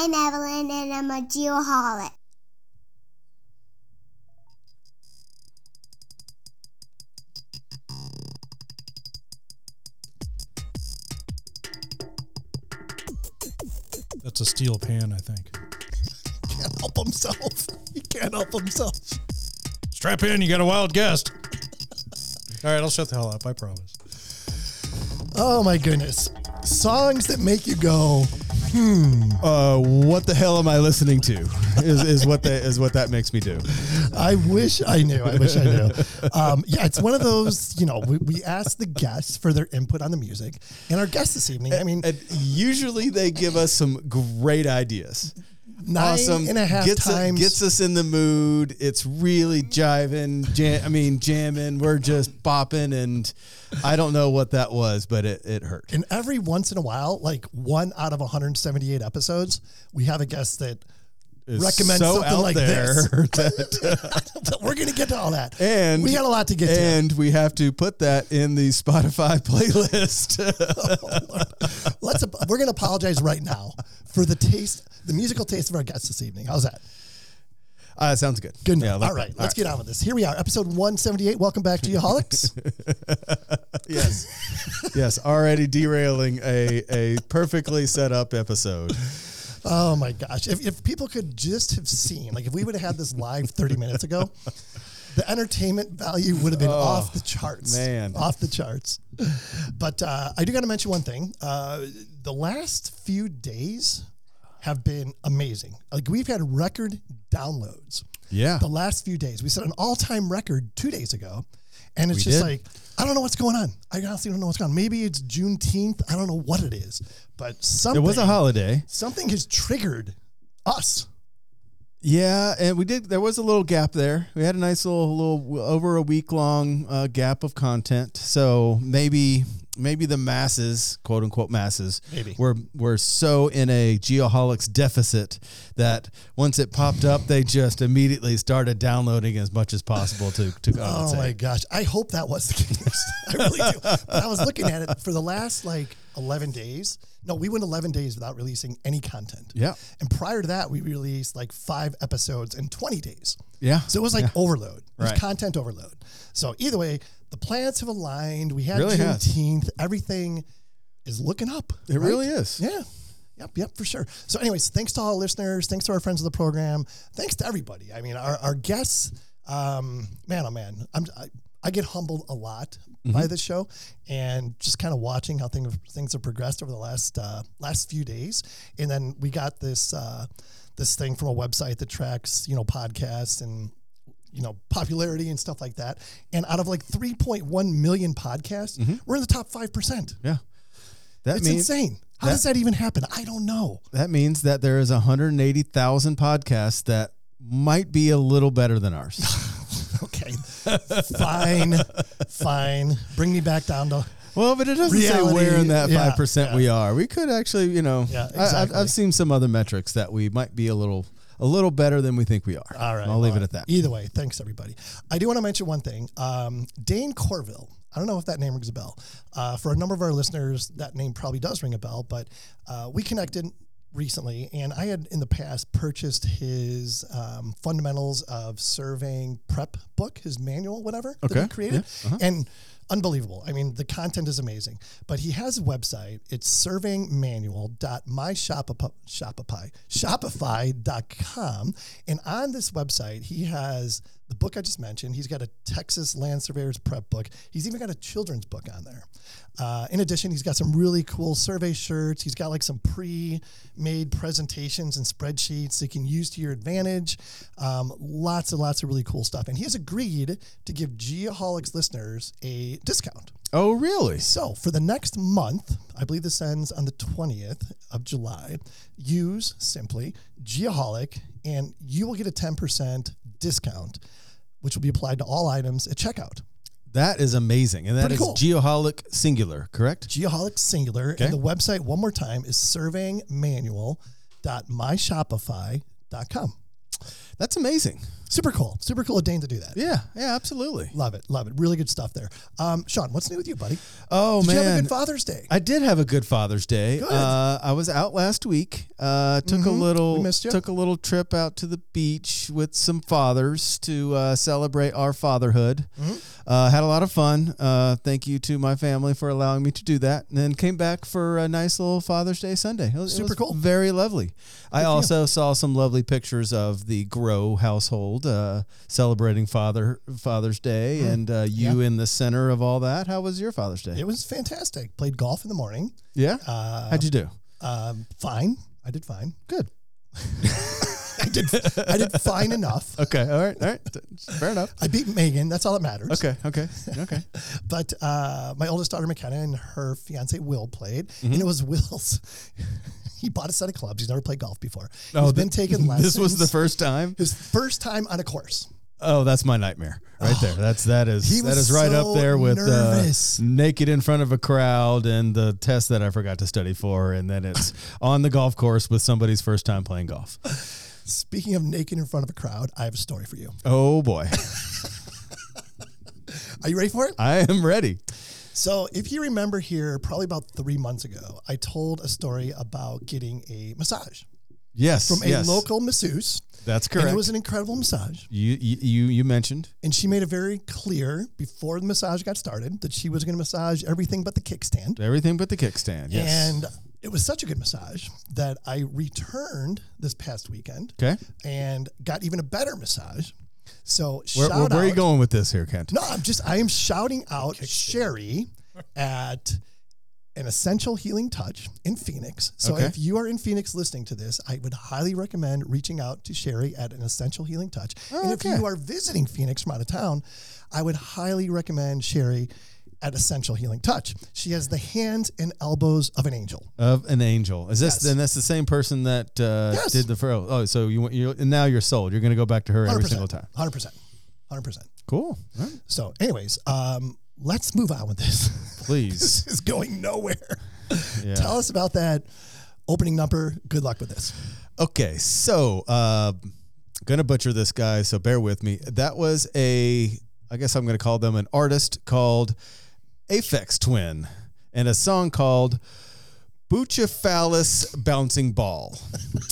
I'm Evelyn and I'm a geoholic. That's a steel pan, I think. Can't help himself. He can't help himself. Strap in, you got a wild guest. All right, I'll shut the hell up. I promise. Oh my goodness. Songs that make you go, Uh, what the hell am I listening to? Is, is what that is what that makes me do. I wish I knew. I wish I knew. Um, yeah, it's one of those, you know, we, we ask the guests for their input on the music. And our guests this evening, I mean, And usually they give us some great ideas. Nine awesome. and a half gets, times. gets us in the mood. It's really jiving. Jam, I mean, jamming. We're just bopping, and I don't know what that was, but it, it hurt. and every once in a while, like one out of 178 episodes, we have a guest that It's recommends so something like this. that- We're going to get to all that. and we got a lot to get to. and we have to put that in the Spotify playlist. Let's. We're going to apologize right now for the taste, the musical taste of our guests this evening. How's that? uh, sounds good. Good Yeah, like all right, that. let's get on with this. Here we are, episode 178. Welcome back to Geoholics. Yes. yes. Already derailing a, a perfectly set up episode. Oh my gosh. If, if people could just have seen, like if we would have had this live 30 minutes ago, the entertainment value would have been off the charts. Oh, man. Off the charts. But uh, I do got to mention one thing. Uh, the last few days have been amazing. Like we've had record downloads. Yeah. the last few days. We set an all time record two days ago. And it's We just did. like, I don't know what's going on. I honestly don't know what's going on. Maybe it's Juneteenth. I don't know what it is. But something. It was a holiday. something has triggered us. Yeah, and we did. There was a little gap there. We had a nice little, little over a week long uh, gap of content. So maybe, maybe the masses, quote unquote masses, Maybe. were were so in a geoholics deficit that once it popped up, they just immediately started downloading as much as possible to to Oh my gosh. I hope that was the case. I really do. But I was looking at it for the last like 11 days. No, we went 11 days without releasing any content. Yeah. And prior to that, we released like five episodes in 20 days. Yeah. So it was like overload. It was Right. content overload. So either way, the planets have aligned. We had Really has. Juneteenth. Everything is looking up. It right? really is. Yeah. Yep, yep, for sure. So, anyways, thanks to all listeners. Thanks to our friends of the program. Thanks to everybody. I mean, our, our guests, um, man, oh man, I'm, I, I get humbled a lot by this show and just kind of watching how things things have progressed over the last uh, last few days. And then we got this uh, this thing from a website that tracks, you know, podcasts and you know popularity and stuff like that. And out of like 3.1 million podcasts, mm-hmm. we're in the top five percent. Yeah. That It's means insane. How that- does that even happen? I don't know. that means that there is 180,000 podcasts that might be a little better than ours. Okay, fine, fine. Bring me back down to. Well, but it doesn't Reality, say where in that yeah, five percent yeah. we are. We could actually, you know, Yeah, I, I've, exactly. I've seen some other metrics that we might be a little, a little better than we think we are. All right, I'll leave it at that. Either way, thanks everybody. I do want to mention one thing. Um, Dane Corville. I don't know if that name rings a bell. Uh, for a number of our listeners, that name probably does ring a bell. But uh, we connected recently, and I had in the past purchased his um, fundamentals of surveying prep book, his manual, whatever that he created, yeah, uh-huh. and unbelievable. I mean, the content is amazing. But he has a website. It's surveyingmanual.myshopify. And on this website, he has the book I just mentioned. He's got a Texas Land Surveyors Prep book. He's even got a children's book on there. Uh, in addition, he's got some really cool survey shirts. He's got like some pre-made presentations and spreadsheets that you can use to your advantage. Um, lots and lots of really cool stuff. And he has agreed to give Geoholics listeners a discount. Oh, really? So for the next month, I believe this ends on the 20th of July, use simply Geoholic and you will get a 10% discount, which will be applied to all items at checkout. That is amazing, and that Pretty is cool. Geoholic singular, correct? Geoholic singular. Okay. And the website, one more time, is surveyingmanual.myshopify.com. That's amazing. Super cool. Super cool of Dane to do that. Yeah, yeah, absolutely. Love it. Love it. Really good stuff there. Um, Sean, what's new with you, buddy? Oh Did man, you have a good Father's Day? I did have a good Father's Day. Good. Uh, I was out last week. Uh, took a Mhm. little We missed ya. took a little trip out to the beach with some fathers to uh, celebrate our fatherhood. Mhm. Uh, had a lot of fun. Uh, thank you to my family for allowing me to do that, and then came back for a nice little Father's Day Sunday. It was, Super cool. very lovely. I for you. also saw some lovely pictures of the Grow household uh, celebrating Father Father's Day, and uh, you in the center of all that. How was your Father's Day? It was fantastic. Played golf in the morning. yeah. Uh, How'd you do? um, fine. I did fine. Good. I did. I did fine enough. Okay. All right. All right. Fair enough. I beat Megan. That's all that matters. Okay. Okay. Okay. But uh, my oldest daughter McKenna and her fiance Will played, Mm-hmm. and it was Will's. He bought a set of clubs. He's never played golf before. Oh, He's been th- taking lessons. This was the first time. his first time on a course. Oh, that's my nightmare right there. That's that is He that is right so up there with uh, naked in front of a crowd and the test that I forgot to study for, and then it's on the golf course with somebody's first time playing golf. Speaking of naked in front of a crowd, I have a story for you. Oh boy, Are you ready for it? I am ready. So, if you remember here, probably about three months ago, I told a story about getting a massage Yes, from a yes, local masseuse. That's And correct. it was an incredible massage. you, you you you mentioned And she made it very clear before the massage got started that she was going to massage everything but the kickstand. everything but the kickstand. Yes. And it was such a good massage that I returned this past weekend okay. and got even a better massage. So Where, shout where, where are you going with this here, Kent? No, I'm just I am shouting out Sherry at an essential healing touch in Phoenix. So Okay. if you are in Phoenix listening to this, I would highly recommend reaching out to Sherry at an essential healing touch. Oh, and if you are visiting Phoenix from out of town, I would highly recommend Sherry at Essential Healing Touch. She has the hands and elbows of an angel. Of an angel. Is this Yes. then? That's the same person that uh, Yes. did the furrow. Oh, so you you now you're sold. You're going to go back to her every 100%. single time. 100%. 100%. Cool. All right. So, anyways, um, let's move on with this. Please. this is going nowhere. Yeah. Tell us about that opening number. Good luck with this. Okay, so uh, gonna butcher this guy, so bear with me. That was a, I guess I'm gonna call them an artist called Aphex Twin, and a song called Bucephalus Bouncing Ball.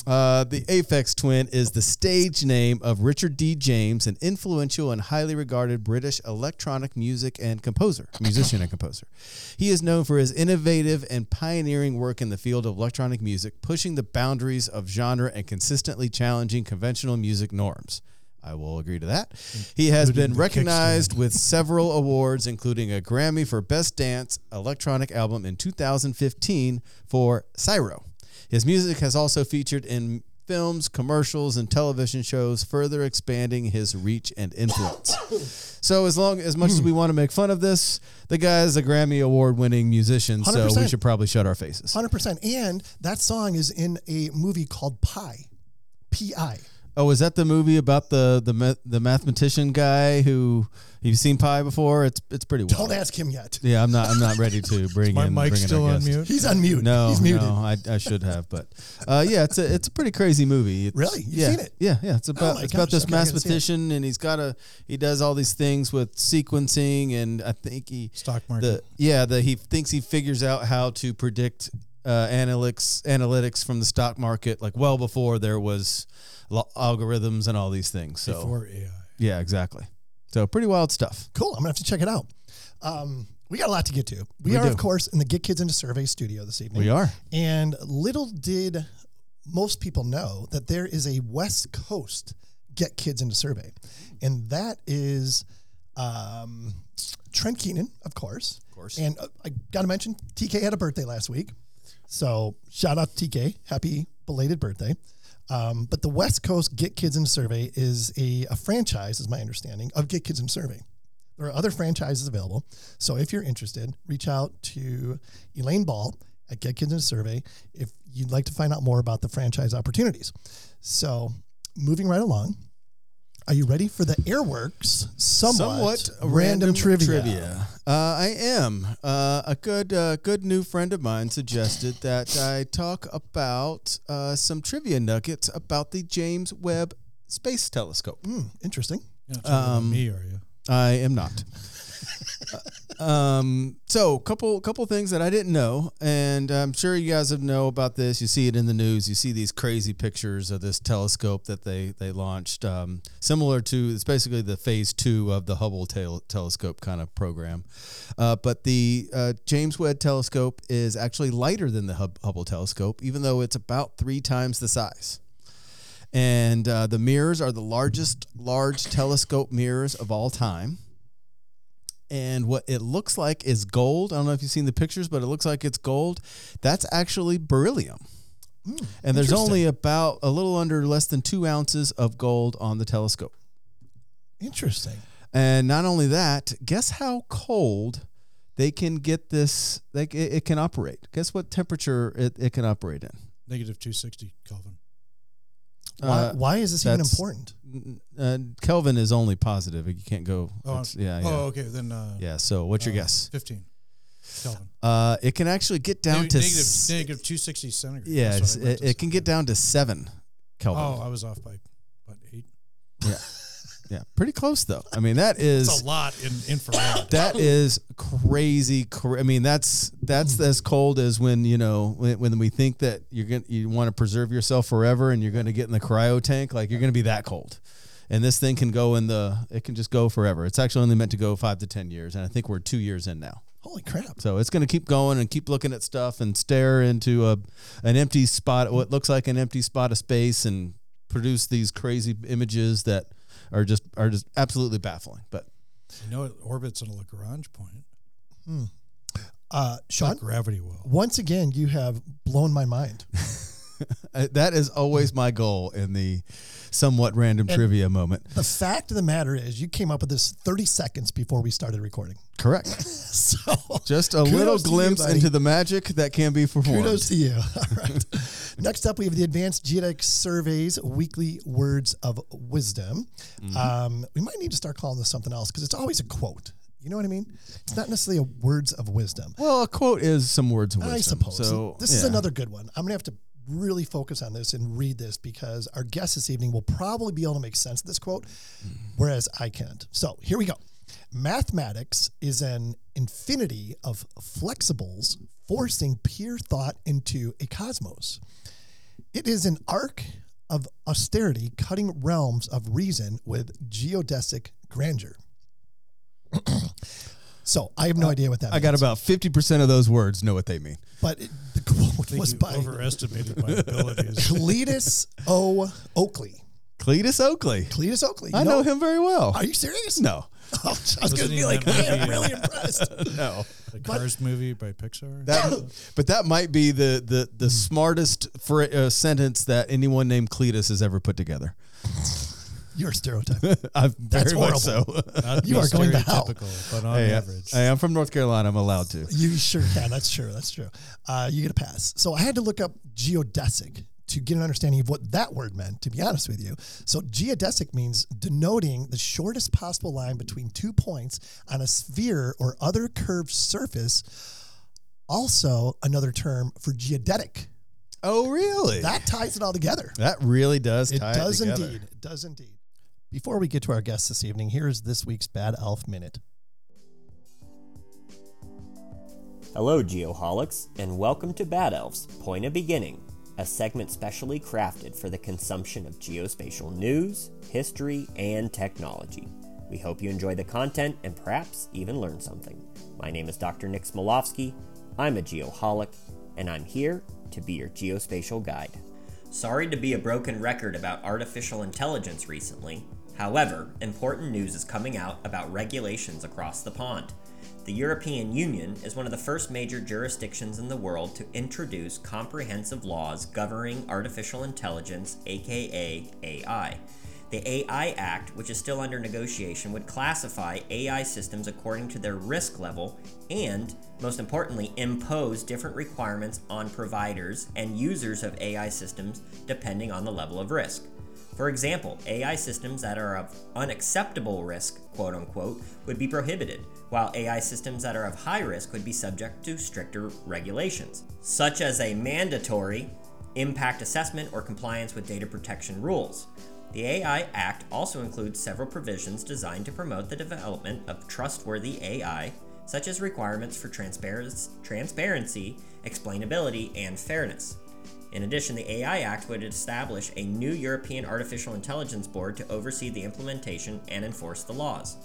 Uh, the Aphex Twin is the stage name of Richard D. James, an influential and highly regarded British electronic music and composer, musician and composer. He is known for his innovative and pioneering work in the field of electronic music, pushing the boundaries of genre and consistently challenging conventional music norms. I will agree to that. He has been recognized with several awards, including a Grammy for Best Dance Electronic Album in 2015 for Syro. His music has also featured in films, commercials, and television shows, further expanding his reach and influence. so, as long as much as we hmm. want to make fun of this, the guy is a Grammy award-winning musician, so we 100%. should probably shut our faces. 100%. And that song is in a movie called Pi. P-I. Oh, is that the movie about the the ma- the mathematician guy who you've seen Pi before? It's it's pretty well. Don't ask him yet. Yeah, I'm not I'm not ready to bring My in. mic's bring in still our on guest. mute. He's on mute. No, He's muted. no, I, I should have, but uh, yeah, it's a it's a pretty crazy movie. It's, Really? You've yeah, seen it? Yeah, yeah. It's about my it's about gosh, this okay, I gotta see it. mathematician, and he's got a he does all these things with sequencing, and I think he Stock market. the yeah the he thinks he figures out how to predict uh, analytics analytics from the stock market like well before there was lo- algorithms and all these things. So Before AI. yeah, exactly. So pretty wild stuff. Cool. I'm going to have to check it out. Um, we got a lot to get to. We, We are, do. of course, in the Get Kids into Survey studio this evening. We are. And little did most people know that there is a West Coast Get Kids into Survey. And that is um, Trent Keenan, of course. Of course. And uh, I got to mention, TK had a birthday last week. So shout out to TK. Happy belated birthday. Um, but the West Coast Get Kids into Survey is a, a franchise, is my understanding, of Get Kids into Survey. There are other franchises available. So if you're interested, reach out to Elaine Ball at Get Kids in Survey if you'd like to find out more about the franchise opportunities. So moving right along, are you ready for the Airworks somewhat, random, trivia? Uh, I am. Uh, a good, uh, good new friend of mine suggested that I talk about uh, some trivia nuggets about the James Webb Space Telescope. Hmm, interesting. You're not talking about Um, me, are you? I am not. Um, so couple couple things that I didn't know, and I'm sure you guys have know about this. You see it in the news. You see these crazy pictures of this telescope that they they launched, um, similar to it's basically the phase two of the Hubble tel- telescope kind of program. Uh, but the uh, James Webb telescope is actually lighter than the Hub- Hubble telescope, even though it's about three times the size and uh, the mirrors are the largest large telescope mirrors of all time. And what it looks like is gold. I don't know if you've seen the pictures, but it looks like it's gold. That's actually beryllium. and there's only about a little under less than two ounces of gold on the telescope. Interesting. And not only that, guess how cold they can get this, like it, it can operate. Guess what temperature it, it can operate in? Negative 260 Kelvin. Why, Uh, why is this even important? Uh, Kelvin is only positive. You can't go. Oh, yeah, yeah. Oh, okay. Then. Uh, Yeah. So what's your uh, guess? 15 Kelvin. Uh, it can actually get down to negative, s- negative 260 centigrade. yeah, That's it's, what I meant it, it can get down to seven Kelvin. Oh, I was off by about eight. yeah, yeah, pretty close though. I mean, that is is a lot in infrared. that is crazy. Cra- I mean, that's that's hmm. as cold as when you know when, when we think that you're gonna you want to preserve yourself forever and you're going to get in the cryo tank. Like you're going to be that cold. And this thing can go in the. It can just go forever. It's actually only meant to go five to ten years, and I think we're two years in now. Holy crap. So it's going to keep going and keep looking at stuff and stare into a an empty spot, what looks like an empty spot of space, and produce these crazy images that are just are just absolutely baffling. But you know, it orbits in a Lagrange point. Uh, Sean, Not gravity well. once again, you have blown my mind. uh, that is always my goal in the somewhat random trivia moment. The fact of the matter is, you came up with this 30 seconds before we started recording. Correct. So, Just a little to you, glimpse into the magic that can be performed. kudos to you. All right. Next up, we have the Advanced Geodetic Surveys Weekly Words of Wisdom. Mm-hmm. Um, we might need to start calling this something else because it's always a quote. You know what I mean? It's not necessarily a words of wisdom. Well, a quote is some words of wisdom. I suppose. So this is another good one. I'm going to have to really focus on this and read this because our guest this evening will probably be able to make sense of this quote, mm-hmm. whereas I can't. So here we go. Mathematics is an infinity of flexibles forcing pure thought into a cosmos. It is an arc of austerity cutting realms of reason with geodesic grandeur. so I have no idea what that I means. got about fifty percent of those words know what they mean. But it, the quote was by overestimated my abilities. Cletus O. Oakley. Cletus Oakley. Cletus Oakley. I You know him very well. Are you serious? No. Oh, I was going to be like, that I am really uh, impressed. No. The Cars movie by Pixar. That, But that might be the the the smartest for, uh, sentence that anyone named Cletus has ever put together. You're a stereotype. I've That's very much so. Not You are going to hell. stereotypical, But on hey, I- average. hey, I'm from North Carolina. I'm allowed to. You sure can. That's true. That's true. Uh, you get a pass. So I had to look up geodesic to get an understanding of what that word meant, to be honest with you. So geodesic means denoting the shortest possible line between two points on a sphere or other curved surface. Also, another term for geodetic. Oh, really? That ties it all together. That really does. It tie does together. indeed. It does indeed. Before we get to our guest this evening, here's this week's Bad Elf Minute. Hello, Geoholics, and welcome to Bad Elf's Point of Beginning, a segment specially crafted for the consumption of geospatial news, history, and technology. We hope you enjoy the content and perhaps even learn something. My name is Dr. Nick Smolowski. I'm a geoholic, and I'm here to be your geospatial guide. Sorry to be a broken record about artificial intelligence recently. However, important news is coming out about regulations across the pond. The European Union is one of the first major jurisdictions in the world to introduce comprehensive laws governing artificial intelligence, aka AI. The AI Act, which is still under negotiation, would classify AI systems according to their risk level and, most importantly, impose different requirements on providers and users of AI systems depending on the level of risk. For example, AI systems that are of unacceptable risk, quote unquote, would be prohibited, while AI systems that are of high risk would be subject to stricter regulations, such as a mandatory impact assessment or compliance with data protection rules. The AI Act also includes several provisions designed to promote the development of trustworthy AI, such as requirements for transparency, explainability, and fairness. In addition, the AI Act would establish a new European Artificial Intelligence Board to oversee the implementation and enforce the laws.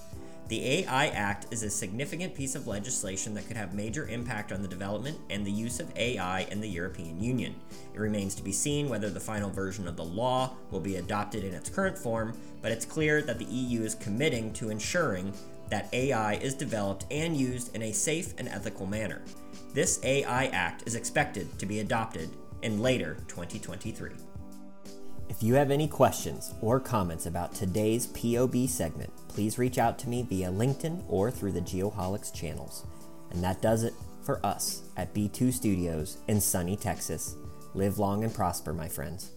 The AI Act is a significant piece of legislation that could have major impact on the development and the use of AI in the European Union. It remains to be seen whether the final version of the law will be adopted in its current form, but it's clear that the EU is committing to ensuring that AI is developed and used in a safe and ethical manner. This AI Act is expected to be adopted in later 2023. If you have any questions or comments about today's POB segment, please reach out to me via LinkedIn or through the Geoholics channels. And that does it for us at B2 Studios in sunny Texas. Live long and prosper, my friends.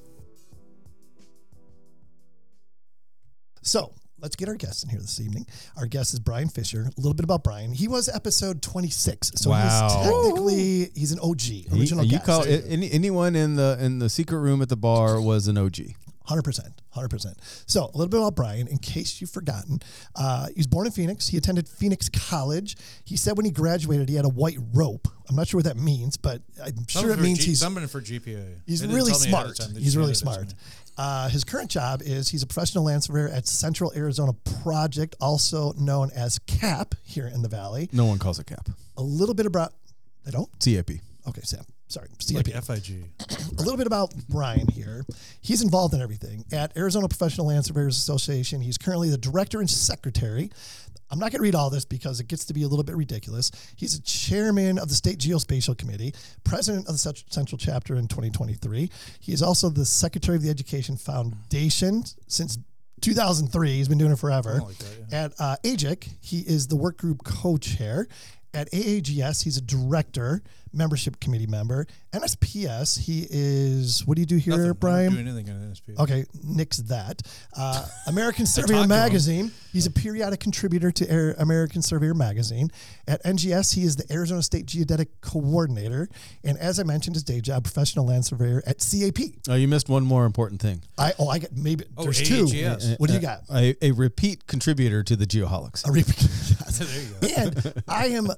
So let's get our guest in here this evening. Our guest is Brian Fisher. A little bit about Brian. He was episode 26. So Wow. he's technically he's an OG, He- original you guest. call it, any, anyone in the in the secret room at the bar was an OG. Hundred percent, hundred percent. So a little bit about Brian, in case you've forgotten. Uh, he was born in Phoenix. He attended Phoenix College. He said when he graduated, he had a white rope. I'm not sure what that means, but I'm sure it means G- he's something for GPA. he's really tell me ahead of smart. He's really handed it to smart. Me. Uh, his current job is he's a professional land surveyor at Central Arizona Project, also known as CAP here in the Valley. No one calls it cap. A little bit about they don't. CAP. Okay, Sam. Sorry, Like CIP. FIG. a little bit about Brian here. He's involved in everything at Arizona Professional Land Surveyors Association. He's currently the director and secretary. I'm not going to read all this because it gets to be a little bit ridiculous. He's a chairman of the State Geospatial Committee, president of the Central Chapter in 2023. He is also the secretary of the Education Foundation since 2003. He's been doing it forever. like that, At uh, AGIC, he is the work group co-chair. At AAGS, he's a director, membership committee member. NSPS, he is. What do you do here, Nothing. I don't Brian? do anything on NSP. Okay, nix that. Uh, American Surveyor. Magazine. He's a periodic contributor to Air American Surveyor Magazine. At NGS, he is the Arizona State Geodetic Coordinator, and as I mentioned, his day job, professional land surveyor at CAP. Oh, you missed one more important thing. I oh, I get maybe Oh, there's two. AAGS. What do you got? A, a repeat contributor to the Geoholics. A repeat. there you go. and I am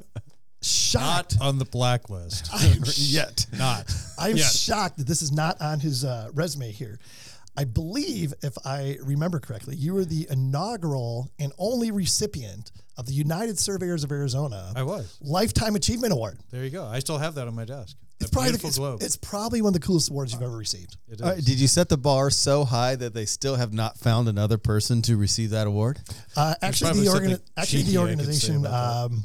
shocked. Not on the blacklist. Yet. Not. I'm Yet. shocked that this is not on his uh, resume here. I believe, if I remember correctly, you were the inaugural and only recipient of the United Surveyors of Arizona I was. Lifetime Achievement Award. There you go. I still have that on my desk. It's probably the, it's, it's probably one of the coolest awards you've ever received. It All right, did you set the bar so high that they still have not found another person to receive that award? Uh, actually, the something organi- actually the I could say organization um,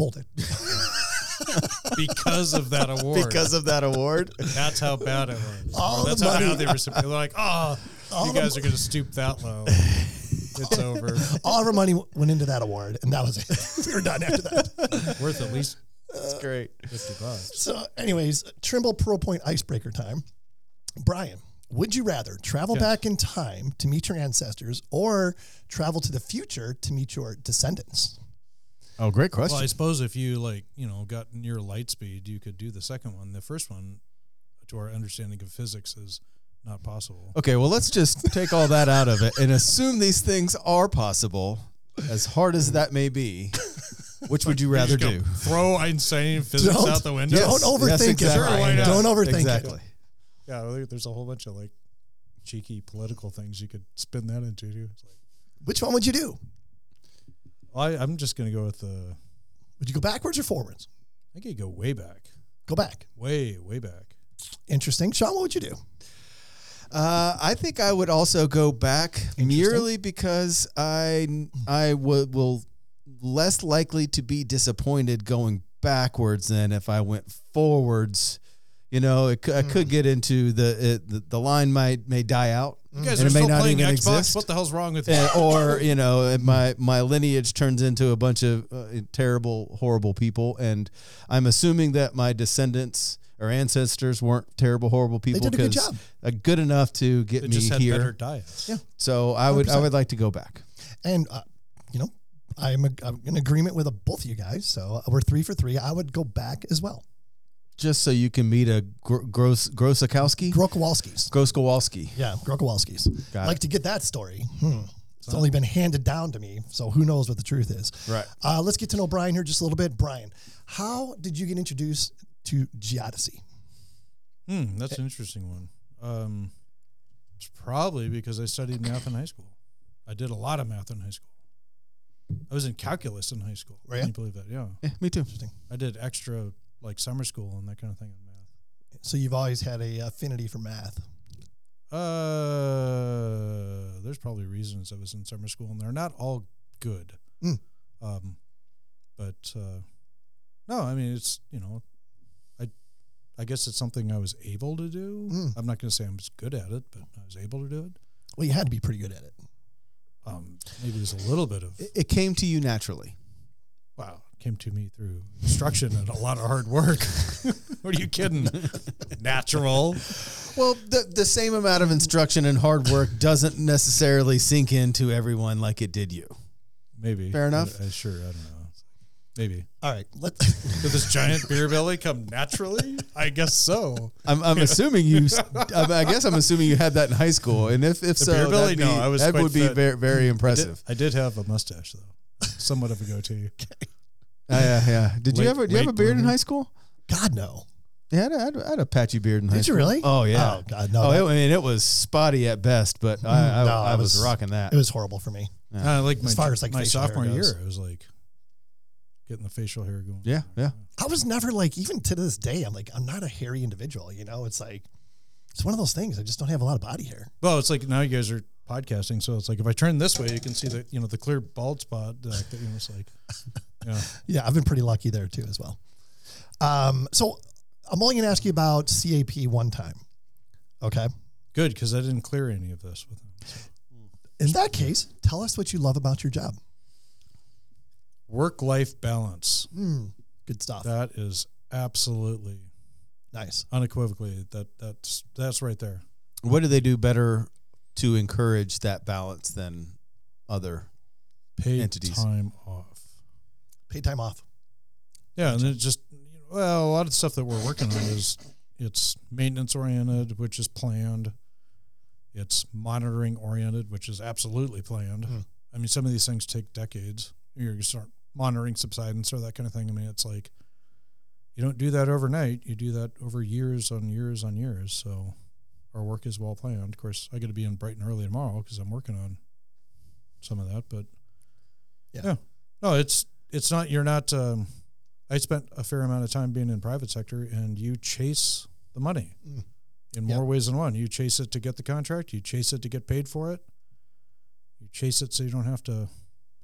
folded. because of that award. Because of that award? That's how bad it was. All Or that's the how, how money- they were. They're like, oh, All you the guys are going to stoop that low. It's over. All of our money went into that award, and that was it. we were done after that. Worth at least uh, That's great. 50 bucks. So, anyways, Trimble Pearl Point icebreaker time. Brian, would you rather travel Yes. back in time to meet your ancestors or travel to the future to meet your descendants? Oh, great question. Well, I suppose if you like, you know, got near light speed, you could do the second one. The first one, to our understanding of physics, is not possible. okay, well, let's just take all that out of it and assume these things are possible, as hard as that may be. Which would you rather Just go do? Throw Einstein physics Don't- out the window. Don't overthink it. Sure, why Brian. not? Don't overthink exactly. it. Yeah, there's a whole bunch of like cheeky political things you could spin that into. Too. It's like, Which one would you do? I, I'm just going to go with the. Would you go backwards or forwards? I could go way back, Go back. way way back. Interesting. Sean, what would you do? Uh, I think I would also go back merely because I I would will less likely to be disappointed going backwards than if I went forwards. You know, it, I could get into the, it, the the line might may die out, You guys and are it may still not playing even Xbox. exist. What the hell's wrong with you? Uh, or you know my my lineage turns into a bunch of uh, terrible horrible people and i'm assuming that my descendants or ancestors weren't terrible horrible people They did a good job. uh, good enough to get They me here better diets. Yeah. so i would i 100%. would like to go back And, uh, you know, I'm, a, I'm in agreement with both of you guys. So we're three for three. I would go back as well. Just so you can meet a gr- gross Grosakowski, Grokowalskis. Gross Kowalski. Yeah, Grokowalskis. Got like it. to get that story. Hmm. It's only been handed down to me, so who knows what the truth is. Right. Uh, let's get to know Brian here just a little bit. Brian, how did you get introduced to Geodesy? Hmm, that's an interesting one. Um, it's probably because I studied math in high school. I did a lot of math in high school. I was in calculus in high school. Were ya? Can you believe that? Yeah. Yeah, me too. Interesting. I did extra like summer school and that kind of thing in math. So you've always had a affinity for math. Uh, there's probably reasons I was in summer school, and they're not all good. Mm. Um, but uh, no, I mean it's you know, I I guess it's something I was able to do. Mm. I'm not going to say I'm as good at it, but I was able to do it. Well, you had to be pretty good at it. Um, maybe there's a little bit of It, it came to you naturally. wow came to me through instruction and a lot of hard work. what are you kidding? Natural. Well, the the same amount of instruction and hard work doesn't necessarily sink into everyone like it did you. Maybe. Fair enough. I, I sure. I don't know. Maybe. All right, let Did this giant beer belly come naturally? I guess so. I'm, I'm assuming you. I I guess I'm assuming you had that in high school, and if if so, beer belly? that'd be, No, I was that quite would be fit. very very I did, impressive. I did have a mustache though, somewhat of a goatee. Uh, yeah, yeah. Did you Late- ever? Did you have a late beard in bloomer. high school? God no. Yeah, I had, a, I had a- I had a patchy beard in high Did you school. really? Oh yeah. Oh God, no. Oh, that- it, I mean, it was spotty at best, but I, I, No, I it was, was- rocking that. it was horrible for me. Uh, like my, As far as, like, my facial hair sophomore goes. year, I was like getting the facial hair going. yeah, yeah. I was never like, even to this day, I'm like, I'm not a hairy individual. You know, it's like, it's one of those things. I just don't have a lot of body hair. Well, it's like now you guys are podcasting, so it's like if I turn this way, you can see the you know the clear bald spot. Uh, that, you know, it's like, yeah. Yeah, I've been pretty lucky there too, as well. Um, so I'm only going to ask you about CAP one time. Okay. Good because I didn't clear any of this with them. In that case, tell us what you love about your job. Work life balance. Mm, good stuff. That is absolutely nice. unequivocally that that's that's right there. What do they do better to encourage that balance than other? Paid Entities. time off. Paid time off. Yeah, and it just well, a lot of stuff that we're working on is it's maintenance oriented, which is planned. It's monitoring oriented, which is absolutely planned. Hmm. I mean, some of these things take decades. You're start monitoring subsidence or that kind of thing. I mean, it's like you don't do that overnight. You do that over years on years on years. So our work is well planned. Of course, I got to be in Brighton early tomorrow because I'm working on some of that. But Yeah. yeah, no, it's it's not. You're not. Um, I spent a fair amount of time being in private sector, and you chase the money Mm. in more ways than one. You chase it to get the contract. You chase it to get paid for it. You chase it so you don't have to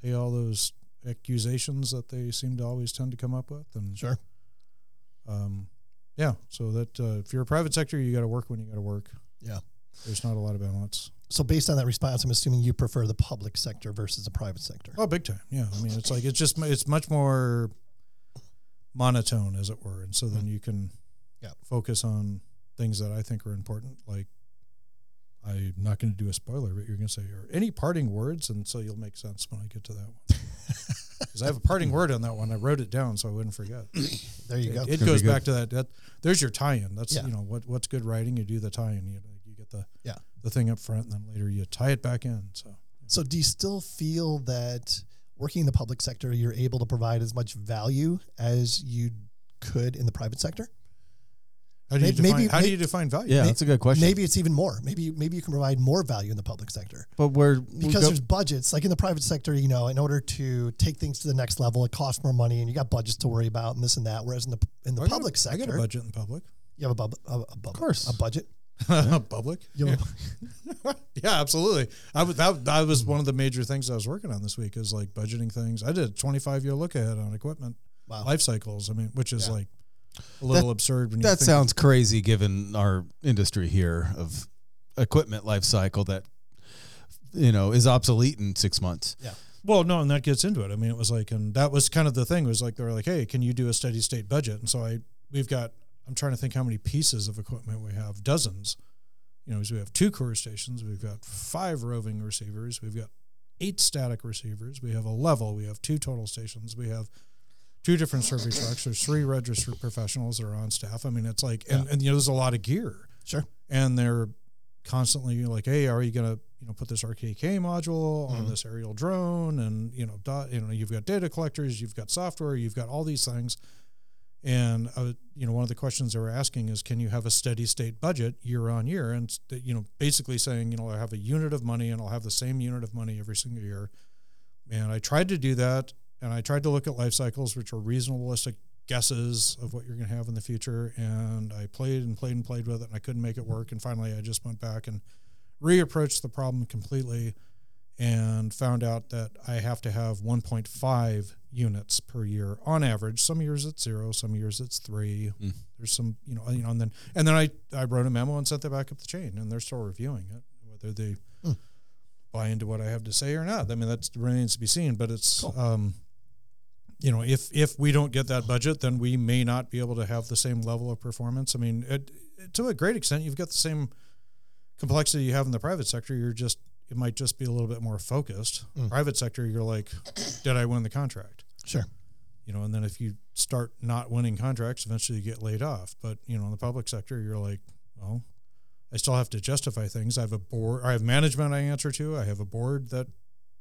pay all those accusations that they seem to always tend to come up with. And Sure. um, yeah, so that uh, if you're a private sector, you got to work when you got to work. Yeah. There's not a lot of balance. So based on that response, I'm assuming you prefer the public sector versus the private sector. Oh, big time. Yeah. I mean, it's like, it's just, it's much more monotone, as it were. And so then mm-hmm. you can Yeah. focus on things that I think are important. Like, I'm not going to do a spoiler, but you're going to say, or any parting words. And so you'll make sense when I get to that one. Because I have a parting word on that one. I wrote it down so I wouldn't forget. There you go. It, it goes back to that, that. There's your tie-in. That's Yeah. you know what what's good writing. You do the tie-in. You you get the Yeah. The thing up front, and then later you tie it back in. So So do you still feel that working in the public sector, you're able to provide as much value as you could in the private sector? how do you Maybe- define, maybe- how do you define value? Yeah, May- that's a good question. Maybe it's even more. Maybe maybe you can provide more value in the public sector but we're because there's budgets. Like in the private sector, you know, in order to take things to the next level, it costs more money, and you got budgets to worry about, and this and that. Whereas in the in the I got a- public I sector, got a budget in public. you have a, bub, a, a, bub, course. a budget. public. Yeah. yeah, absolutely. I was that that was one of the major things I was working on this week is like budgeting things. I did a 25 year look ahead on equipment Wow. life cycles. I mean, which is Yeah. like a little absurd when you that sounds crazy given our industry here of equipment life cycle that you know is obsolete in six months. Yeah. Well, no, and that gets into it. I mean, it was like, and that was kind of the thing was like, they were like, hey, can you do a steady state budget? And so I, we've got, I'm trying to think how many pieces of equipment we have, dozens. You know, we have two CORS stations, we've got five roving receivers, we've got eight static receivers, we have a level, we have two total stations, we have two different survey trucks. There's three registered professionals that are on staff. I mean, it's like, and, and you know, there's a lot of gear, Sure. and they're constantly like, hey, are you gonna you know put this RTK module on Mhm. this aerial drone? And you know, dot, you know, you've got data collectors, you've got software, you've got all these things. And uh, you know, one of the questions they were asking is, can you have a steady state budget year on year? And you know, basically saying, you know, I have a unit of money, and I'll have the same unit of money every single year. And I tried to do that, and I tried to look at life cycles, which are reasonableistic guesses of what you're going to have in the future. And I played and played and played with it, and I couldn't make it work. And finally, I just went back and reapproached the problem completely, and found out that I have to have 1.5 units per year on average. Some years it's zero, some years it's three. Mm. There's some, you know, you know, and then and then I I wrote a memo and sent that back up the chain, and they're still reviewing it, whether they Mm. buy into what I have to say or not. I mean, that remains to be seen. But it's, Cool. um, you know, if if we don't get that budget, then we may not be able to have the same level of performance. I mean, it, to a great extent, you've got the same complexity you have in the private sector. You're just it might just be a little bit more focused. Mm. Private sector, you're like, did I win the contract? Sure. You know, and then if you start not winning contracts, eventually you get laid off. But you know, in the public sector, you're like, well, I still have to justify things. I have a board, I have management I answer to. I have a board that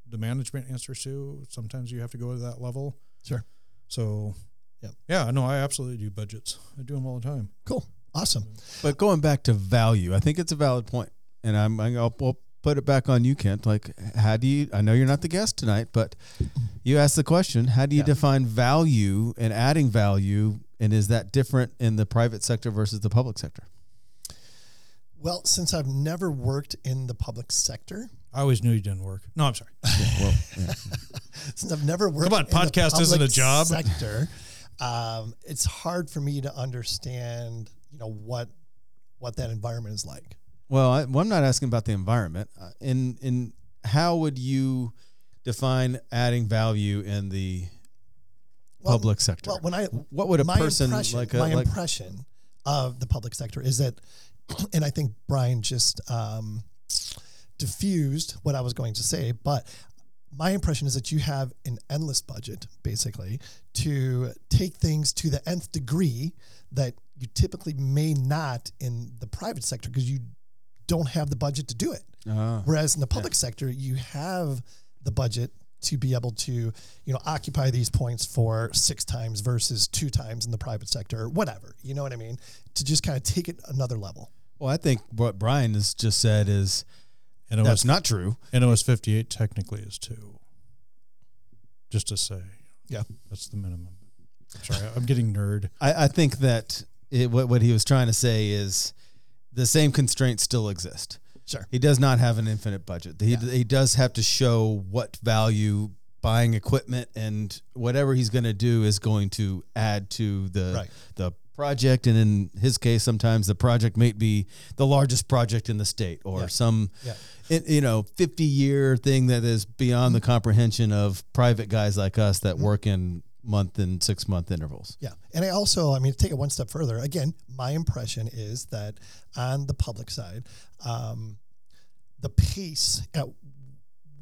the management answers to. Sometimes you have to go to that level. Sure. So, yeah, yeah, no, I absolutely do budgets. I do them all the time. Cool. Awesome. But going back to value, I think it's a valid point, and I'm I'll, I'll put it back on you, Kent. Like, how do you? I know you're not the guest tonight, but you asked the question: How do you Yeah. define value and adding value, and is that different in the private sector versus the public sector? Well, since I've never worked in the public sector, I always knew you didn't work. No, I'm sorry. well, yeah. since I've never worked come on, in the podcast isn't a job. sector, um, it's hard for me to understand, you know, what what that environment is like. Well, I, well, I'm not asking about the environment. Uh, in in how would you define adding value in the Well, public sector? Well, when I what would a person like a my like, impression of the public sector is that, and I think Brian just um, diffused what I was going to say, but my impression is that you have an endless budget, basically, to take things to the nth degree that you typically may not in the private sector because you don't have the budget to do it. Ah. Whereas in the public sector, you have the budget to be able to, you know, occupy these points for six times versus two times in the private sector or whatever. You know what I mean? To just kind of take it another level. Well, I think what Brian has just said is And it that's was not true. NOS 58 technically is two. Just to say. Yeah. That's the minimum. Sorry, I'm getting nerd. I, I think that it, what what he was trying to say is the same constraints still exist. Sure. He does not have an infinite budget. He, he does have to show what value buying equipment and whatever he's going to do is going to add to the Right. the project. And in his case, sometimes the project may be the largest project in the state or Yeah. some Yeah. it, you know 50 year thing that is beyond the comprehension of private guys like us that mm-hmm. work in month and six month intervals. Yeah. And I also, I mean, to take it one step further, again, my impression is that on the public side, um, the pace at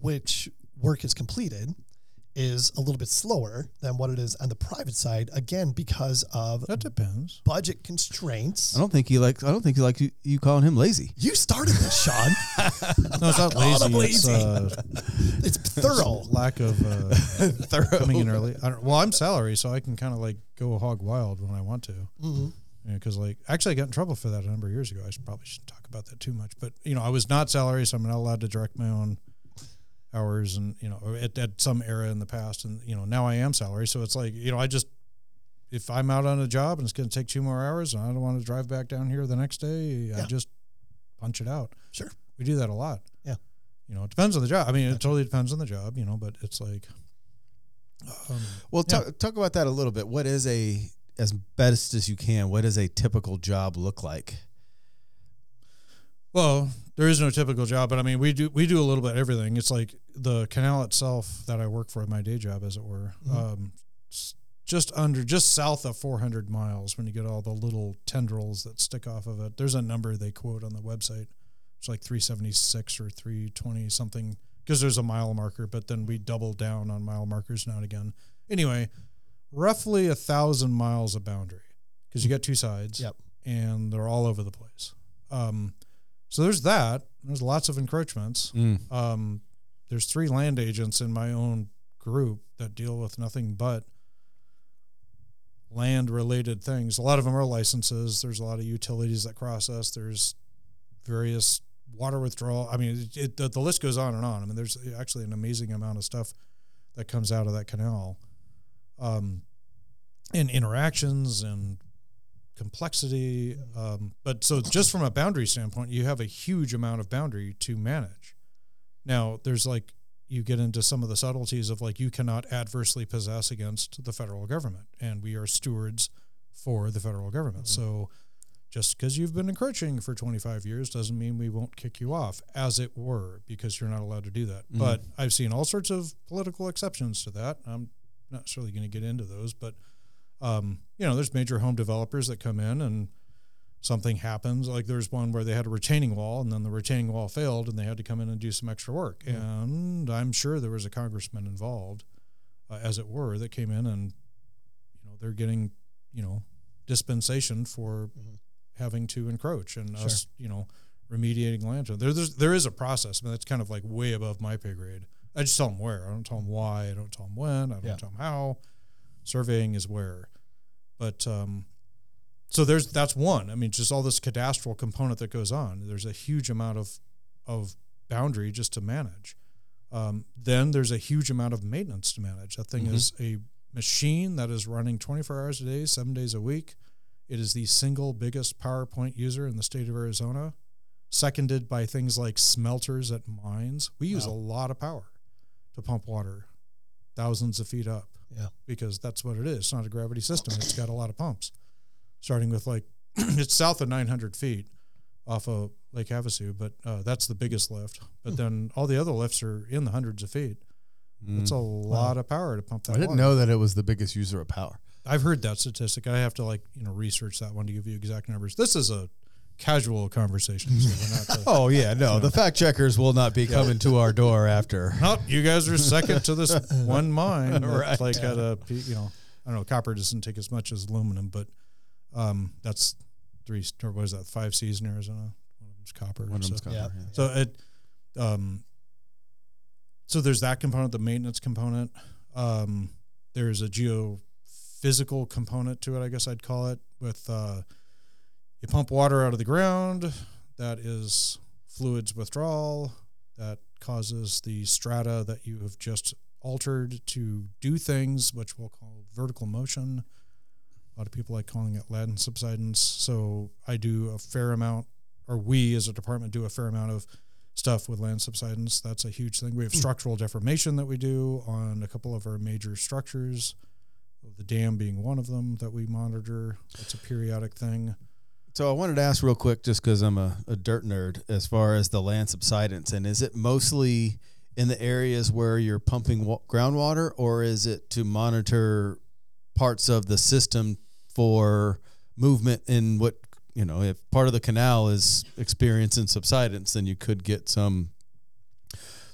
which work is completed is a little bit slower than what it is on the private side, again, because of That depends. budget constraints. I don't think he likes. I don't think he likes you, you calling him lazy. You started this, Sean. No, it's not Call them lazy. It's lazy. uh, it's thorough. lack of uh, coming in early. I don't, well, I'm salary, so I can kind of like go hog wild when I want to. Mhm. Because like actually, I got in trouble for that a number of years ago. I should, probably shouldn't talk about that too much, but you know, I was not salary, so I'm not allowed to direct my own hours, and you know, at, at some era in the past, and you know, now I am salary, so it's like you know, I just if I'm out on a job and it's going to take two more hours, and I don't want to drive back down here the next day, I just punch it out. Sure. We do that a lot. Yeah. You know, it depends on the job. I mean, it totally depends on the job, you know, but it's like, um, Well, Yeah. talk, talk about that a little bit. What is a as best as you can? What does a typical job look like? well, there is no typical job, but I mean, we do, we do a little bit of everything. It's like the canal itself that I work for in my day job, as it were, Mhm. um, just under, just south of 400 miles when you get all the little tendrils that stick off of it. There's a number they quote on the website. It's like 376 or 320 something because there's a mile marker, but then we double down on mile markers now and again. Anyway, roughly a thousand miles of boundary because you got two sides. Yep. And they're all over the place. Um, so there's that. There's lots of encroachments. Mm. Um, there's three land agents in my own group that deal with nothing but land related things. A lot of them are licenses. There's a lot of utilities that cross us. There's various water withdrawal. I mean, it, it, the, the list goes on and on. I mean, there's actually an amazing amount of stuff that comes out of that canal. Um, and interactions and complexity. Um, but so just from a boundary standpoint, you have a huge amount of boundary to manage. Now, there's like you get into some of the subtleties of like you cannot adversely possess against the federal government, and we are stewards for the federal government. So just because you've been encroaching for 25 years doesn't mean we won't kick you off, as it were, because you're not allowed to do that. But I've seen all sorts of political exceptions to that. I'm not necessarily going to get into those, but um, you know, there's major home developers that come in and something happens. Like there's one where they had a retaining wall and then the retaining wall failed and they had to come in and do some extra work. And I'm sure there was a congressman involved, uh, as it were, that came in and, you know, they're getting, you know, dispensation for having to encroach and us, you know, remediating land. There, there's, there is a process. I mean, that's kind of like way above my pay grade. I just tell them where. I don't tell them why. I don't tell them when. I don't Yeah. tell them how. Surveying is where. But um, so there's that's one. I mean, just all this cadastral component that goes on. There's a huge amount of of boundary just to manage. Um, then there's a huge amount of maintenance to manage. That thing is a machine that is running 24 hours a day, seven days a week. It is the single biggest PowerPoint user in the state of Arizona, seconded by things like smelters at mines. We use a lot of power to pump water thousands of feet up Yeah. because that's what it is. It's not a gravity system. It's got a lot of pumps, starting with like it's south of 900 feet off of Lake Havasu, but uh, that's the biggest lift. But then all the other lifts are in the hundreds of feet. It's a lot of power to pump that. I didn't water. know that it was the biggest user of power. I've heard that statistic. I have to like you know research that one to give you exact numbers. This is a casual conversations. so we're not. The, Oh yeah, no, the fact checkers will not be coming to our door after. Oh, you guys are second to this one mine. That's Right. like at a, P- you know, I don't know, copper doesn't take as much as aluminum, but um, that's three, or what is that, five C's in Arizona? One of them's copper. One of them's so, copper, Yeah. yeah. so it, um, so there's that component, the maintenance component. Um, there's a geophysical component to it, I guess I'd call it, with uh, you pump water out of the ground. That is fluids withdrawal. That causes the strata that you have just altered to do things, which we'll call vertical motion. A lot of people like calling it land subsidence. So I do a fair amount, or we as a department do a fair amount of stuff with land subsidence. That's a huge thing. We have hmm. structural deformation that we do on a couple of our major structures, the dam being one of them that we monitor. That's a periodic thing. So I wanted to ask real quick, just because I'm a, a dirt nerd, as far as the land subsidence, and is it mostly in the areas where you're pumping wa- groundwater, or is it to monitor parts of the system for movement in what you know? If part of the canal is experiencing subsidence, then you could get some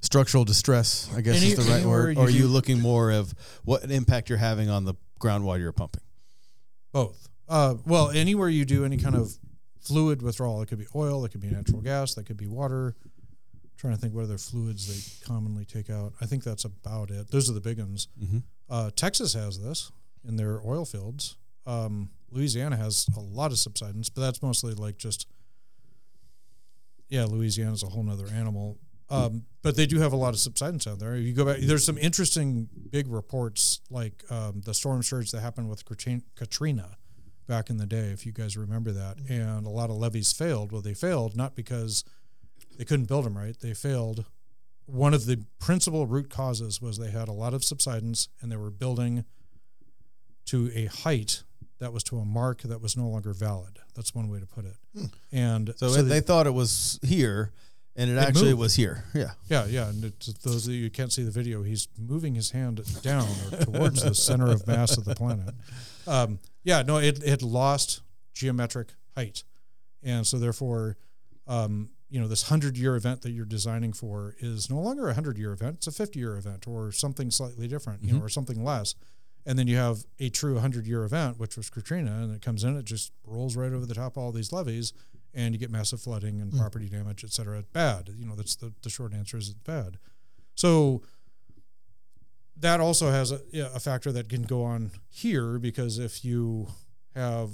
structural distress. I guess Any- is the right word. you Or are you looking more of what impact you're having on the groundwater you're pumping? Both. Uh, well, anywhere you do any kind of fluid withdrawal, it could be oil, it could be natural gas, that could be water. trying to think what other fluids they commonly take out. I think that's about it. Those are the big ones. Mhm. Uh, Texas has this in their oil fields. Um, Louisiana has a lot of subsidence, but that's mostly like just, yeah, Louisiana's a whole nother animal. Um, but they do have a lot of subsidence out there. You go back, there's some interesting big reports like um, the storm surge that happened with Katrina back in the day, if you guys remember that. Mm-hmm. And a lot of levees failed. Well, they failed not because they couldn't build them right, they failed. One of the principal root causes was they had a lot of subsidence and they were building to a height that was to a mark that was no longer valid. That's one way to put it. Hmm. And So, so they, they, thought it was here, and it, It actually moved. was here. Yeah. yeah, yeah. And it's, those of you who can't see the video, he's moving his hand down or towards the center of mass of the planet. Um, yeah, no, it, it lost geometric height. And so therefore, um, you know, this hundred year event that you're designing for is no longer a hundred year event. It's a 50 year event or something slightly different, you know, or something less. And then you have a true 100 year event, which was Katrina, and it comes in, it just rolls right over the top of all these levees, and you get massive flooding and property damage, et cetera. Bad. You know, that's the, the short answer is it's bad. So that also has a, a factor that can go on here because if you have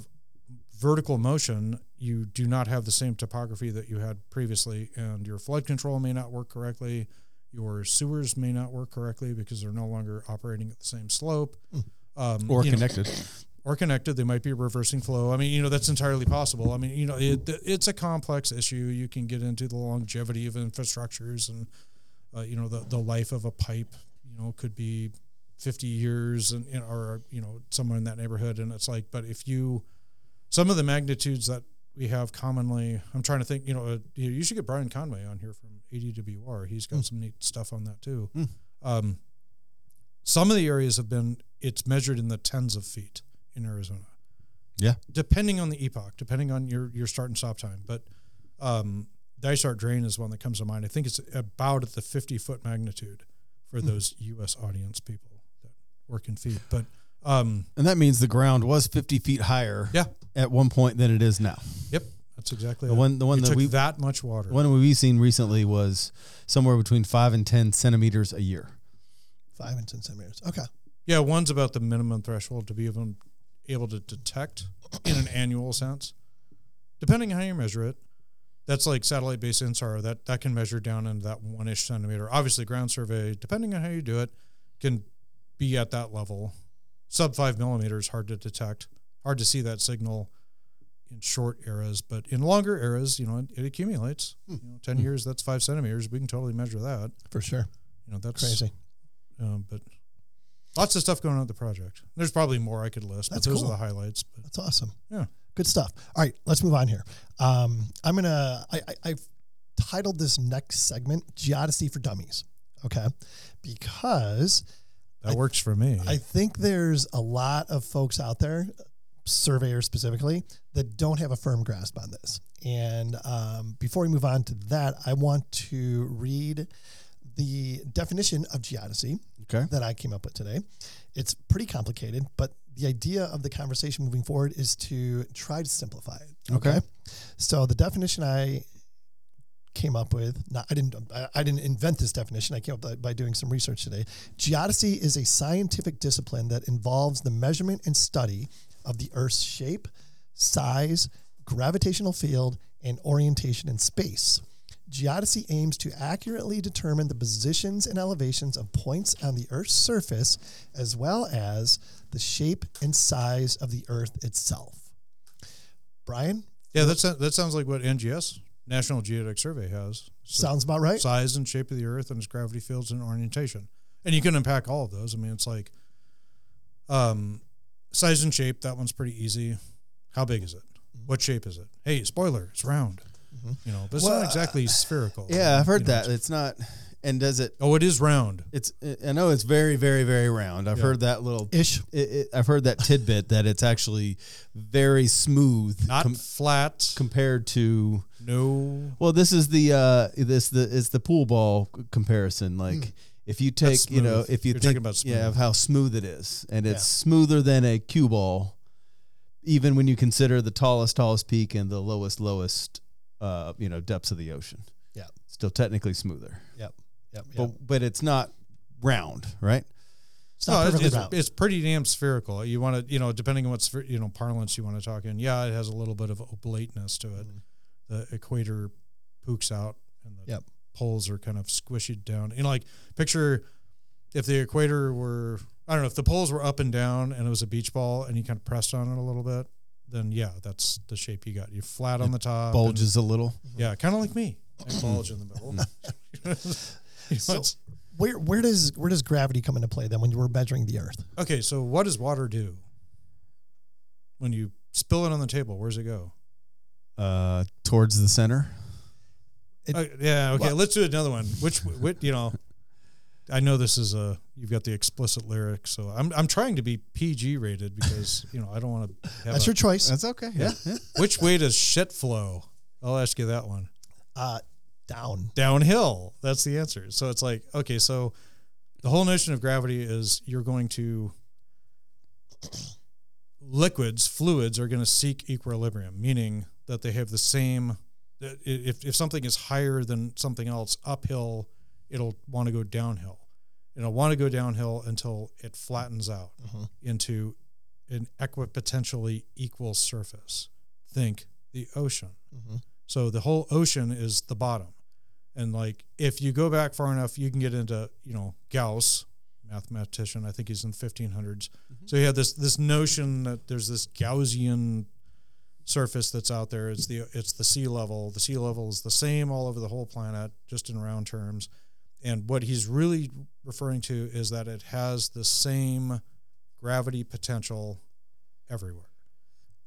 vertical motion, you do not have the same topography that you had previously, and your flood control may not work correctly. Your sewers may not work correctly because they're no longer operating at the same slope. Um, or you know, connected. or connected. They might be reversing flow. I mean, you know, that's entirely possible. I mean, you know, it, it's a complex issue. You can get into the longevity of infrastructures and, uh, you know, the, the life of a pipe, you know, could be 50 years and, or, you know, somewhere in that neighborhood. And it's like, but if you, some of the magnitudes that we have commonly, I'm trying to think, you know, uh, you, should get Brian Conway on here from ADWR. He's got some neat stuff on that too. Um, some of the areas have been, it's measured in the tens of feet in Arizona Yeah. depending on the epoch, depending on your your start and stop time. But um, Dysart Drain is one that comes to mind. I think it's about at the 50 foot magnitude for those U.S. audience people that work in feet. But um, And that means the ground was 50 feet higher yeah, at one point than it is now. yep, that's exactly The it. one- the one It that took we- that much water. One we've seen recently was somewhere between five and 10 centimeters a year. Five and ten centimeters. Okay. yeah, one's about the minimum threshold to be even able to detect in an annual sense, depending on how you measure it. That's like satellite based INSAR that that can measure down into that one ish centimeter. Obviously, ground survey, depending on how you do it, can be at that level. Sub five millimeters hard to detect, hard to see that signal in short eras, but in longer eras, you know, it, it accumulates. You know, ten years, that's five centimeters. We can totally measure that. For sure. You know, that's Crazy. um, but lots of stuff going on with the project. There's probably more I could list, That's but those cool. are the highlights. But That's awesome. yeah, Good stuff. All right, let's move on here. Um, I'm gonna. I, I, I've titled this next segment "Geodesy for Dummies." Okay, because that I- works for me. I think there's a lot of folks out there, surveyors specifically, that don't have a firm grasp on this. And um, before we move on to that, I want to read the definition of geodesy Okay. that I came up with today. It's pretty complicated, but the idea of the conversation moving forward is to try to simplify it. Okay. So the definition I came up with, not, I didn't I, I didn't invent this definition. I came up by, by doing some research today. Geodesy is a scientific discipline that involves the measurement and study of the Earth's shape, size, gravitational field, and orientation in space. Geodesy aims to accurately determine the positions and elevations of points on the Earth's surface, as well as the shape and size of the Earth itself. Brian, yeah, that's that sounds like what NGS National Geodetic Survey has. So sounds about right. size and shape of the Earth and its gravity fields and orientation, and you can unpack all of those. I mean, it's like um, size and shape. That one's pretty easy. How big is it? What shape is it? Hey, spoiler, it's round. You know, but it's Well, not exactly spherical. Yeah, I've heard You know, that. It's not, and does it, Oh, it is round. it's, I know it's very, very, very round. I've Yeah. heard that little, Ish. it, it, I've heard that tidbit that it's actually very smooth Not com- flat. compared to, no. well, this is the, uh, this, the, it's the pool ball comparison. Like, if you take, you know, if you You're think talking about yeah, of how smooth it is, and it's Yeah. smoother than a cue ball, even when you consider the tallest, tallest peak and the lowest, lowest, uh, you know, depths of the ocean. Yeah. Still technically smoother, Yep. Yep. yep. but but it's not round, right? it's No, it's, it's, round. it's pretty damn spherical. You want to, you know, depending on what spher- you know parlance you want to talk in. Yeah, it has a little bit of oblateness to it. The equator pooks out, and the Yep. poles are kind of squished down. You know, like picture if the equator were, I don't know, if the poles were up and down, and it was a beach ball, and you kind of pressed on it a little bit, then yeah, that's the shape you got. You're flat on the top, and- Bulges a little. yeah, kind of like me. I bulge in the middle. You know, So- where where does where does gravity come into play then when you were measuring the Earth? Okay, so what does water do? When you spill it on the table, where does it go? Uh, towards the center. It- Uh, yeah, okay, well- let's do another one. Which, which, you know, I know this is a you've got the explicit lyrics, so I'm I'm trying to be PG rated because you know I don't want to. That's your choice. That's okay. Yeah. yeah. Which way does shit flow? I'll ask you that one. Uh, down. Downhill. That's the answer. So it's like okay, so the whole notion of gravity is you're going to liquids, fluids are going to seek equilibrium, meaning that they have the same. If if something is higher than something else uphill, it'll want to go downhill. It'll want to go downhill until it flattens out Mhm. into an equipotentially equal surface. Think the ocean. Mhm. So the whole ocean is the bottom. And like if you go back far enough, you can get into, you know, Gauss, mathematician, I think he's in the 1500s. So you have this this notion that there's this Gaussian surface that's out there. It's the it's the sea level. The sea level is the same all over the whole planet, just in round terms. And what he's really referring to is that it has the same gravity potential everywhere.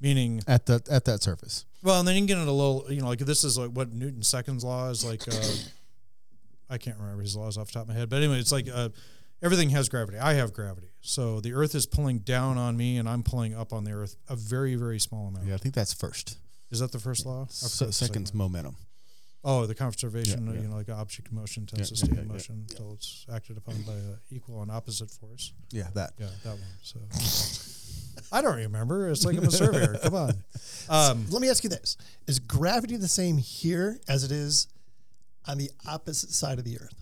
Meaning at the at that surface. well, and then you can get into a little, you know, like this is like what Newton's second law is like. Uh, I can't remember his laws off the top of my head, but anyway, it's like uh, everything has gravity. I have gravity, so the Earth is pulling down on me, and I'm pulling up on the Earth a very, very small amount. Yeah, I think that's first. Is that the first law? So, second's second. momentum. Oh, the conservation, Yeah, yeah. you know, like object motion tends to stay in motion until it's acted upon by an equal and opposite force. Yeah, that. Yeah, that one. So I don't remember. It's like I'm a surveyor. Come on. Um, Let me ask you this: Is gravity the same here as it is on the opposite side of the Earth?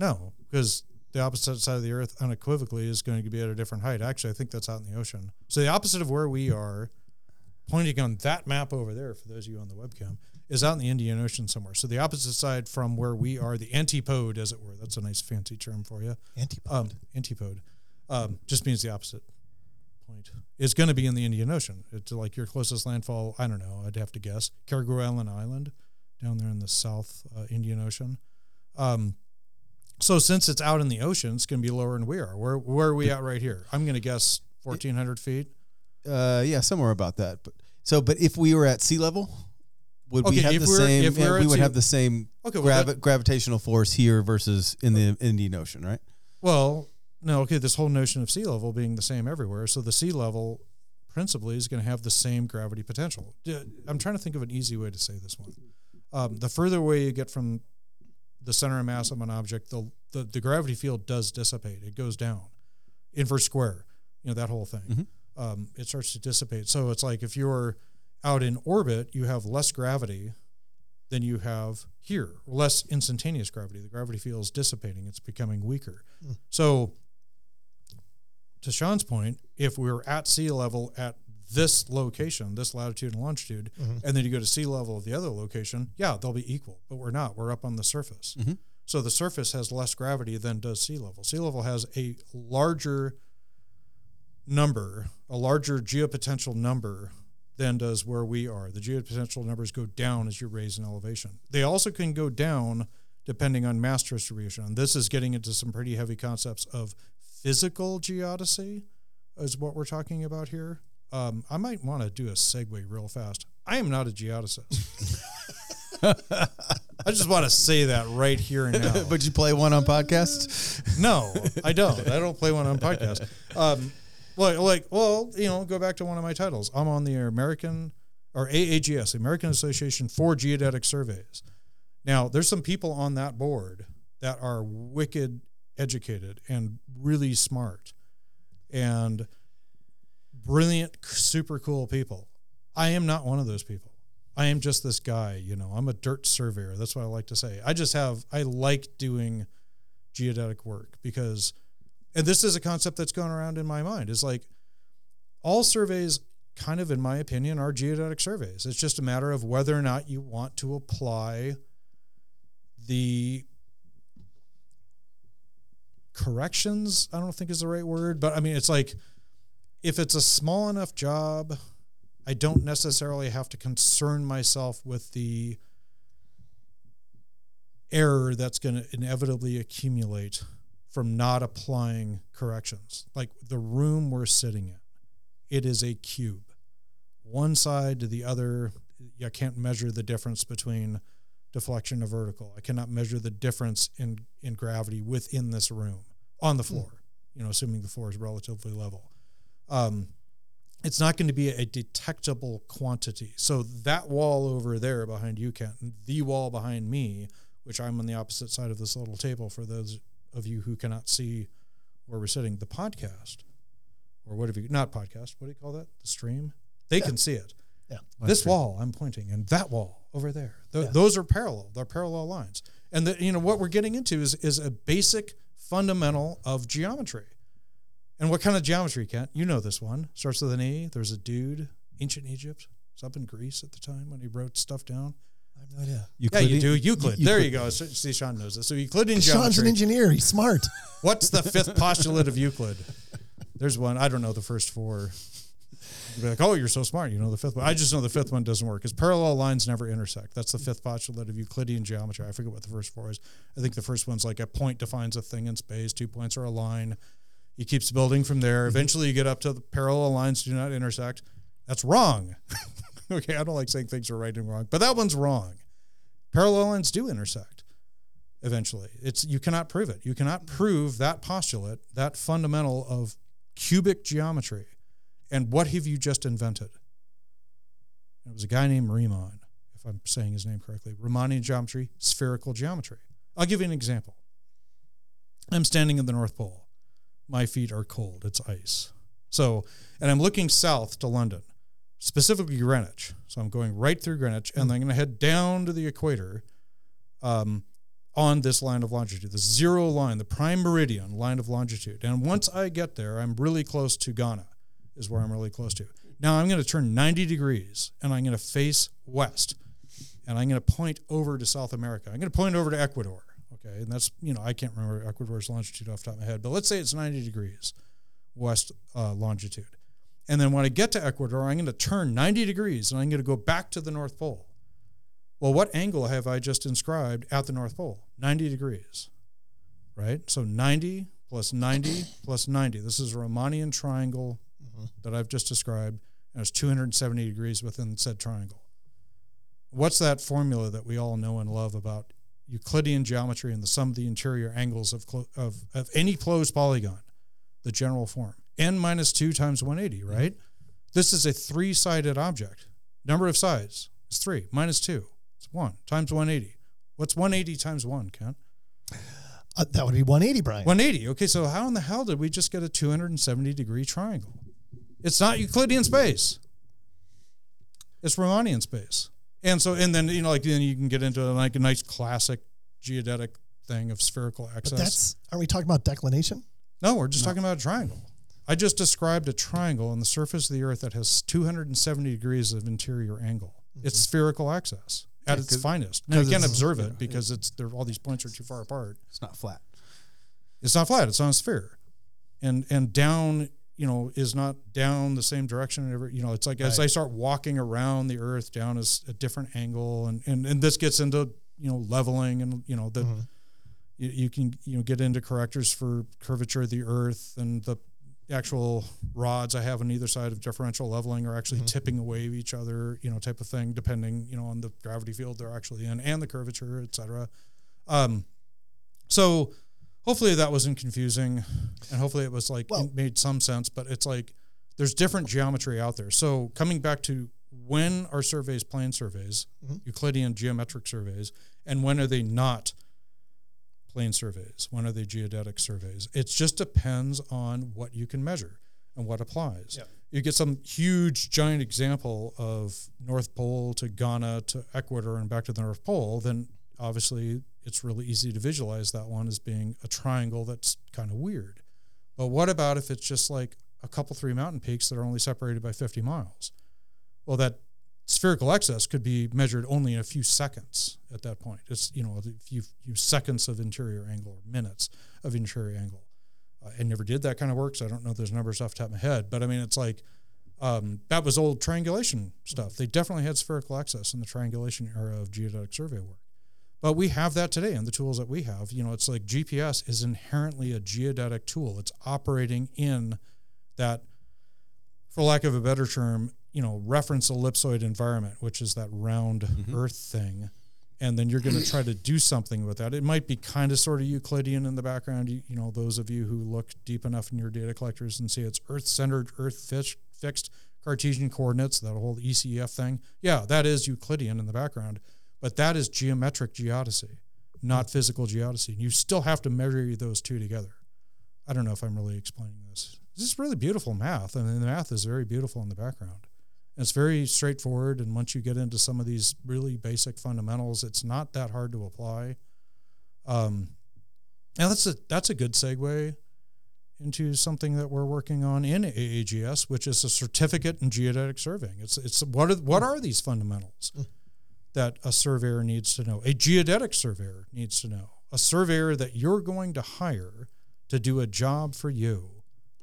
No, because the opposite side of the Earth unequivocally is going to be at a different height. Actually, I think that's out in the ocean. So the opposite of where we are, pointing on that map over there, for those of you on the webcam, is out in the Indian Ocean somewhere. So the opposite side from where we are, the antipode, as it were. That's a nice fancy term for you. Antipode. Um, antipode um, just means the opposite point. It's going to be in the Indian Ocean. It's like your closest landfall. I don't know. I'd have to guess Kerguelen Island, down there in the South uh, Indian Ocean. Um, so since it's out in the ocean, it's going to be lower than we are. Where where are we at right here? I'm going to guess 1,400 feet. Uh, yeah, somewhere about that. But so, but if we were at sea level, would we have if the we're- same? if yeah, we would have the same Okay, well, gravi- that- gravitational force here versus in the Indian Ocean, right? Well, no, okay, this whole notion of sea level being the same everywhere. So the sea level principally is going to have the same gravity potential. I'm trying to think of an easy way to say this one. Um, the further away you get from the center of mass of an object, the, the, the gravity field does dissipate. It goes down. Inverse square, you know, that whole thing. Um, it starts to dissipate. So it's like if you're out in orbit, you have less gravity than you have here, less instantaneous gravity. The gravity field is dissipating, it's becoming weaker. Hmm. So, to Sean's point, if we were at sea level at this location, this latitude and longitude, mm-hmm. and then you go to sea level of the other location, yeah, they'll be equal, but we're not. We're up on the surface. Mm-hmm. So the surface has less gravity than does sea level. Sea level has a larger number, a larger geopotential number than does where we are. The geopotential numbers go down as you raise in elevation. They also can go down depending on mass distribution. And this is getting into some pretty heavy concepts of physical geodesy, is what we're talking about here. Um, I might want to do a segue real fast. I am not a geodesist. I just want to say that right here and now. but you play one on podcast. No, I don't. I don't play one on podcast. Um, like, like, well, you know, go back to one of my titles. I'm on the American or AAGS, the American Association for Geodetic Surveys. Now, there's some people on that board that are wicked educated and really smart and brilliant, super cool people. I am not one of those people. I am just this guy, you know. I'm a dirt surveyor. That's what I like to say. I just have I like doing geodetic work because and this is a concept that's going around in my mind. Is like all surveys kind of in my opinion are geodetic surveys. It's just a matter of whether or not you want to apply the corrections i don't think is the right word but i mean it's like if it's a small enough job i don't necessarily have to concern myself with the error that's going to inevitably accumulate from not applying corrections. Like the room we're sitting in, it is a cube. One side to the other, I can't measure the difference between deflection to vertical. I cannot measure the difference in, in gravity within this room on the floor, you know, assuming the floor is relatively level. Um, it's not going to be a detectable quantity. So that wall over there behind you, Kent, the wall behind me, which I'm on the opposite side of this little table for those of you who cannot see where we're sitting, the podcast or what have you not podcast? What do you call that? The stream. They can see it. Yeah. This wall I'm pointing, and that wall over there. Th- Yeah. Those are parallel. They're parallel lines. And the, you know what we're getting into is is a basic fundamental of geometry. And what kind of geometry, Kent? You know this one. Starts with an E. There's a dude, ancient Egypt. It's up in Greece at the time when he wrote stuff down. Have no idea. Yeah, you do. Euclid. Eu- there you go. So- See, Sean knows this. So Euclidean Sean's an engineer. He's smart. What's the fifth postulate of Euclid? There's one. I don't know the first four. You'd be like, oh, you're so smart. You know the fifth one. I just know the fifth one doesn't work because parallel lines never intersect. That's the fifth postulate of Euclidean geometry. I forget what the first four is. I think the first one's like a point defines a thing in space. Two points are a line. He keeps building from there. Eventually, you get up to the parallel lines do not intersect. That's wrong. okay, I don't like saying things are right and wrong, but that one's wrong. Parallel lines do intersect eventually. It's you cannot prove it. You cannot prove that postulate, that fundamental of cubic geometry. And what have you just invented? It was a guy named Riemann, if I'm saying his name correctly. Riemannian geometry, spherical geometry. I'll give you an example. I'm standing in the North Pole. My feet are cold. It's ice. So, and I'm looking south to London, specifically Greenwich. So I'm going right through Greenwich, and then I'm going to head down to the equator um, on this line of longitude, the zero line, the prime meridian line of longitude. And once I get there, I'm really close to Ghana, is where I'm really close to. Now I'm going to turn 90 degrees and I'm going to face west and I'm going to point over to South America. I'm going to point over to Ecuador. Okay. And that's, you know, I can't remember Ecuador's longitude off the top of my head, but let's say it's 90 degrees west uh, longitude. And then when I get to Ecuador, I'm going to turn 90 degrees and I'm going to go back to the North Pole. Well, what angle have I just inscribed at the North Pole? 90 degrees, right? So 90 plus 90 plus 90. This is a Riemannian triangle mm-hmm. that I've just described, and it's 270 degrees within said triangle. What's that formula that we all know and love about Euclidean geometry and the sum of the interior angles of, clo- of, of any closed polygon? The general form n minus 2 times 180, right? This is a three sided object. Number of sides is 3 minus 2. It's 1 times 180. What's 180 times 1, Kent? Uh, that would be 180, Brian. 180. Okay, so how in the hell did we just get a 270 degree triangle? It's not Euclidean space. It's Riemannian space. And so, and then, you know, like, then you can get into like a nice classic geodetic thing of spherical but excess. that's, are we talking about declination? No, we're just talking about a triangle. I just described a triangle on the surface of the Earth that has 270 degrees of interior angle. It's mm-hmm. spherical excess at its finest. Now you can't observe yeah, it because it's there. All these points are too far apart. It's not flat. It's not flat. It's on a sphere, and and down, you know, is not down the same direction. Every, you know, it's like as Right. I start walking around the Earth, down is a different angle, and and and this gets into you know leveling, and you know the mm-hmm. you, you can you know get into correctors for curvature of the Earth, and the actual rods I have on either side of differential leveling are actually tipping away of each other, you know, type of thing, depending, you know, on the gravity field they're actually in and the curvature, et cetera. Um, so hopefully that wasn't confusing and hopefully it was like Well- it made some sense, but it's like there's different geometry out there. So coming back to when are surveys plane surveys, Euclidean geometric surveys, and when are they not plane surveys? When are they geodetic surveys? It just depends on what you can measure and what applies. You get some huge, giant example of North Pole to Ghana to Ecuador and back to the North Pole, then obviously it's really easy to visualize that one as being a triangle that's kind of weird. But what about if it's just like a couple, three mountain peaks that are only separated by 50 miles? Well, that spherical excess could be measured only in a few seconds at that point. It's, you know, a few, few seconds of interior angle or minutes of interior angle. Uh, I never did that kind of work, so I don't know those numbers off the top of my head. But I mean, it's like um, that was old triangulation stuff. They definitely had spherical excess in the triangulation era of geodetic survey work. But we have that today in the tools that we have. You know, it's like GPS is inherently a geodetic tool. It's operating in that, for lack of a better term, you know, reference ellipsoid environment, which is that round mm-hmm. Earth thing. And then you're going to try to do something with that. It might be kind of sort of Euclidean in the background. You, you know, those of you who look deep enough in your data collectors and see it's Earth centered, Earth fish, fixed Cartesian coordinates, that whole ECEF thing. Yeah, that is Euclidean in the background, but that is geometric geodesy, not physical geodesy. And you still have to measure those two together. I don't know if I'm really explaining this It's just really beautiful math. I mean, the math is very beautiful in the background. It's very straightforward, and once you get into some of these really basic fundamentals, it's not that hard to apply. Um, and that's a that's a good segue into something that we're working on in AAGS, which is a certificate in geodetic surveying. It's it's what are what are these fundamentals that a surveyor needs to know? A geodetic surveyor needs to know. A surveyor that you're going to hire to do a job for you.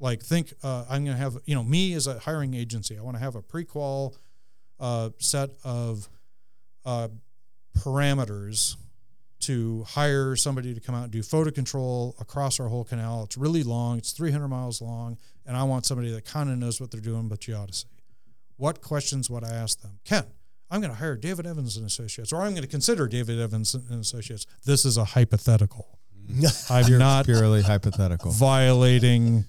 Like think uh, I'm going to have you know me as a hiring agency. I want to have a prequal uh, set of uh, parameters to hire somebody to come out and do photo control across our whole canal. It's really long, it's 300 miles long, and I want somebody that kind of knows what they're doing but geodesy. What questions would I ask them? Kent, I'm going to hire David Evans and Associates, or I'm going to consider David Evans and Associates. This is a hypothetical. I'm not Purely hypothetical. violating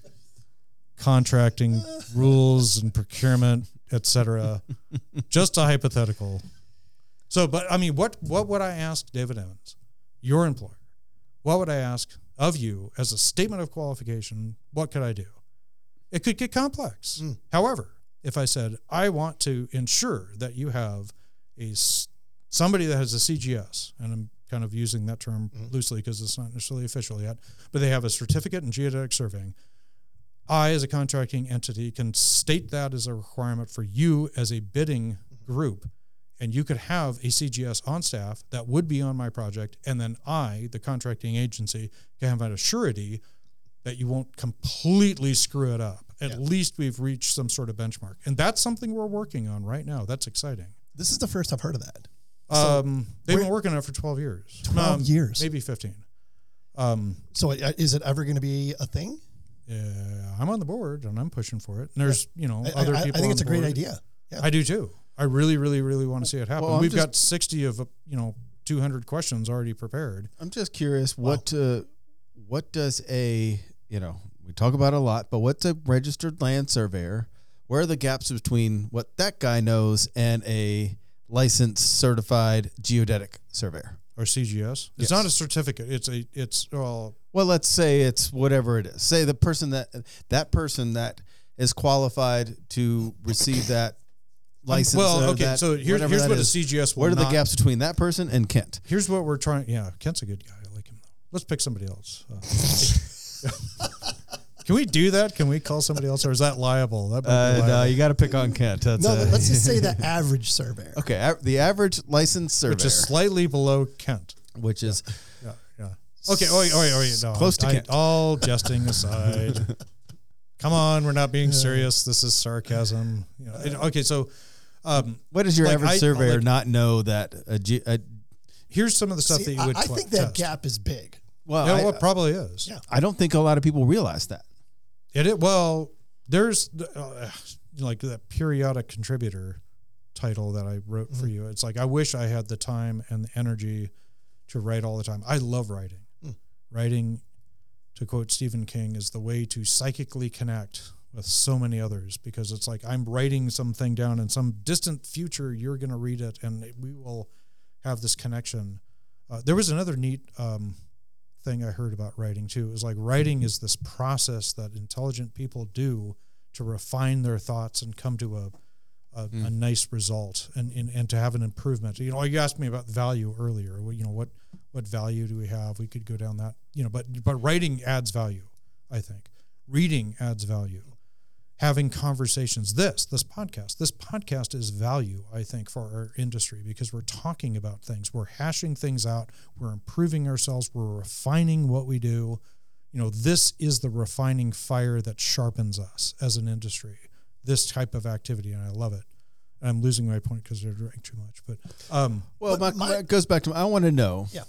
contracting rules and procurement, etc. Just a hypothetical. So, but I mean, what what would I ask David Evans, your employer? What would I ask of you as a statement of qualification? What could I do? It could get complex. Hmm. However, if I said I want to ensure that you have a somebody that has a CGS, and I'm kind of using that term hmm. loosely because it's not necessarily official yet, but they have a certificate in geodetic surveying. I, as a contracting entity, can state that as a requirement for you as a bidding group. And you could have a CGS on staff that would be on my project. And then I, the contracting agency, can have an surety that you won't completely screw it up. At least we've reached some sort of benchmark. And that's something we're working on right now. That's exciting. This is the first I've heard of that. um, they've been working on it for 12 years. 12 years. Maybe 15. Um, So uh, is it ever going to be a thing? Yeah, I'm on the board and I'm pushing for it. And there's, you know, I, other I- I people think on it's a great idea. Yeah. I do too. I really, really, really want to see it happen. Well, We've just- got 60 of, uh, you know, 200 questions already prepared. I'm just curious what uh, what does a you know we talk about it a lot, but what's a registered land surveyor? Where are the gaps between what that guy knows and a licensed certified geodetic surveyor? Or CGS. Yes. It's not a certificate. It's a, it's, well, Well, let's say it's whatever it is. Say the person that that person that is qualified to receive that license. well, okay. that- so here's, here's that what a. CGS will What are the gaps between that person and Kent? Here's what we're trying. Yeah, Kent's a good guy. I like him. Let's pick somebody else. Uh, can we do that? Can we call somebody else, or is that liable? That might be Uh, no, you got to pick on Kent. That's No, uh, let's just say the average surveyor. okay. a- The average licensed surveyor, which is slightly below Kent. which is Yeah, yeah. Okay. Oh, wait, oh, oh, wait, no. Close to I, Kent. All jesting aside. Come on, we're not being serious. This is sarcasm. You know, it- okay, so um, what does your Like, average I- surveyor like- not know that a, a here's some of the stuff See, that you would. I tw- think that test. gap is big. well, Yeah, I, well, it probably is. Yeah. I don't think a lot of people realize that. It, it well, there's uh, like that periodic contributor title that I wrote Mm-hmm. for you. It's like I wish I had the time and the energy to write all the time. I love writing. Mm. Writing, to quote Stephen King, is the way to psychically connect with so many others because it's like I'm writing something down in some distant future. You're going to read it, and we will have this connection. Uh, there was another neat um, thing I heard about writing too. It was like writing is this process that intelligent people do to refine their thoughts and come to a a, a nice result and, and and to have an improvement. You know, you asked me about value earlier. You know, what what value do we have? We could go down that. You know, but but writing adds value. I think reading adds value. Having conversations. This this podcast. This podcast is value. I think for our industry because we're talking about things. We're hashing things out. We're improving ourselves. We're refining what we do. You know, this is the refining fire that sharpens us as an industry. This type of activity, and I love it. I'm losing my point because I drank too much. But um, Well, But my- my- it goes back to I want to know. Yeah.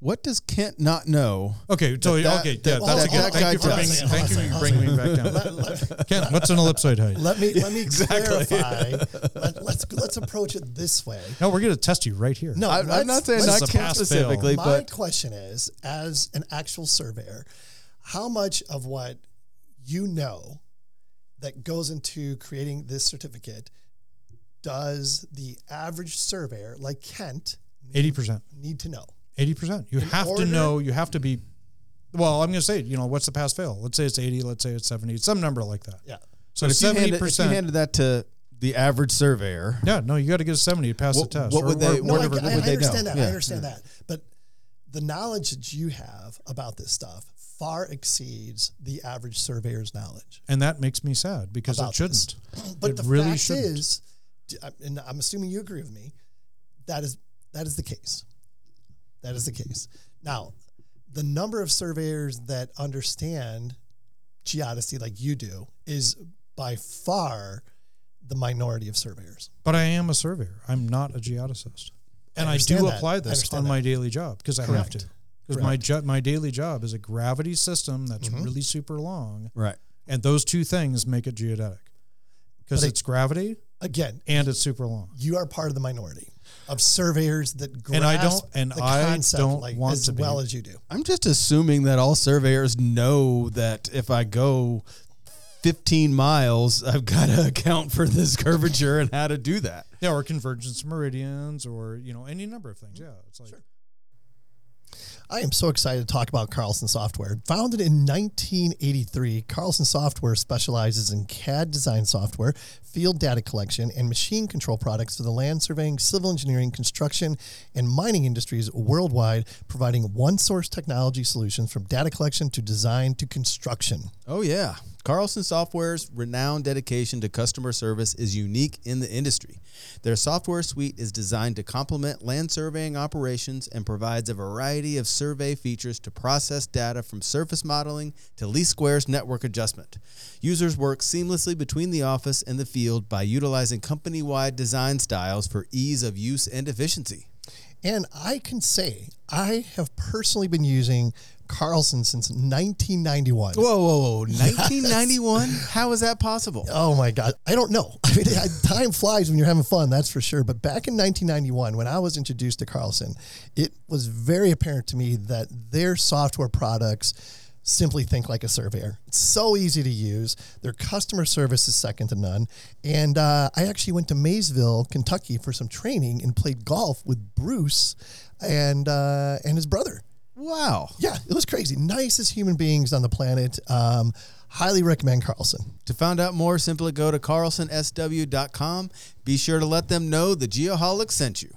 What does Kent not know? okay, so that- okay, that- yeah, that's that- a good. that Thank guy you for does. bringing, thank you for bringing me back down. Let, let- Kent, what's an ellipsoid height? let me let me clarify. Let, let's let's approach it this way. No, we're going to test you right here. No, I, I'm not saying not Kent pass-fail. specifically, My but question is, as an actual surveyor, how much of what you know that goes into creating this certificate does the average surveyor, like Kent, eighty percent. need to know? Eighty percent. You In have order- to know. You have to be Well, I'm going to say, you know, what's the pass fail? Let's say it's 80. Let's say it's 70. Some number like that. Yeah. So seventy percent. you, handed, if you handed that to the average surveyor, yeah, no, you got to get a 70 to pass What- the test. what or- would they- or No, I, whatever. I, I would they know? understand that. I Yeah. understand that. But the knowledge that you have about this stuff far exceeds the average surveyor's knowledge. and that makes me sad because it shouldn't. But It the really fact shouldn't. is, and I'm assuming you agree with me, that is that is the case. That is the case. Now, the number of surveyors that understand geodesy like you do is by far the minority of surveyors. But I am a surveyor. I'm not a geodesist. And I, understand do that. apply this on that. my daily job because I have to. Because my jo- my daily job is a gravity system that's Mm-hmm. really super long, right? and those two things make it geodetic. Because But it- it's gravity Again, and it's super long. you are part of the minority of surveyors that grasp And I don't- and the I concept don't like, want as to be. well as you do. I'm just assuming that all surveyors know that if I go 15 miles, I've got to account for this curvature and how to do that. Yeah, or convergence meridians, or you know any number of things. Yeah, it's like I am so excited to talk about Carlson Software. Founded in 1983, Carlson Software specializes in CAD design software, field data collection, and machine control products for the land surveying, civil engineering, construction, and mining industries worldwide, providing one source technology solutions from data collection to design to construction. Oh, yeah. Carlson Software's renowned dedication to customer service is unique in the industry. Their software suite is designed to complement land surveying operations and provides a variety of survey features to process data from surface modeling to least squares network adjustment. Users work seamlessly between the office and the field by utilizing company wide design styles for ease of use and efficiency. And I can say I have personally been using Carlson since 1991. Whoa, whoa, whoa. 1991? How is that possible? Oh my God. I don't know. I mean, time flies when you're having fun, that's for sure. But back in 1991, when I was introduced to Carlson, it was very apparent to me that their software products simply think like a surveyor. It's so easy to use. Their customer service is second to none. And uh, I actually went to Maysville, Kentucky for some training and played golf with Bruce and, uh, and his brother. Wow. Yeah, it was crazy. Nicest human beings on the planet. Um, highly recommend Carlson. To find out more, simply go to carlsonsw.com. Be sure to let them know the Geoholic sent you.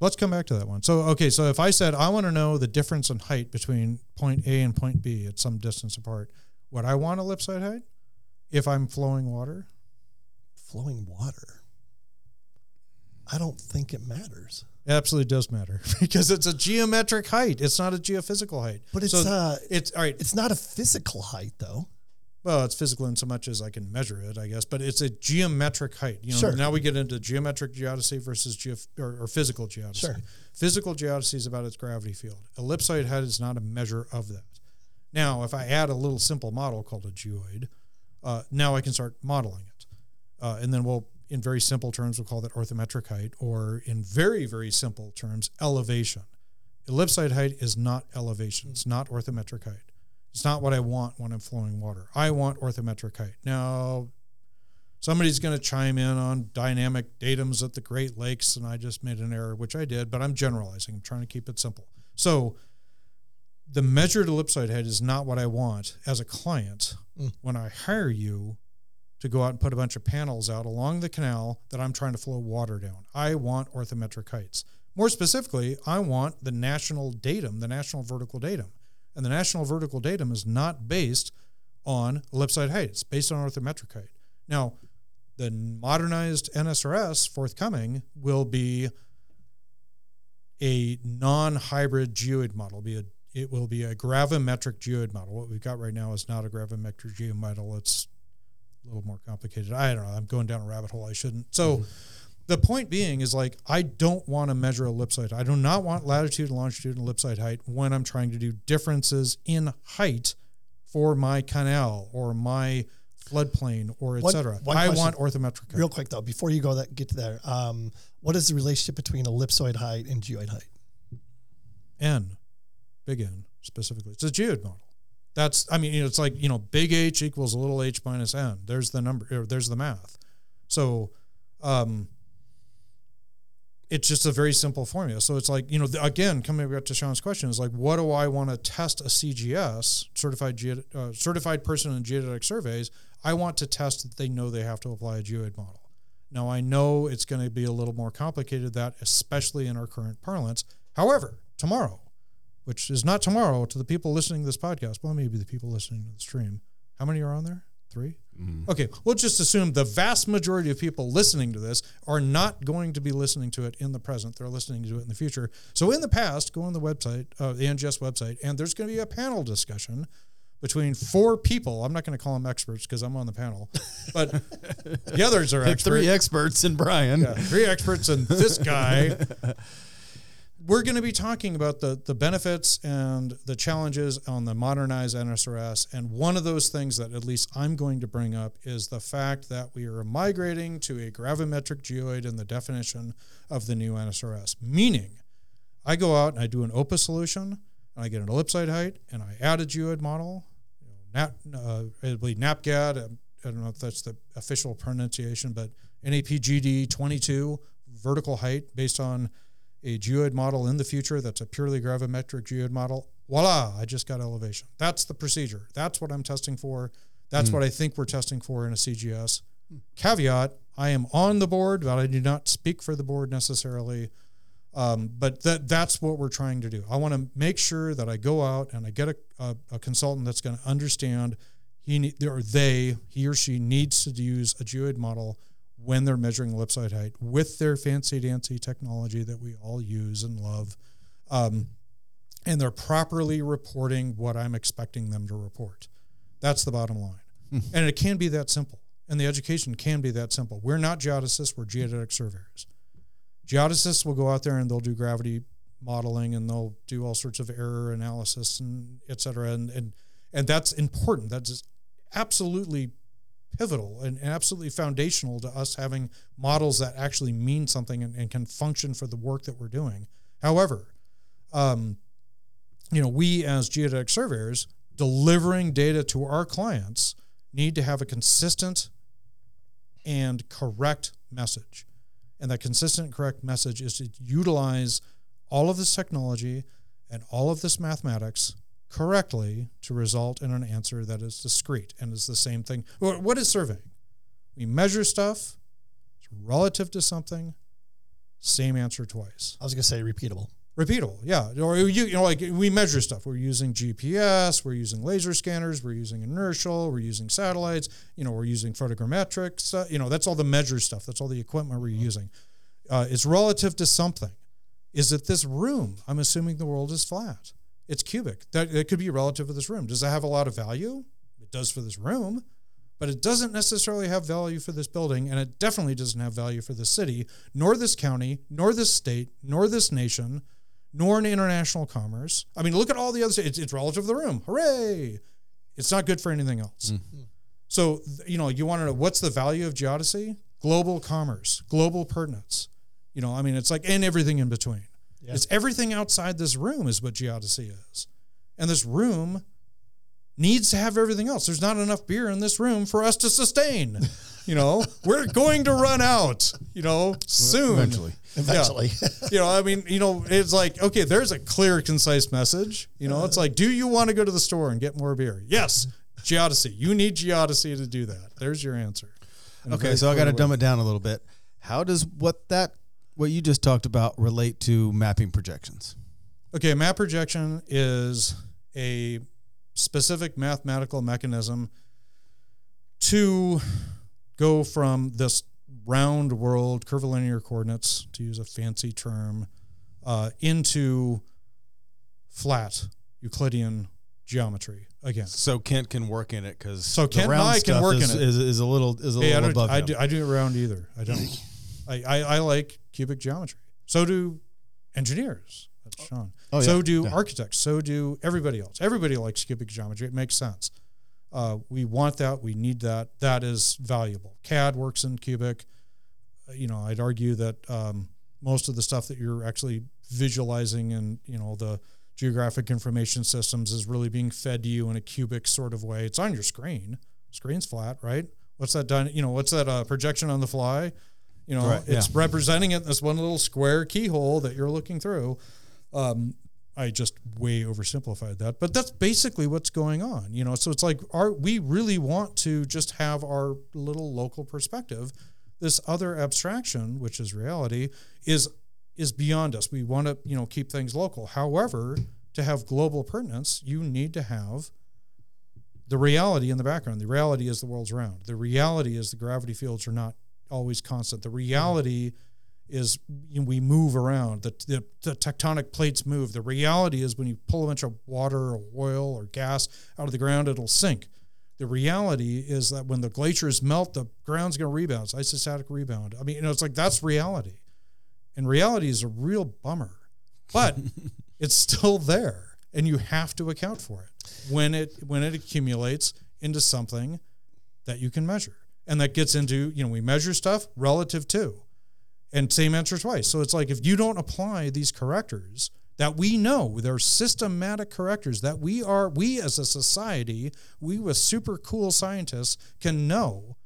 Let's come back to that one. So, okay, so if I said I want to know the difference in height between point A and point B at some distance apart, would I want ellipsoid height if I'm flowing water? Flowing water. I don't think it matters. It absolutely does matter because it's a geometric height. It's not a geophysical height. But it's, So uh, it's all right. It's not a physical height, though. Well, it's physical in so much as I can measure it, I guess. But it's a geometric height. You know, Sure. now we get into geometric geodesy versus geo or, or physical geodesy. Sure. Physical geodesy is about its gravity field. Ellipsoid height is not a measure of that. Now, if I add a little simple model called a geoid, uh, now I can start modeling it, uh, and then we'll, in very simple terms, we'll call that orthometric height, or in very very simple terms, elevation. Ellipsoid height is not elevation. It's not orthometric height. It's not what I want when I'm flowing water. I want orthometric height. Now, somebody's going to chime in on dynamic datums at the Great Lakes, and I just made an error, which I did, but I'm generalizing. I'm trying to keep it simple. So, the measured ellipsoid height is not what I want as a client mm. when I hire you to go out and put a bunch of panels out along the canal that I'm trying to flow water down. I want orthometric heights. More specifically, I want the national datum, the national vertical datum. And the national vertical datum is not based on ellipsoid height, it's based on orthometric height. Now, the modernized NSRS forthcoming will be a non-hybrid geoid model. Be a it will be a gravimetric geoid model. What we've got right now is not a gravimetric geoid model. It's a little more complicated. I don't know. I'm going down a rabbit hole. I shouldn't. So the point being is like I don't want to measure ellipsoid. I do not want latitude, and longitude, and ellipsoid height when I'm trying to do differences in height for my canal or my floodplain or etc. I question. want orthometric height. Real quick though, before you go that get to there, um, what is the relationship between ellipsoid height and geoid height? N, big N specifically. It's a geoid model. That's I mean, it's like you know, big H equals a little h minus n. There's the number. There's the math. So, um, it's just a very simple formula. So it's like, you know, again, coming back to Sean's question, is like, what do I want to test a CGS, certified uh, certified person in geodetic surveys? I want to test that they know they have to apply a geoid model. Now, I know it's going to be a little more complicated that, especially in our current parlance. However, tomorrow, which is not tomorrow to the people listening to this podcast, well, maybe the people listening to the stream. How many are on there? Three? Okay, we'll just assume the vast majority of people listening to this are not going to be listening to it in the present. They're listening to it in the future. So in the past, go on the website, uh, the NGS website, and there's going to be a panel discussion between four people. I'm not going to call them experts because I'm on the panel, but the others are experts. Three experts and Brian. Yeah, three experts and this guy. We're going to be talking about the the benefits and the challenges on the modernized NSRS, and one of those things that at least I'm going to bring up is the fact that we are migrating to a gravimetric geoid in the definition of the new NSRS. Meaning, I go out and I do an OPUS solution, and I get an ellipsoid height, and I add a geoid model. Nap, uh, it'll be NAPGAD. I don't know if that's the official pronunciation, but NAPGD 22 vertical height based on a geoid model in the future that's a purely gravimetric geoid model. Voila, I just got elevation. That's the procedure. That's what I'm testing for. That's what I think we're testing for in a CGS. Caveat, I am on the board, but I do not speak for the board necessarily. Um, but that that's what we're trying to do. I want to make sure that I go out and I get a, a, a consultant that's going to understand he need, or they he or she needs to use a geoid model when they're measuring ellipsoid height with their fancy dancy technology that we all use and love, um, and they're properly reporting what I'm expecting them to report. That's the bottom line, and it can be that simple. And the education can be that simple. We're not geodesists; we're geodetic surveyors geodesists will go out there and they'll do gravity modeling and they'll do all sorts of error analysis and et cetera. And, and, and that's important. That's absolutely pivotal and absolutely foundational to us having models that actually mean something and, and can function for the work that we're doing. However, um, you know, we as geodetic surveyors delivering data to our clients need to have a consistent and correct message. And that consistent, correct message is to utilize all of this technology and all of this mathematics correctly to result in an answer that is discrete and is the same thing. What is surveying? We measure stuff, it's relative to something, same answer twice. I was going to say repeatable. repeatable yeah. Or you, you know like we measure stuff. We're using gps we're using laser scanners we're using inertial we're using satellites you know we're using photogrammetrics uh, you know that's all the measure stuff. That's all the equipment we're using. Uh, it's relative to something. Is it this room? I'm assuming the world is flat it's cubic that it could be relative to this room does it have a lot of value it does for this room but it doesn't necessarily have value for this building, and it definitely doesn't have value for this city, nor this county, nor this state, nor this nation, nor in international commerce. I mean, look at all the other. It's, it's relative to the room. Hooray! It's not good for anything else. Mm. So you know, you want to know what's the value of geodesy? Global commerce, global pertinence. You know, I mean, it's like and everything in between. It's everything outside this room is what geodesy is, and this room needs to have everything else. There's not enough beer in this room for us to sustain. You know, we're going to run out. You know, soon. Eventually. Eventually. You know, I mean, you know, it's like okay, there's a clear, concise message. You know, it's uh. like, do you want to go to the store and get more beer? Yes, geodesy. You need geodesy to do that. There's your answer. Okay, so I got to dumb it down a little bit. How does what that what you just talked about relate to mapping projections? Okay, map projection is a specific mathematical mechanism to go from this round world curvilinear coordinates, to use a fancy term, uh, into flat Euclidean geometry again. So Kent can work in it because So Kent and I can work in it. Is, is a little is a Hey, little don't, above I him. do, I do it round either. I don't. I, I, I like cubic geometry. So do engineers. That's Sean. Oh, yeah. So do Yeah. architects. So do everybody else. Everybody likes cubic geometry. It makes sense. Uh, we want that. We need that. That is valuable. CAD works in cubic. Uh, You know, I'd argue that um, most of the stuff that you're actually visualizing in, you know, the geographic information systems is really being fed to you in a cubic sort of way. It's on your screen. Screen's flat, right? What's that done? You know, what's that uh, projection on the fly? You know, Right, it's yeah. representing it in this one little square keyhole that you're looking through. Um, I just way oversimplified that, but that's basically what's going on. You know, so it's like our we really want to just have our little local perspective. This other abstraction, which is reality, is is beyond us. We want to, you know, keep things local. However, to have global pertinence, you need to have the reality in the background. The reality is the world's round. The reality is the gravity fields are not always constant. The reality is you know, we move around. The, the, the tectonic plates move. The reality is when you pull a bunch of water or oil or gas out of the ground, it'll sink. The reality is that when the glaciers melt, the ground's going to rebound. It's isostatic rebound. I mean, you know, it's like that's reality. And reality is a real bummer, but it's still there and you have to account for it when it when it accumulates into something that you can measure. And that gets into, you know, we measure stuff relative to and same answer twice. So it's like if you don't apply these correctors that we know they're systematic correctors that we are we as a society, we with super cool scientists can know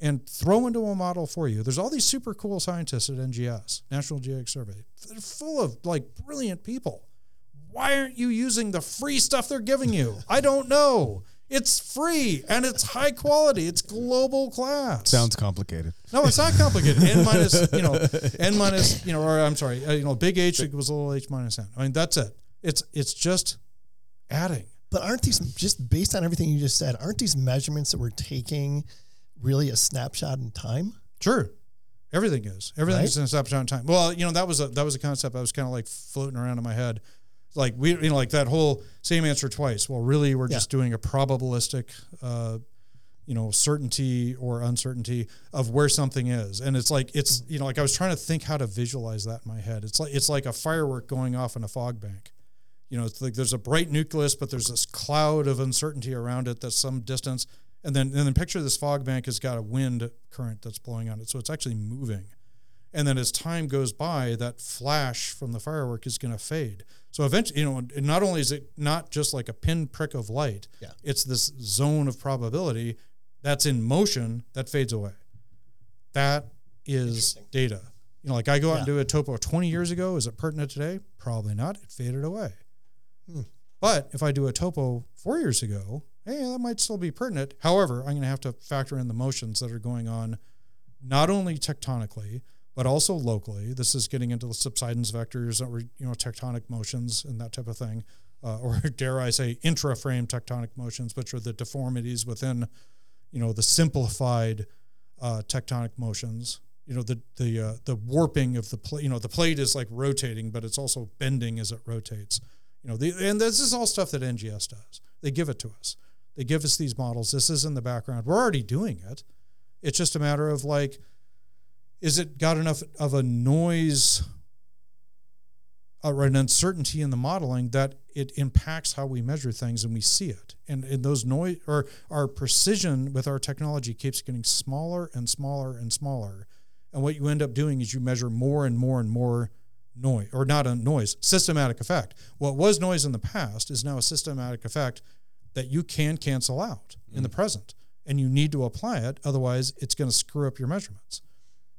and throw into a model for you. There's all these super cool scientists at NGS, National Geodetic Survey. They're full of like brilliant people. Why aren't you using the free stuff they're giving you? I don't know. It's free and it's high quality. It's global class. Sounds complicated. No, it's not complicated. N minus, you know, N minus, you know, or I'm sorry, uh, you know, big H equals little h minus N. I mean, that's it. It's it's just adding. But aren't these just based on everything you just said? Aren't these measurements that we're taking really a snapshot in time? Sure, everything is. Everything is Right? in a snapshot in time. Well, you know, that was a that was a concept I was kind of like floating around in my head. Like we, you know, like that whole same answer twice. Well, really, we're just doing a probabilistic, uh, you know, certainty or uncertainty of where something is, and it's like it's you know, like I was trying to think how to visualize that in my head. It's like it's like a firework going off in a fog bank. You know, it's like there's a bright nucleus, but there's this cloud of uncertainty around it that's some distance. And then, and then picture this fog bank has got a wind current that's blowing on it. So it's actually moving. And then as time goes by, that flash from the firework is going to fade. So eventually, you know, not only is it not just like a pinprick of light, Yeah. it's this zone of probability that's in motion that fades away. That is data. You know, like I go out and do a topo 20 years ago. Is it pertinent today? Probably not. It faded away. Hmm. But if I do a topo four years ago, hey, that might still be pertinent. However, I'm going to have to factor in the motions that are going on, not only tectonically but also locally. This is getting into the subsidence vectors or you know tectonic motions and that type of thing, uh, or dare I say intra-frame tectonic motions, which are the deformities within you know the simplified uh, tectonic motions. You know the the uh, the warping of the plate. You know the plate is like rotating, but it's also bending as it rotates. You know the and this is all stuff that NGS does. They give it to us. They give us these models. This is in the background. We're already doing it. It's just a matter of like, is it got enough of a noise or an uncertainty in the modeling that it impacts how we measure things and we see it. And, and those noise or our precision with our technology keeps getting smaller and smaller and smaller. And what you end up doing is you measure more and more and more noise, or not a noise, systematic effect. What was noise in the past is now a systematic effect that you can cancel out in the mm. present. And you need to apply it, otherwise, it's going to screw up your measurements.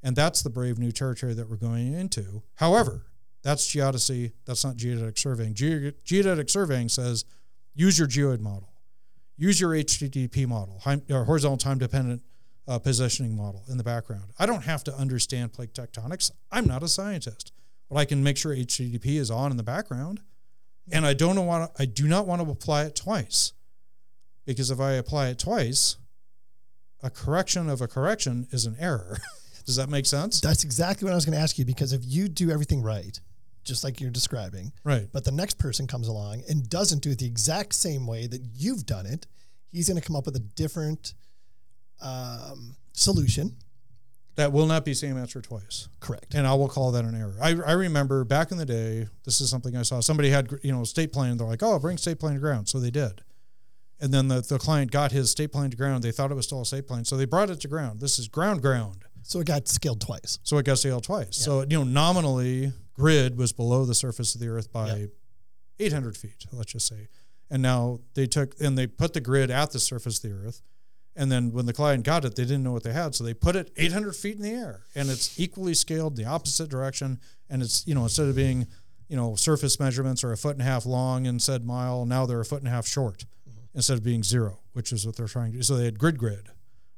And that's the brave new territory that we're going into. However, that's geodesy. That's not geodetic surveying. Ge- geodetic surveying says use your geoid model, use your HTDP model, hi- uh, horizontal time dependent uh, positioning model in the background. I don't have to understand plate tectonics. I'm not a scientist, but I can make sure HTDP is on in the background. And I don't want I do not want to apply it twice because if I apply it twice, a correction of a correction is an error. Does that make sense? That's exactly what I was going to ask you because if you do everything right, just like you're describing, Right. but the next person comes along and doesn't do it the exact same way that you've done it, he's going to come up with a different um, solution. That will not be the same answer twice. Correct. And I will call that an error. I, I remember back in the day, this is something I saw. Somebody had, you know, state plane. They're like, oh, bring state plane to ground. So they did. And then the, the client got his state plane to ground. They thought it was still a state plane. So they brought it to ground. This is ground ground. So it got scaled twice. So it got scaled twice. So, you know, nominally, grid was below the surface of the earth by Yeah. 800 feet, let's just say. And now they took and they put the grid at the surface of the earth. And then when the client got it, they didn't know what they had, so they put it 800 feet in the air, and it's equally scaled the opposite direction. And it's you know instead of being you know surface measurements are a foot and a half long and said mile, now they're a foot and a half short mm-hmm. instead of being zero, which is what they're trying to do. So they had grid grid,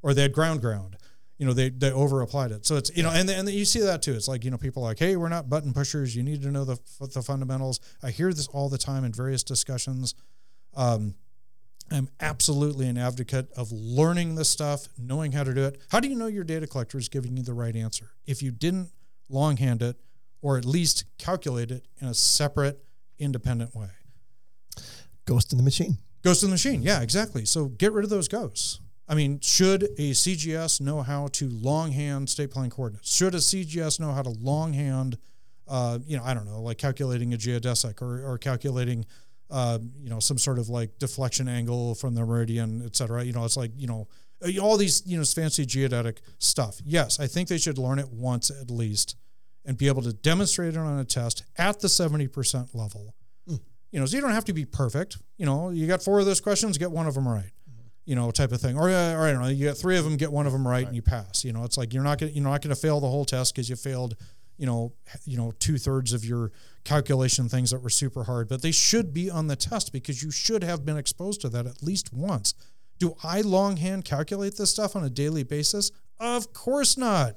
or they had ground ground. You know, they they over applied it. So it's you know, and and you see that too. It's like you know, people are like, hey, we're not button pushers. You need to know the the fundamentals. I hear this all the time in various discussions. Um, I'm absolutely an advocate of learning this stuff, knowing how to do it. How do you know your data collector is giving you the right answer? If you didn't longhand it, or at least calculate it in a separate, independent way. Ghost in the machine. Ghost in the machine. Yeah, exactly. So get rid of those ghosts. I mean, should a CGS know how to longhand state plane coordinates? Should a CGS know how to longhand, uh, you know, I don't know, like calculating a geodesic or, or calculating, uh, you know, some sort of like deflection angle from the meridian, et cetera. You know, it's like, you know, all these, you know, fancy geodetic stuff. Yes, I think they should learn it once at least and be able to demonstrate it on a test at the 70% level. You know, so you don't have to be perfect. You know, you got four of those questions, get one of them right. You know, type of thing. Or, uh, or I don't know, you get three of them, get one of them right, and you pass. You know, it's like you're not gonna you're not gonna fail the whole test because you failed, you know, you know, two thirds of your calculation things that were super hard. But they should be on the test because you should have been exposed to that at least once. Do I longhand calculate this stuff on a daily basis? Of course not.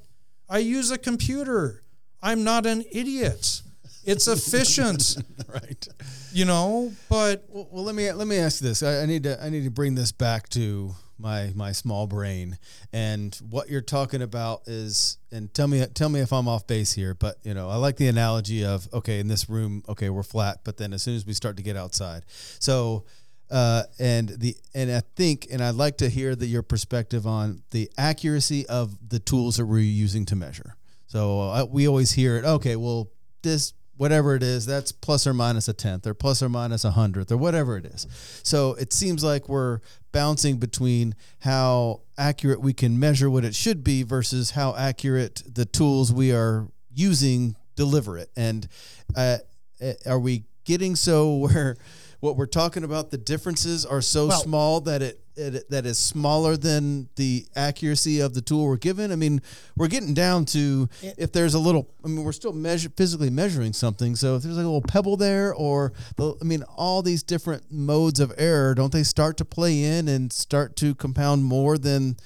I use a computer. I'm not an idiot. It's efficient, right. you know, but Well, well, let me let me ask you this. I, I need to I need to bring this back to my my small brain and what you're talking about is and tell me tell me if I'm off base here but you know I like the analogy of okay in this room okay we're flat but then as soon as we start to get outside so uh, and the and I think and I'd like to hear the, your perspective on the accuracy of the tools that we're using to measure so uh, we always hear it okay well this whatever it is, that's plus or minus a tenth or plus or minus a hundredth or whatever it is. So it seems like we're bouncing between how accurate we can measure what it should be versus how accurate the tools we are using deliver it. And uh, uh, are we getting so where what we're talking about the differences are so Well- small that it, it that is smaller than the accuracy of the tool we're given i mean we're getting down to if there's a little i mean we're still measure, physically measuring something so if there's like a little pebble there or the, i mean all these different modes of error don't they start to play in and start to compound more than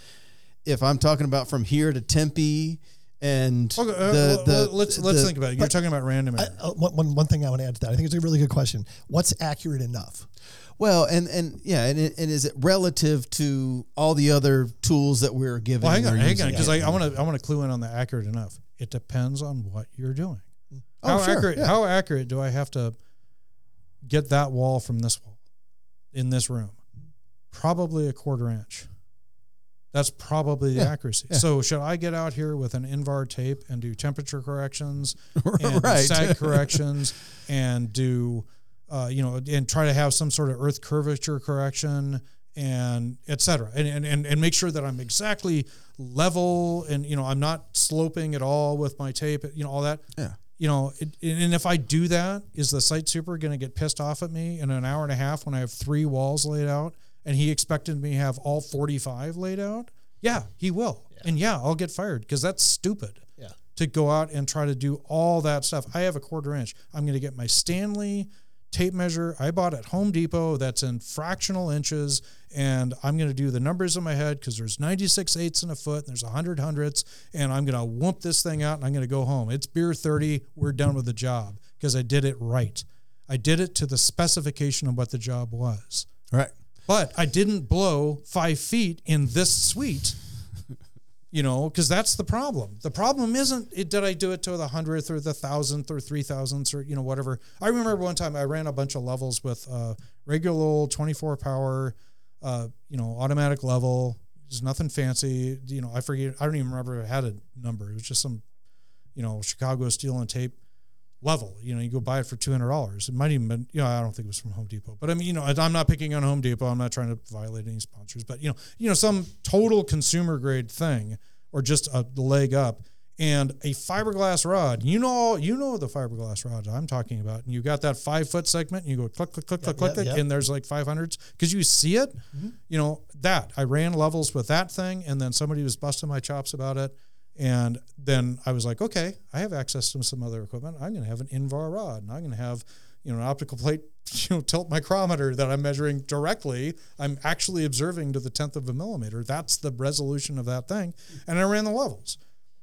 if i'm talking about from here to tempe and okay, uh, the, well, the, let's let's the- think about it. You're talking about random error. Uh, one, one, one thing I want to add to that, I think it's a really good question. What's accurate enough? Well, and and yeah, and, it, and is it relative to all the other tools that we're giving? well, hang on, hang on, because I, I want to I want to clue in on the accurate enough. It depends on what you're doing. Mm. Oh, how sure, accurate? yeah. How accurate do I have to get that wall from this wall in this room? Probably a quarter inch. That's probably the Yeah, accuracy. yeah. So should I get out here with an Invar tape and do temperature corrections and Right. do sag corrections and do uh, you know and try to have some sort of earth curvature correction and et cetera and, and, and, and make sure that I'm exactly level and you know I'm not sloping at all with my tape you know all that Yeah. you know it, and if I do that is the site super going to get pissed off at me in an hour and a half when I have three walls laid out and he expected me to have all 45 laid out yeah he will Yeah. and yeah I'll get fired because that's stupid Yeah. to go out and try to do all that stuff. I have a quarter inch. I'm going to get my Stanley tape measure I bought at Home Depot that's in fractional inches and I'm going to do the numbers in my head because there's 96 eighths in a foot and there's 100 hundredths and I'm going to whoop this thing out and I'm going to go home. It's beer 30. We're done with the job because I did it right. I did it to the specification of what the job was. right. But I didn't blow five feet in this suite, you know, because that's the problem. The problem isn't it, did I do it to the hundredth or the thousandth or three thousandths or you know whatever. I remember one time I ran a bunch of levels with uh, regular old twenty four power, uh, you know, automatic level. There's nothing fancy. You know, I forget. I don't even remember it had a number. It was just some, you know, Chicago steel and tape level. You know, you go buy it for two hundred dollars. It might even been, you know, I don't think it was from Home Depot, but I mean, you know, I'm not picking on Home Depot. I'm not trying to violate any sponsors, but you know, you know, some total consumer grade thing or just a leg up, and a fiberglass rod. You know, you know the fiberglass rod I'm talking about. And you got that five foot segment, and you go click, click, click, click, click, yeah, click, yeah. and there's like 500s because you see it. Mm-hmm. You know that I ran levels with that thing, and then somebody was busting my chops about it. And then I was like, okay, I have access to some other equipment. I'm going to have an Invar rod, and I'm going to have, you know, an optical plate, you know, tilt micrometer that I'm measuring directly. I'm actually observing to the tenth of a millimeter. That's the resolution of that thing, and I ran the levels,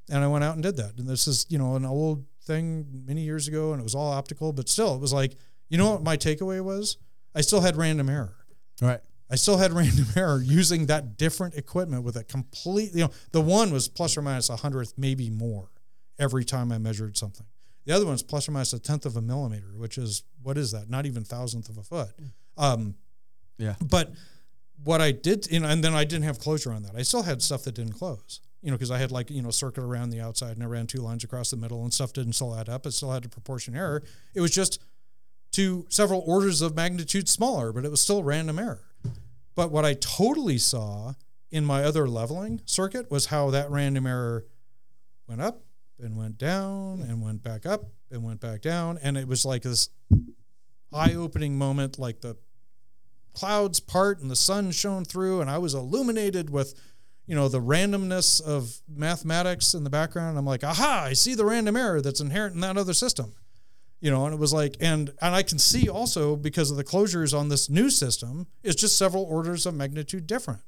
and I went out and did that. And this is, you know, an old thing many years ago, and it was all optical, but still, it was like, you know, what my takeaway was? I still had random error. Right. I still had random error using that different equipment with a completely, you know, the one was plus or minus a hundredth, maybe more every time I measured something. The other one's plus or minus a tenth of a millimeter, which is, what is that? Not even thousandth of a foot. Um, Yeah. but what I did, you know, and then I didn't have closure on that. I still had stuff that didn't close, you know, because I had like, you know, circuit around the outside and I ran two lines across the middle and stuff didn't still add up. It still had a proportion error. It was just to several orders of magnitude smaller, but it was still random error. But what I totally saw in my other leveling circuit was how that random error went up and went down and went back up and went back down. And it was like this eye opening moment, like the clouds part and the sun shone through, and I was illuminated with, you know, the randomness of mathematics in the background. I'm like, aha, I see the random error that's inherent in that other system you know, and it was like, and and I can see also because of the closures on this new system, it's just several orders of magnitude different.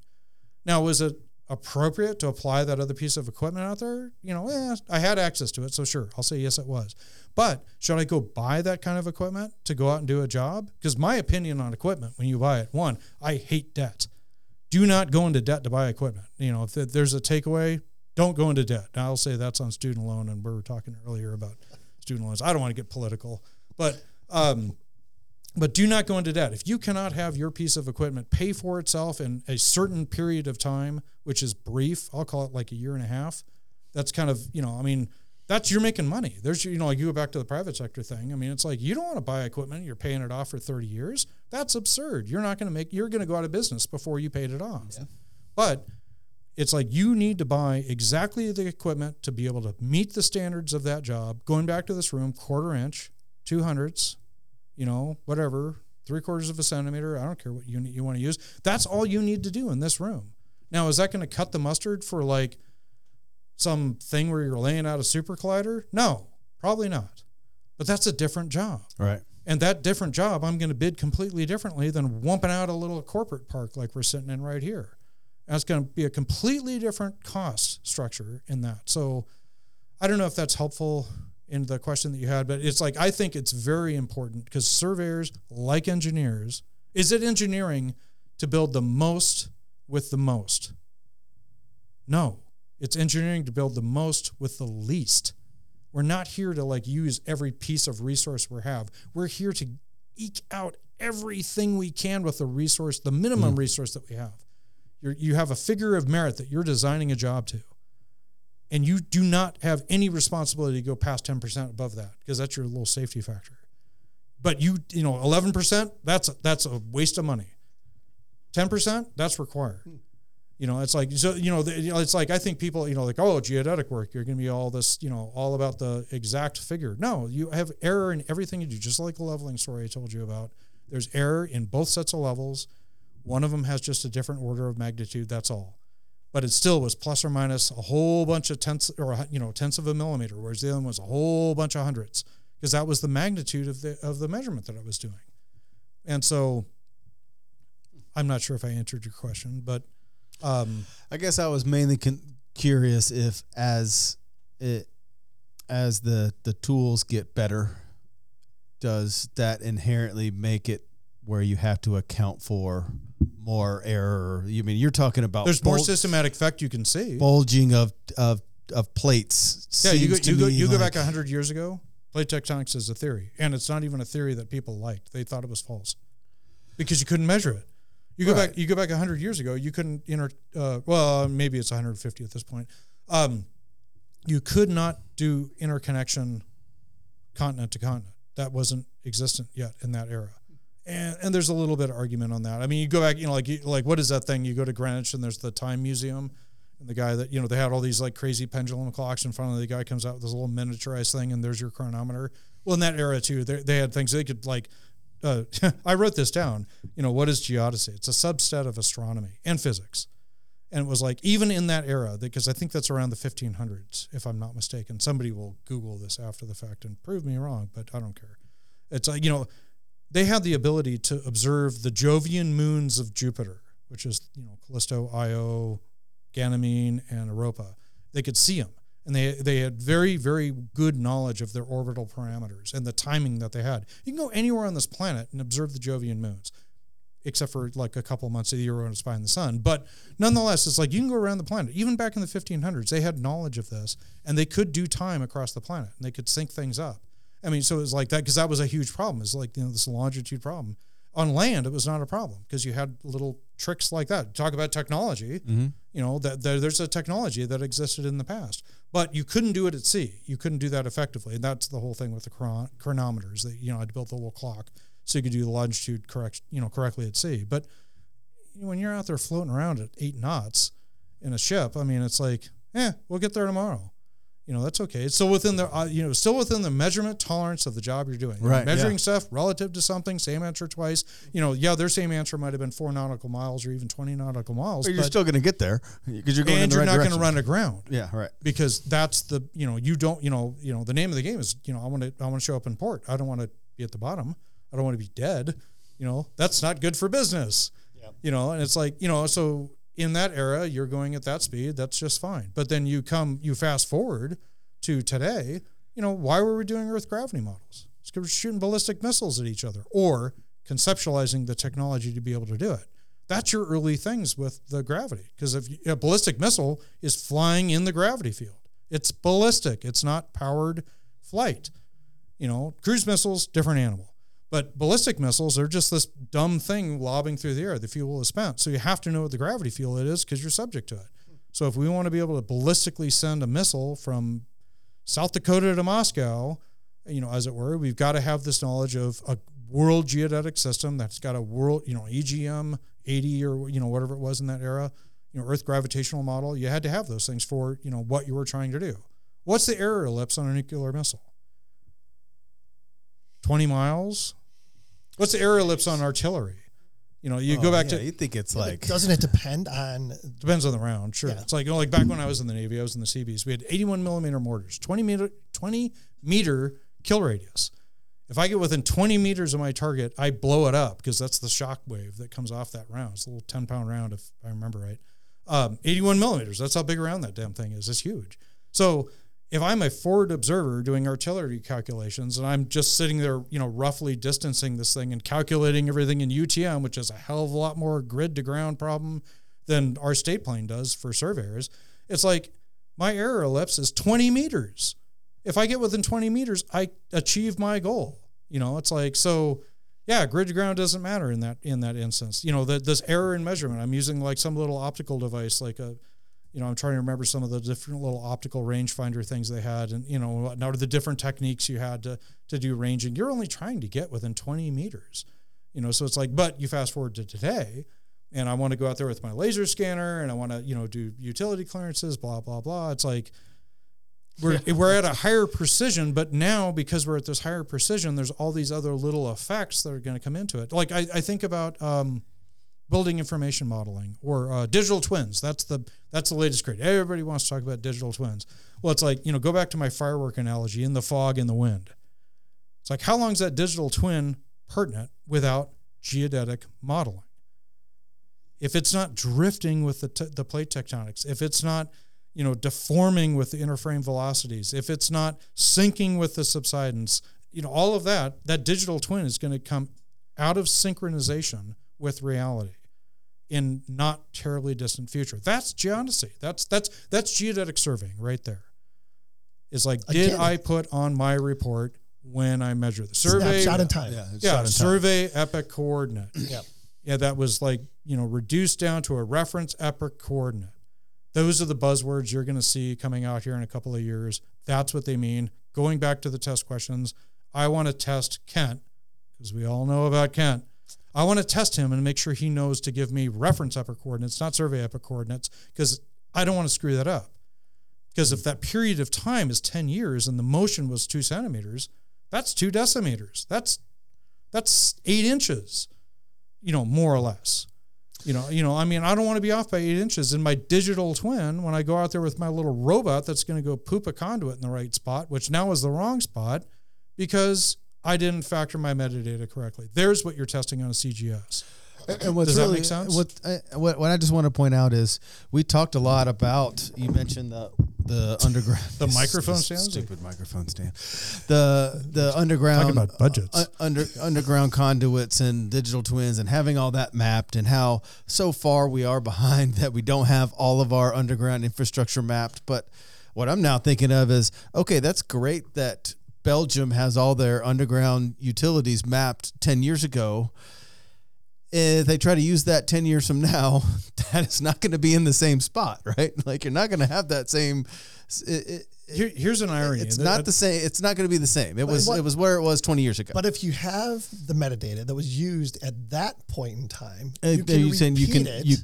Now, was it appropriate to apply that other piece of equipment out there? You know, yeah, I had access to it, so sure, I'll say yes, it was. But should I go buy that kind of equipment to go out and do a job? Because my opinion on equipment, when you buy it, one, I hate debt. Do not go into debt to buy equipment. You know, if there's a takeaway, don't go into debt. Now, I'll say that's on student loan, and we were talking earlier about student loans. I don't want to get political, but um, but do not go into debt. If you cannot have your piece of equipment pay for itself in a certain period of time, which is brief, I'll call it like a year and a half. That's kind of you know, I mean, that's you're making money. There's you know, like you go back to the private sector thing. I mean, it's like you don't want to buy equipment, you're paying it off for 30 years. That's absurd. You're not going to make. You're going to go out of business before you paid it off. But it's like you need to buy exactly the equipment to be able to meet the standards of that job. Going back to this room, quarter inch, two hundredths, you know, whatever, three quarters of a centimeter. I don't care what unit you want to use. That's all you need to do in this room. Now, is that going to cut the mustard for like some thing where you're laying out a super collider? No, probably not. But that's a different job. Right. And that different job, I'm going to bid completely differently than wumping out a little corporate park like we're sitting in right here. That's going to be a completely different cost structure in that. So I don't know if that's helpful in the question that you had, but it's like I think it's very important because surveyors, like engineers, is it engineering to build the most with the most? No, it's engineering to build the most with the least. We're not here to like use every piece of resource we have. We're here to eke out everything we can with the resource, the minimum mm. resource that we have. You're, you have a figure of merit that you're designing a job to, and you do not have any responsibility to go past 10% above that because that's your little safety factor. But you, you know, 11%, that's, that's a waste of money. 10%, that's required. Hmm. You know, it's like so. You you know, it's like I think people, you know, like oh, geodetic work, you're going to be all this, you know, all about the exact figure. No, you have error in everything you do, just like the leveling story I told you about. There's error in both sets of levels. One of them has just a different order of magnitude. That's all. But it still was plus or minus a whole bunch of tenths or you know tenths of a millimeter, whereas the other one was a whole bunch of hundredths because that was the magnitude of the of the measurement that I was doing. And so, I'm not sure if I answered your question, but. Um, I guess I was mainly con- curious if as it as the the tools get better, does that inherently make it where you have to account for more error? You mean you're talking about there's more systematic effect you can see. bulging of of of plates. yeah, you go, you go, you go like- back 100 years ago, plate tectonics is a theory. And it's not even a theory that people liked. They thought it was false because you couldn't measure it. You go Right. back, you go back 100 years ago, you couldn't inter, uh, well, maybe it's 150 at this point. Um, you could not do interconnection continent to continent. That wasn't existent yet in that era. And, and there's a little bit of argument on that. I mean, you go back, you know, like like what is that thing? You go to Greenwich and there's the Time Museum, And the guy that you know they had all these like crazy pendulum clocks and finally the guy comes out with this little miniaturized thing, and there's your chronometer. Well, in that era too, they, they had things they could like. Uh, I wrote this down. You know what is geodesy? It's a subset of astronomy and physics, and it was like even in that era because I think that's around the 1500s, if I'm not mistaken. Somebody will Google this after the fact and prove me wrong, but I don't care. It's like you know they had the ability to observe the Jovian moons of Jupiter, which is you know Callisto, Io, Ganymede, and Europa. They could see them, and they they had very very good knowledge of their orbital parameters and the timing that they had. You can go anywhere on this planet and observe the Jovian moons, except for like a couple months of the year when it's behind the sun. But nonetheless, it's like you can go around the planet. Even back in the 1500s, they had knowledge of this, and they could do time across the planet, and they could sync things up. I mean, so it was like that because that was a huge problem. It's like you know this longitude problem. On land, it was not a problem because you had little tricks like that. Talk about technology. You know that, that there's a technology that existed in the past, but you couldn't do it at sea. You couldn't do that effectively, and that's the whole thing with the chron- chronometers. That you know, I'd built a little clock so you could do the longitude correct, you know, correctly at sea. But when you're out there floating around at eight knots in a ship, I mean, it's like, eh, we'll get there tomorrow. You know, that's okay. It's still within the, uh, you know, still within the measurement tolerance of the job you're doing. You know, Right, measuring yeah. stuff relative to something, same answer twice. You know, yeah, their same answer might have been four nautical miles or even 20 nautical miles. But you're still going to get there because you're going in and the you're right not going to run aground Yeah, right. because that's the you know you don't you know you know the name of the game is you know I want to I want to show up in port. I don't want to be at the bottom. I don't want to be dead. You know that's not good for business. Yeah. You know, and it's like you know so in that era you're going at that speed. That's just fine. But then you come you fast forward to today. You know why were we doing Earth gravity models? It's because we're shooting ballistic missiles at each other or conceptualizing the technology to be able to do it. That's your early things with the gravity. Because if you, a ballistic missile is flying in the gravity field, it's ballistic. It's not powered flight. You know, cruise missiles, different animal. But ballistic missiles are just this dumb thing lobbing through the air. The fuel is spent. So you have to know what the gravity field it is because you're subject to it. So if we want to be able to ballistically send a missile from South Dakota to Moscow, you know, as it were, we've got to have this knowledge of a world geodetic system that's got a world, you know, EGM 80 or you know whatever it was in that era, you know, Earth gravitational model. You had to have those things for you know what you were trying to do. What's the error ellipse on a nuclear missile? 20 miles. What's the error ellipse on artillery? You know, you go Oh, back yeah, to You think it's like Doesn't it depend on? Depends on the round, sure. Yeah. It's like you know, like back when I was in the Navy, I was in the Seabees. We had 81 millimeter mortars, 20 meter, 20 meter kill radius. If I get within 20 meters of my target, I blow it up because that's the shock wave that comes off that round. It's a little 10 pound round, if I remember right. Um, 81 millimeters. That's how big around that damn thing is. It's huge. So if I'm a forward observer doing artillery calculations and I'm just sitting there, you know, roughly distancing this thing and calculating everything in UTM, which is a hell of a lot more grid to ground problem than our state plane does for surveyors, it's like my error ellipse is 20 meters. If I get within 20 meters, I achieve my goal. You know, it's like so yeah, grid to ground doesn't matter in that in that instance. You know, that this error in measurement, I'm using like some little optical device, like a, you know, I'm trying to remember some of the different little optical rangefinder things they had, and you know, what are the different techniques you had to to do ranging. You're only trying to get within 20 meters. You know, so it's like, but you fast forward to today, and I want to go out there with my laser scanner, and I want to you know do utility clearances, blah blah blah. It's like we're we're at a higher precision, but now because we're at this higher precision, there's all these other little effects that are going to come into it. Like I, I think about um, building information modeling or uh, digital twins. That's the that's the latest craze. Everybody wants to talk about digital twins. Well, it's like you know, go back to my firework analogy in the fog and the wind. It's like how long is that digital twin pertinent without geodetic modeling? If it's not drifting with the, the plate tectonics, if it's not you know deforming with the interframe velocities, if it's not syncing with the subsidence, you know all of that, that digital twin is going to come out of synchronization with reality in not terribly distant future. That's geodesy. That's that's that's geodetic surveying right there. Is like, did I put on my report when I measure the survey? Snapshot in time. yeah, it's yeah, shot in time. survey epoch coordinate. Yeah. Yeah, that was like, you know, reduced down to a reference epoch coordinate. Those are the buzzwords you're going to see coming out here in a couple of years. That's what they mean. Going back to the test questions, I want to test Kent because we all know about Kent. I want to test him and make sure he knows to give me reference epoch coordinates, not survey epoch coordinates, because I don't want to screw that up. Because if that period of time is 10 years and the motion was two centimeters, that's two decimeters. That's that's eight inches, you know, more or less. You know, you know, I mean, I don't want to be off by eight inches in my digital twin when I go out there with my little robot that's going to go poop a conduit in the right spot, which now is the wrong spot because I didn't factor my metadata correctly. There's what you're testing on a CGS. And what's Does that really, make sense? What, I, what what I just want to point out is we talked a lot about. You mentioned the the underground The microphone this stands? stupid microphone stand, the the underground Talk about budgets. uh, under underground conduits and digital twins and having all that mapped and how so far we are behind that we don't have all of our underground infrastructure mapped. But what I'm now thinking of is okay, that's great that Belgium has all their underground utilities mapped ten years ago if they try to use that 10 years from now, that is not going to be in the same spot, right? Like you're not going to have that same. It, Here, here's an irony. it's not the same. It's not going to be the same. It was. what- it was where it was 20 years ago. But if you have the metadata that was used at that point in time, Uh, you can you saying you can it. you.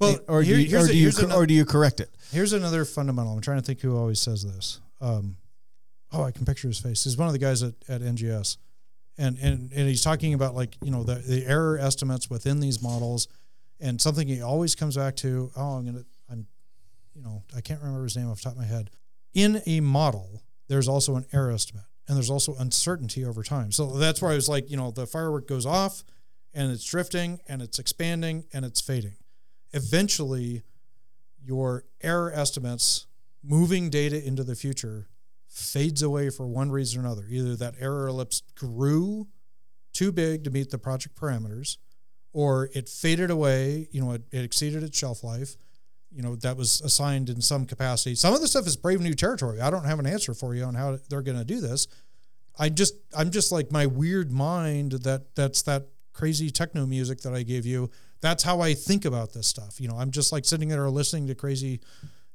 Well, or do here- you, or do you, or do you correct it? Here's another fundamental. I'm trying to think who always says this. Um, oh, I can picture his face. He's one of the guys at, at NGS. And, and and he's talking about like, you know, the, the error estimates within these models and something he always comes back to, oh, I'm gonna I'm you know, I can't remember his name off the top of my head. In a model, there's also an error estimate and there's also uncertainty over time. So that's where I was like, you know, the firework goes off and it's drifting and it's expanding and it's fading. Eventually, your error estimates moving data into the future fades away for one reason or another. Either that error ellipse grew too big to meet the project parameters, or it faded away, you know, it, it exceeded its shelf life. You know, that was assigned in some capacity. Some of the stuff is brave new territory. I don't have an answer for you on how they're going to do this. I just, I'm just like my weird mind that that's that crazy techno music that I gave you. That's how I think about this stuff. You know, I'm just like sitting there listening to crazy,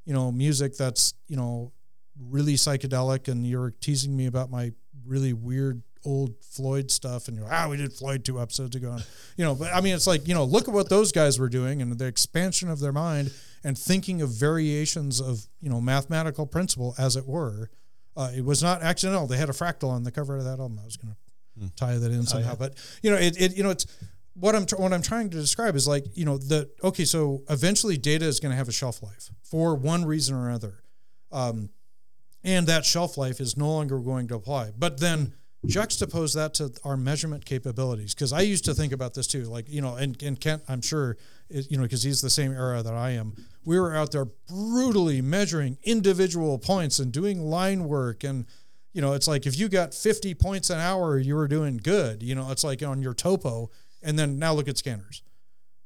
you know, music that's, you know, really psychedelic and you're teasing me about my really weird old Floyd stuff and you're ah we did Floyd two episodes ago. And, you know but I mean it's like you know look at what those guys were doing and the expansion of their mind and thinking of variations of you know mathematical principle as it were. Uh, it was not accidental. They had a fractal on the cover of that album. I was going to tie that in somehow but you know it, it you know it's what I'm what I'm trying to describe is like you know the okay so eventually data is going to have a shelf life for one reason or another. Um, and that shelf life is no longer going to apply. But then juxtapose that to our measurement capabilities, because I used to think about this too. Like you know, and, and Kent, I'm sure, is, you know, because he's the same era that I am. We were out there brutally measuring individual points and doing line work, and you know, it's like if you got 50 points an hour, you were doing good. You know, it's like on your topo, and then now look at scanners.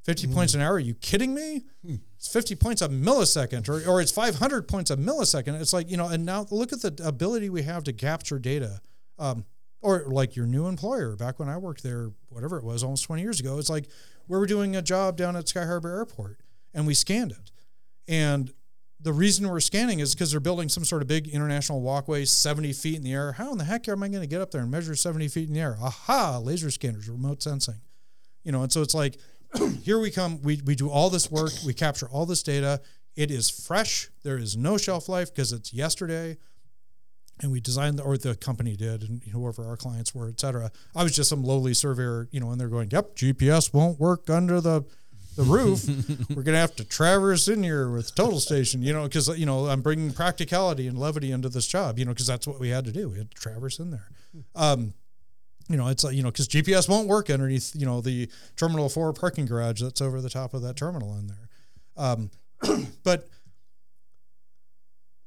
50 hmm. points an hour? Are you kidding me? Hmm. It's 50 points a millisecond, or, or it's 500 points a millisecond. It's like, you know, and now look at the ability we have to capture data. Um, or like your new employer, back when I worked there, whatever it was, almost 20 years ago, it's like we were doing a job down at Sky Harbor Airport and we scanned it. And the reason we're scanning is because they're building some sort of big international walkway 70 feet in the air. How in the heck am I going to get up there and measure 70 feet in the air? Aha, laser scanners, remote sensing. You know, and so it's like, here we come. We, we do all this work. We capture all this data. It is fresh. There is no shelf life because it's yesterday. And we designed, the, or the company did, and whoever our clients were, et cetera. I was just some lowly surveyor, you know, and they're going, yep, GPS won't work under the the roof. We're going to have to traverse in here with total station, you know, because, you know, I'm bringing practicality and levity into this job, you know, because that's what we had to do. We had to traverse in there. Um, you know, it's like, you know, because GPS won't work underneath, you know, the Terminal 4 parking garage that's over the top of that terminal in there. Um, but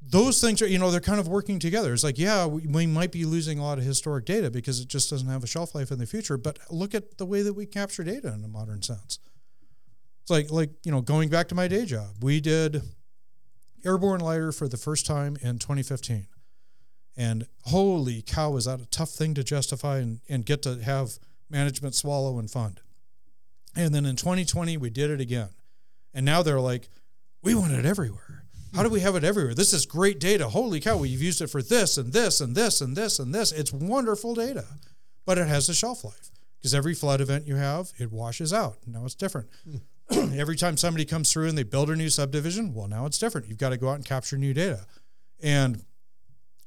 those things are, you know, they're kind of working together. It's like, yeah, we, we might be losing a lot of historic data because it just doesn't have a shelf life in the future. But look at the way that we capture data in a modern sense. It's like, like you know, going back to my day job, we did airborne lidar for the first time in 2015. And holy cow, is that a tough thing to justify and, and get to have management swallow and fund. And then in 2020, we did it again. And now they're like, we want it everywhere. How do we have it everywhere? This is great data. Holy cow, we've used it for this and this and this and this and this. It's wonderful data, but it has a shelf life because every flood event you have, it washes out. Now it's different. Hmm. every time somebody comes through and they build a new subdivision, well, now it's different. You've got to go out and capture new data, and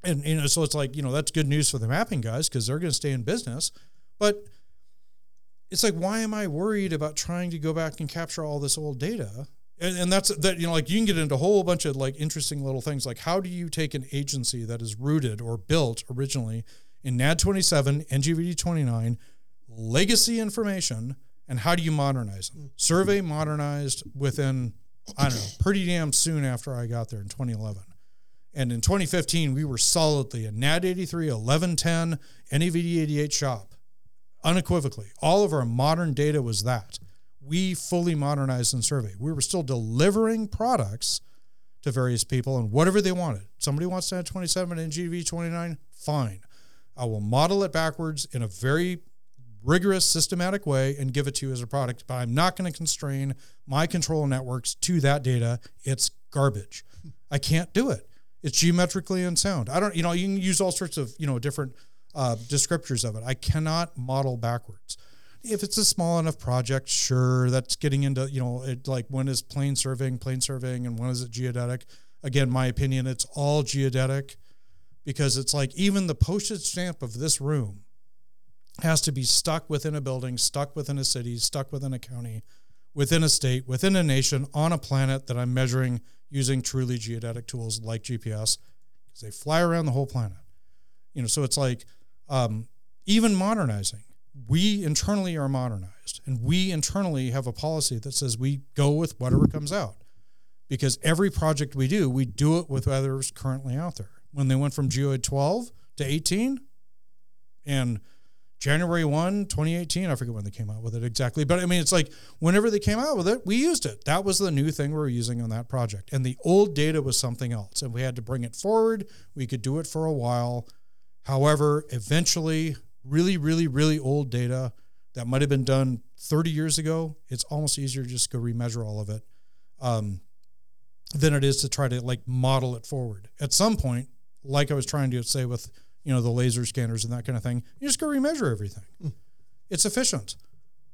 and you know, so it's like you know that's good news for the mapping guys because they're going to stay in business, but it's like why am I worried about trying to go back and capture all this old data? And, and that's that you know like you can get into a whole bunch of like interesting little things like how do you take an agency that is rooted or built originally in NAD 27, NGVD 29, legacy information, and how do you modernize them? Survey modernized within, I don't know, pretty damn soon after I got there in 2011. And in 2015, we were solidly a NAD 83, 1110, NAVD 88 shop, unequivocally. All of our modern data was that. We fully modernized and surveyed. We were still delivering products to various people and whatever they wanted. Somebody wants NAD 27 and NGV 29, fine. I will model it backwards in a very rigorous, systematic way and give it to you as a product, but I'm not going to constrain my control networks to that data. It's garbage. I can't do it. It's geometrically unsound. I don't, you know, you can use all sorts of, you know, different uh, descriptors of it. I cannot model backwards. If it's a small enough project, sure, that's getting into, you know, it, like when is plane surveying, plane surveying, and when is it geodetic? Again, my opinion, it's all geodetic because it's like even the postage stamp of this room has to be stuck within a building, stuck within a city, stuck within a county, within a state, within a nation, on a planet that I'm measuring using truly geodetic tools like GPS because they fly around the whole planet. You know, so it's like um, even modernizing. We internally are modernized, and we internally have a policy that says we go with whatever comes out because every project we do, we do it with whatever's currently out there. When they went from Geoid 12 to 18, and January 1, 2018. I forget when they came out with it exactly. But I mean, it's like whenever they came out with it, we used it. That was the new thing we were using on that project. And the old data was something else. And we had to bring it forward. We could do it for a while. However, eventually, really, really, really old data that might have been done 30 years ago, it's almost easier to just go remeasure all of it um, than it is to try to like model it forward. At some point, like I was trying to say with you know, the laser scanners and that kind of thing. You just go remeasure everything. Mm. It's efficient.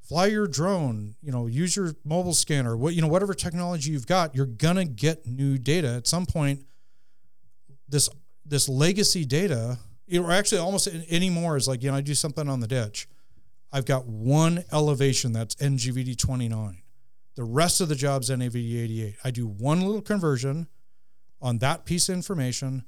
Fly your drone, you know, use your mobile scanner, what you know, whatever technology you've got, you're gonna get new data. At some point, this this legacy data, or actually almost anymore is like, you know, I do something on the ditch. I've got one elevation that's NGVD 29. The rest of the job's NAVD 88. I do one little conversion on that piece of information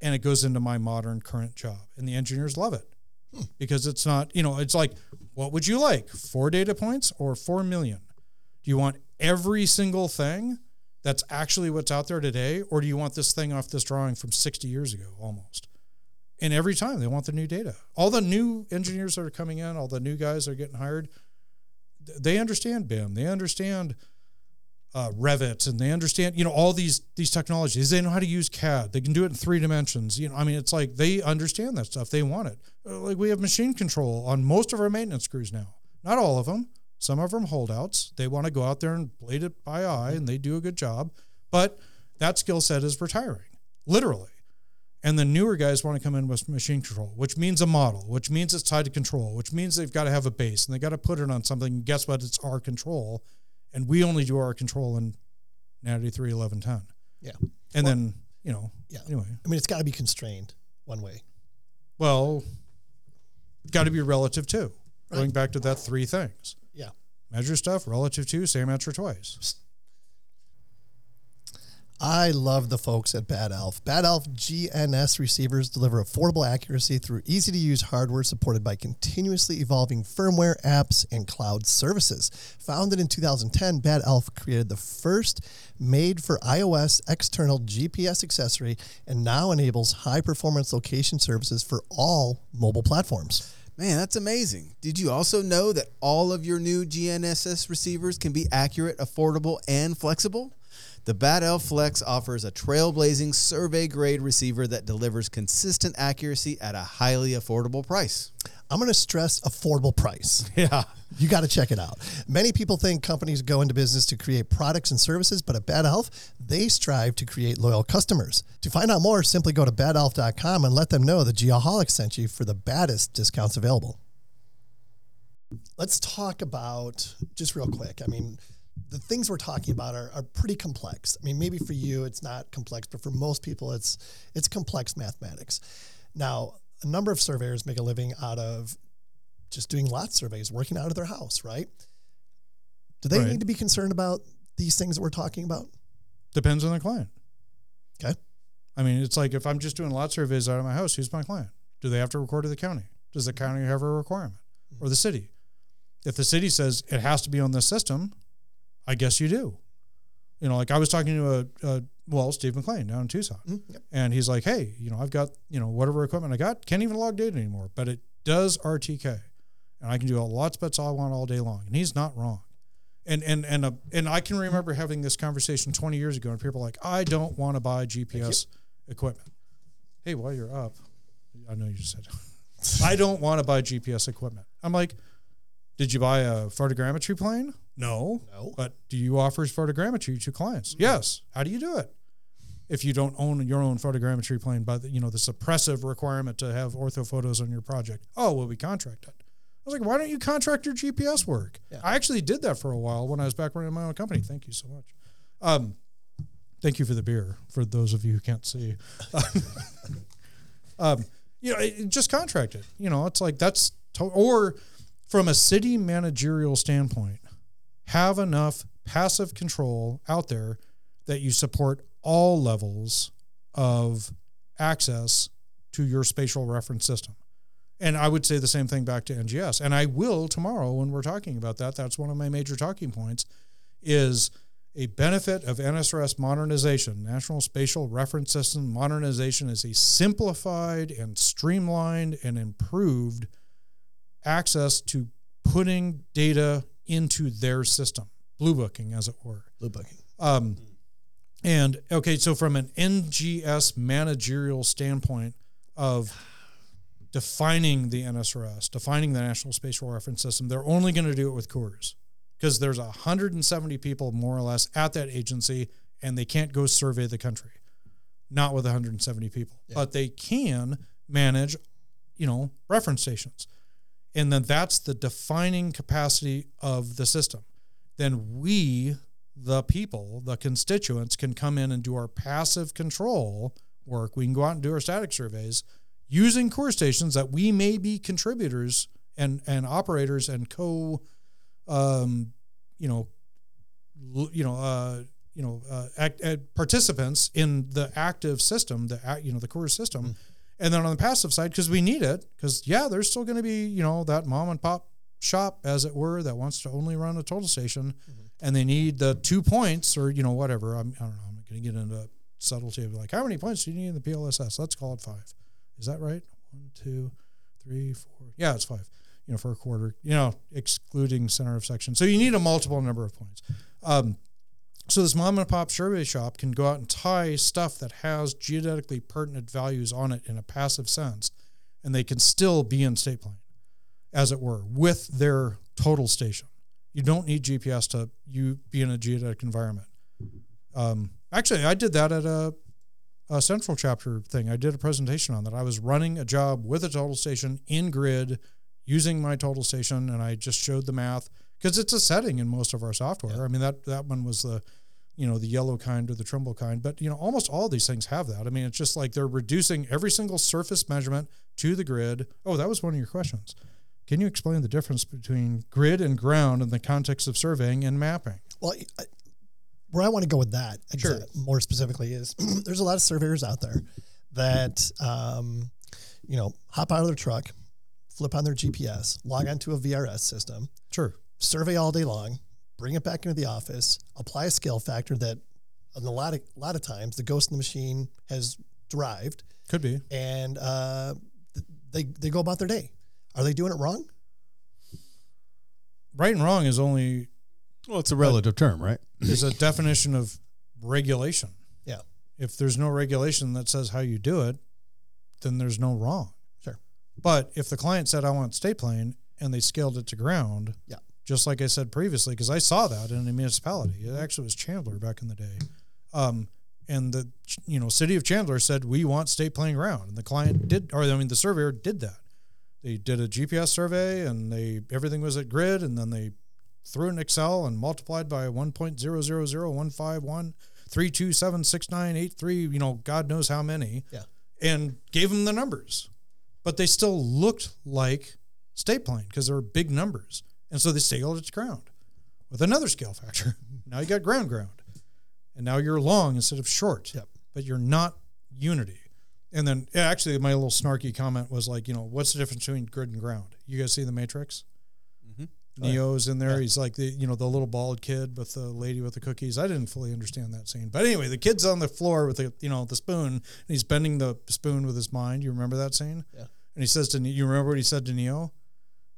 and it goes into my modern current job. And the engineers love it hmm. because it's not, you know, it's like, what would you like? Four data points or four million? Do you want every single thing that's actually what's out there today? Or do you want this thing off this drawing from 60 years ago almost? And every time they want the new data. All the new engineers that are coming in, all the new guys that are getting hired, they understand BIM. They understand uh, Revit and they understand, you know, all these these technologies. They know how to use CAD. They can do it in three dimensions. You know, I mean, it's like they understand that stuff. They want it. Uh, like we have machine control on most of our maintenance crews now. Not all of them. Some of them holdouts. They want to go out there and blade it by eye, and they do a good job. But that skill set is retiring, literally. And the newer guys want to come in with machine control, which means a model, which means it's tied to control, which means they've got to have a base and they got to put it on something. Guess what? It's our control and we only do our control in 93, 11, 10. Yeah. And well, then, you know, yeah. Anyway, I mean, it's got to be constrained one way. Well, got to be relative too. Right. Going back to that three things. Yeah. Measure stuff relative to, same answer twice. I love the folks at Bad Elf. Bad Elf GNSS receivers deliver affordable accuracy through easy to use hardware supported by continuously evolving firmware, apps, and cloud services. Founded in 2010, Bad Elf created the first made for iOS external GPS accessory and now enables high performance location services for all mobile platforms. Man, that's amazing. Did you also know that all of your new GNSS receivers can be accurate, affordable, and flexible? The Bad Elf Flex offers a trailblazing survey grade receiver that delivers consistent accuracy at a highly affordable price. I'm going to stress affordable price. Yeah. You got to check it out. Many people think companies go into business to create products and services, but at Bad Elf, they strive to create loyal customers. To find out more, simply go to badelf.com and let them know the Geoholics sent you for the baddest discounts available. Let's talk about just real quick. I mean, the things we're talking about are, are pretty complex. I mean, maybe for you it's not complex, but for most people it's it's complex mathematics. Now, a number of surveyors make a living out of just doing lot surveys, working out of their house, right? Do they Right. need to be concerned about these things that we're talking about? Depends on the client. Okay. I mean, it's like if I'm just doing lot surveys out of my house, who's my client? Do they have to record to the county? Does the county have a requirement or the city? If the city says it has to be on this system, I guess you do. You know, like I was talking to a, a well, Steve McLean down in Tucson, Mm, yep. and he's like, "Hey, you know, I've got you know whatever equipment I got can't even log data anymore, but it does RTK, and I can do all lots bets all I want all day long." And he's not wrong. And and and uh, and I can remember having this conversation 20 years ago, and people are like, "I don't want to buy GPS equipment." Hey, while you're up, I know you just said, "I don't want to buy GPS equipment." I'm like, "Did you buy a photogrammetry plane?" No. No. But do you offer photogrammetry to clients? Yes. How do you do it? If you don't own your own photogrammetry plane, by the you know the suppressive requirement to have ortho photos on your project. Oh, well, we contract it. I was like, why don't you contract your GPS work? Yeah. I actually did that for a while when I was back running my own company. Thank you so much. Um, thank you for the beer. For those of you who can't see, um, you know, it just contract it. You know, it's like that's to- or from a city managerial standpoint, have enough passive control out there that you support all levels of access to your spatial reference system. And I would say the same thing back to NGS. And I will tomorrow when we're talking about that. That's one of my major talking points is a benefit of NSRS modernization, National Spatial Reference System modernization is a simplified and streamlined and improved access to putting data into their system, blue booking as it were. Blue booking. Um, and okay, so from an NGS managerial standpoint of defining the NSRS, defining the National Spatial Reference System, they're only going to do it with CORS because there's 170 people more or less at that agency, and they can't go survey the country, not with 170 people, but they can manage, you know, reference stations, and then that's the defining capacity of the system. Then we, the people, the constituents, can come in and do our passive control work. We can go out and do our static surveys using CORS stations that we may be contributors and and operators and co um, you know, you know, uh, you know, uh, act, uh, participants in the active system, the you know, the CORS system, and then on the passive side, because we need it, because yeah, there's still going to be you know that mom and pop shop, as it were, that wants to only run a total station, and they need the two points or you know whatever. I'm, I don't know. I'm going to get into subtlety of like how many points do you need in the PLSS? Let's call it five. Is that right? One, two, three, four. Yeah, it's five. You know, for a quarter. You know, excluding center of section. So you need a multiple number of points. Um, so this mom and pop survey shop can go out and tie stuff that has geodetically pertinent values on it in a passive sense, and they can still be in state plane, as it were, with their total station. You don't need GPS to you be in a geodetic environment. Um, actually, I did that at a, a central chapter thing. I did a presentation on that. I was running a job with a total station in grid using my total station, and I just showed the math because it's a setting in most of our software. I mean that that one was the you know the yellow kind or the Trimble kind, but you know almost all these things have that. I mean it's just like they're reducing every single surface measurement to the grid. Oh, that was one of your questions. Can you explain the difference between grid and ground in the context of surveying and mapping? Well, I, where I want to go with that, Sure. more specifically, is there's a lot of surveyors out there that, um, you know, hop out of their truck, flip on their GPS, log onto a VRS system, Sure. Survey all day long, bring it back into the office, apply a scale factor that, in a lot of a lot of times, the ghost in the machine has derived, Could be. and uh, they they go about their day. Are they doing it wrong? Right and wrong is only Well, it's a relative term, right? There's a definition of regulation. Yeah. If there's no regulation that says how you do it, then there's no wrong. Sure. But if the client said I want state plane and they scaled it to ground, Yeah. Just like I said previously, because I saw that in a municipality. It actually was Chandler back in the day. Um, and the you know city of Chandler said we want state plane ground, and the client did, or I mean the surveyor did that. They did a GPS survey, and they everything was at grid, and then they threw in Excel and multiplied by 1.0001513276983, you know, God knows how many, Yeah. and gave them the numbers. But they still looked like state plane because they were big numbers. And so they scaled it to ground with another scale factor. now you got ground ground. And now you're long instead of short. Yep. But you're not unity. And then actually my little snarky comment was like, you know, what's the difference between grid and ground? You guys see the Matrix? Mm-hmm. Oh, Neo's in there. He's like the you know the little bald kid with the lady with the cookies. I didn't fully understand that scene, but anyway, the kid's on the floor with the you know the spoon, and he's bending the spoon with his mind. You remember that scene? Yeah. And he says to you remember what he said to Neo?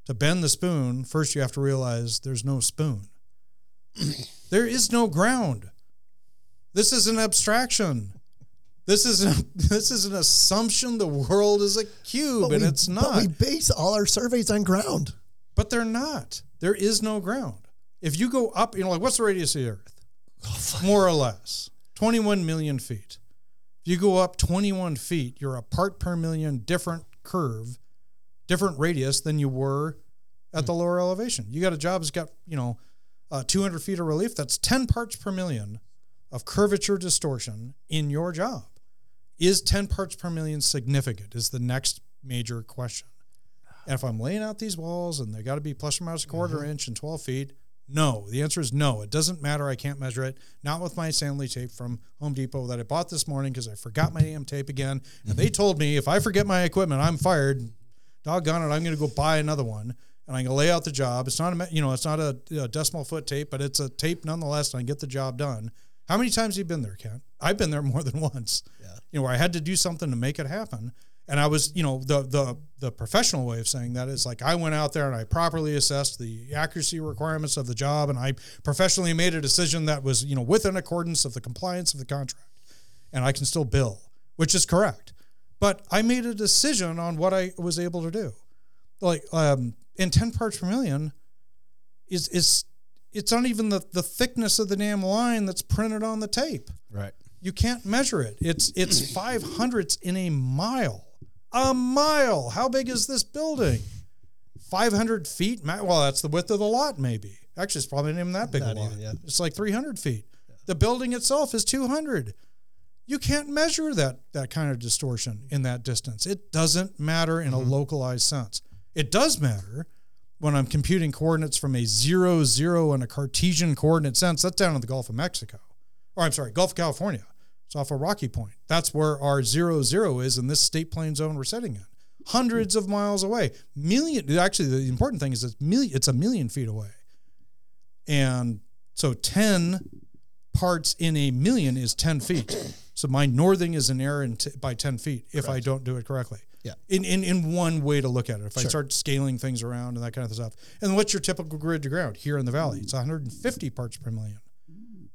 To bend the spoon, first you have to realize there's no spoon. there is no ground. This is an abstraction. This is an, this is an assumption. The world is a cube, and we, it's But not we base all our surveys on ground. but they're not. There is no ground. If you go up, you know, like what's the radius of the Earth? Oh, More or less, 21 million feet. If you go up 21 feet, you're a part per million different curve, different radius than you were at the hmm. lower elevation. You got a job that's got, you know, uh, 200 feet of relief. That's 10 parts per million of curvature distortion in your job. Is 10 parts per million significant? Is the next major question. And if I'm laying out these walls and they got to be plus or minus a quarter mm-hmm. inch and 12 feet, no. The answer is no. It doesn't matter. I can't measure it. Not with my Stanley tape from Home Depot that I bought this morning because I forgot my AM tape again. And they mm-hmm. told me if I forget my equipment, I'm fired. Doggone it, I'm going to go buy another one and I'm going to lay out the job. It's not a, you know, it's not a, a decimal foot tape, but it's a tape nonetheless, and I get the job done. How many times have you been there, Kent? I've been there more than once. Yeah. You know, where I had to do something to make it happen. And I was, you know, the the the professional way of saying that is like I went out there and I properly assessed the accuracy requirements of the job and I professionally made a decision that was, you know, within accordance of the compliance of the contract. And I can still bill, which is correct. But I made a decision on what I was able to do. Like um in 10 parts per million is is it's not even the, the thickness of the damn line that's printed on the tape. Right. You can't measure it. It's it's five hundredths in a mile. A mile. How big is this building? Five hundred feet. Well, that's the width of the lot, maybe. Actually, it's probably not even that big Not a lot. even, yeah. It's like three hundred feet. The building itself is two hundred. You can't measure that that kind of distortion in that distance. It doesn't matter in a mm-hmm. localized sense. It does matter when I'm computing coordinates from a zero zero and a Cartesian coordinate sense. That's down in the Gulf of Mexico or I'm sorry, Gulf of California. It's off of Rocky Point. That's where our zero zero is in this state plane zone we're sitting in. Hundreds of miles away. Million actually the important thing is it's million it's a million feet away. And so 10 parts in a million is 10 feet. So my northing is an error in t- by 10 feet if I don't do it correctly. Yeah. In, in in one way to look at it. If I start scaling things around and that kind of stuff. And what's your typical grid to ground here in the valley? It's 150 parts per million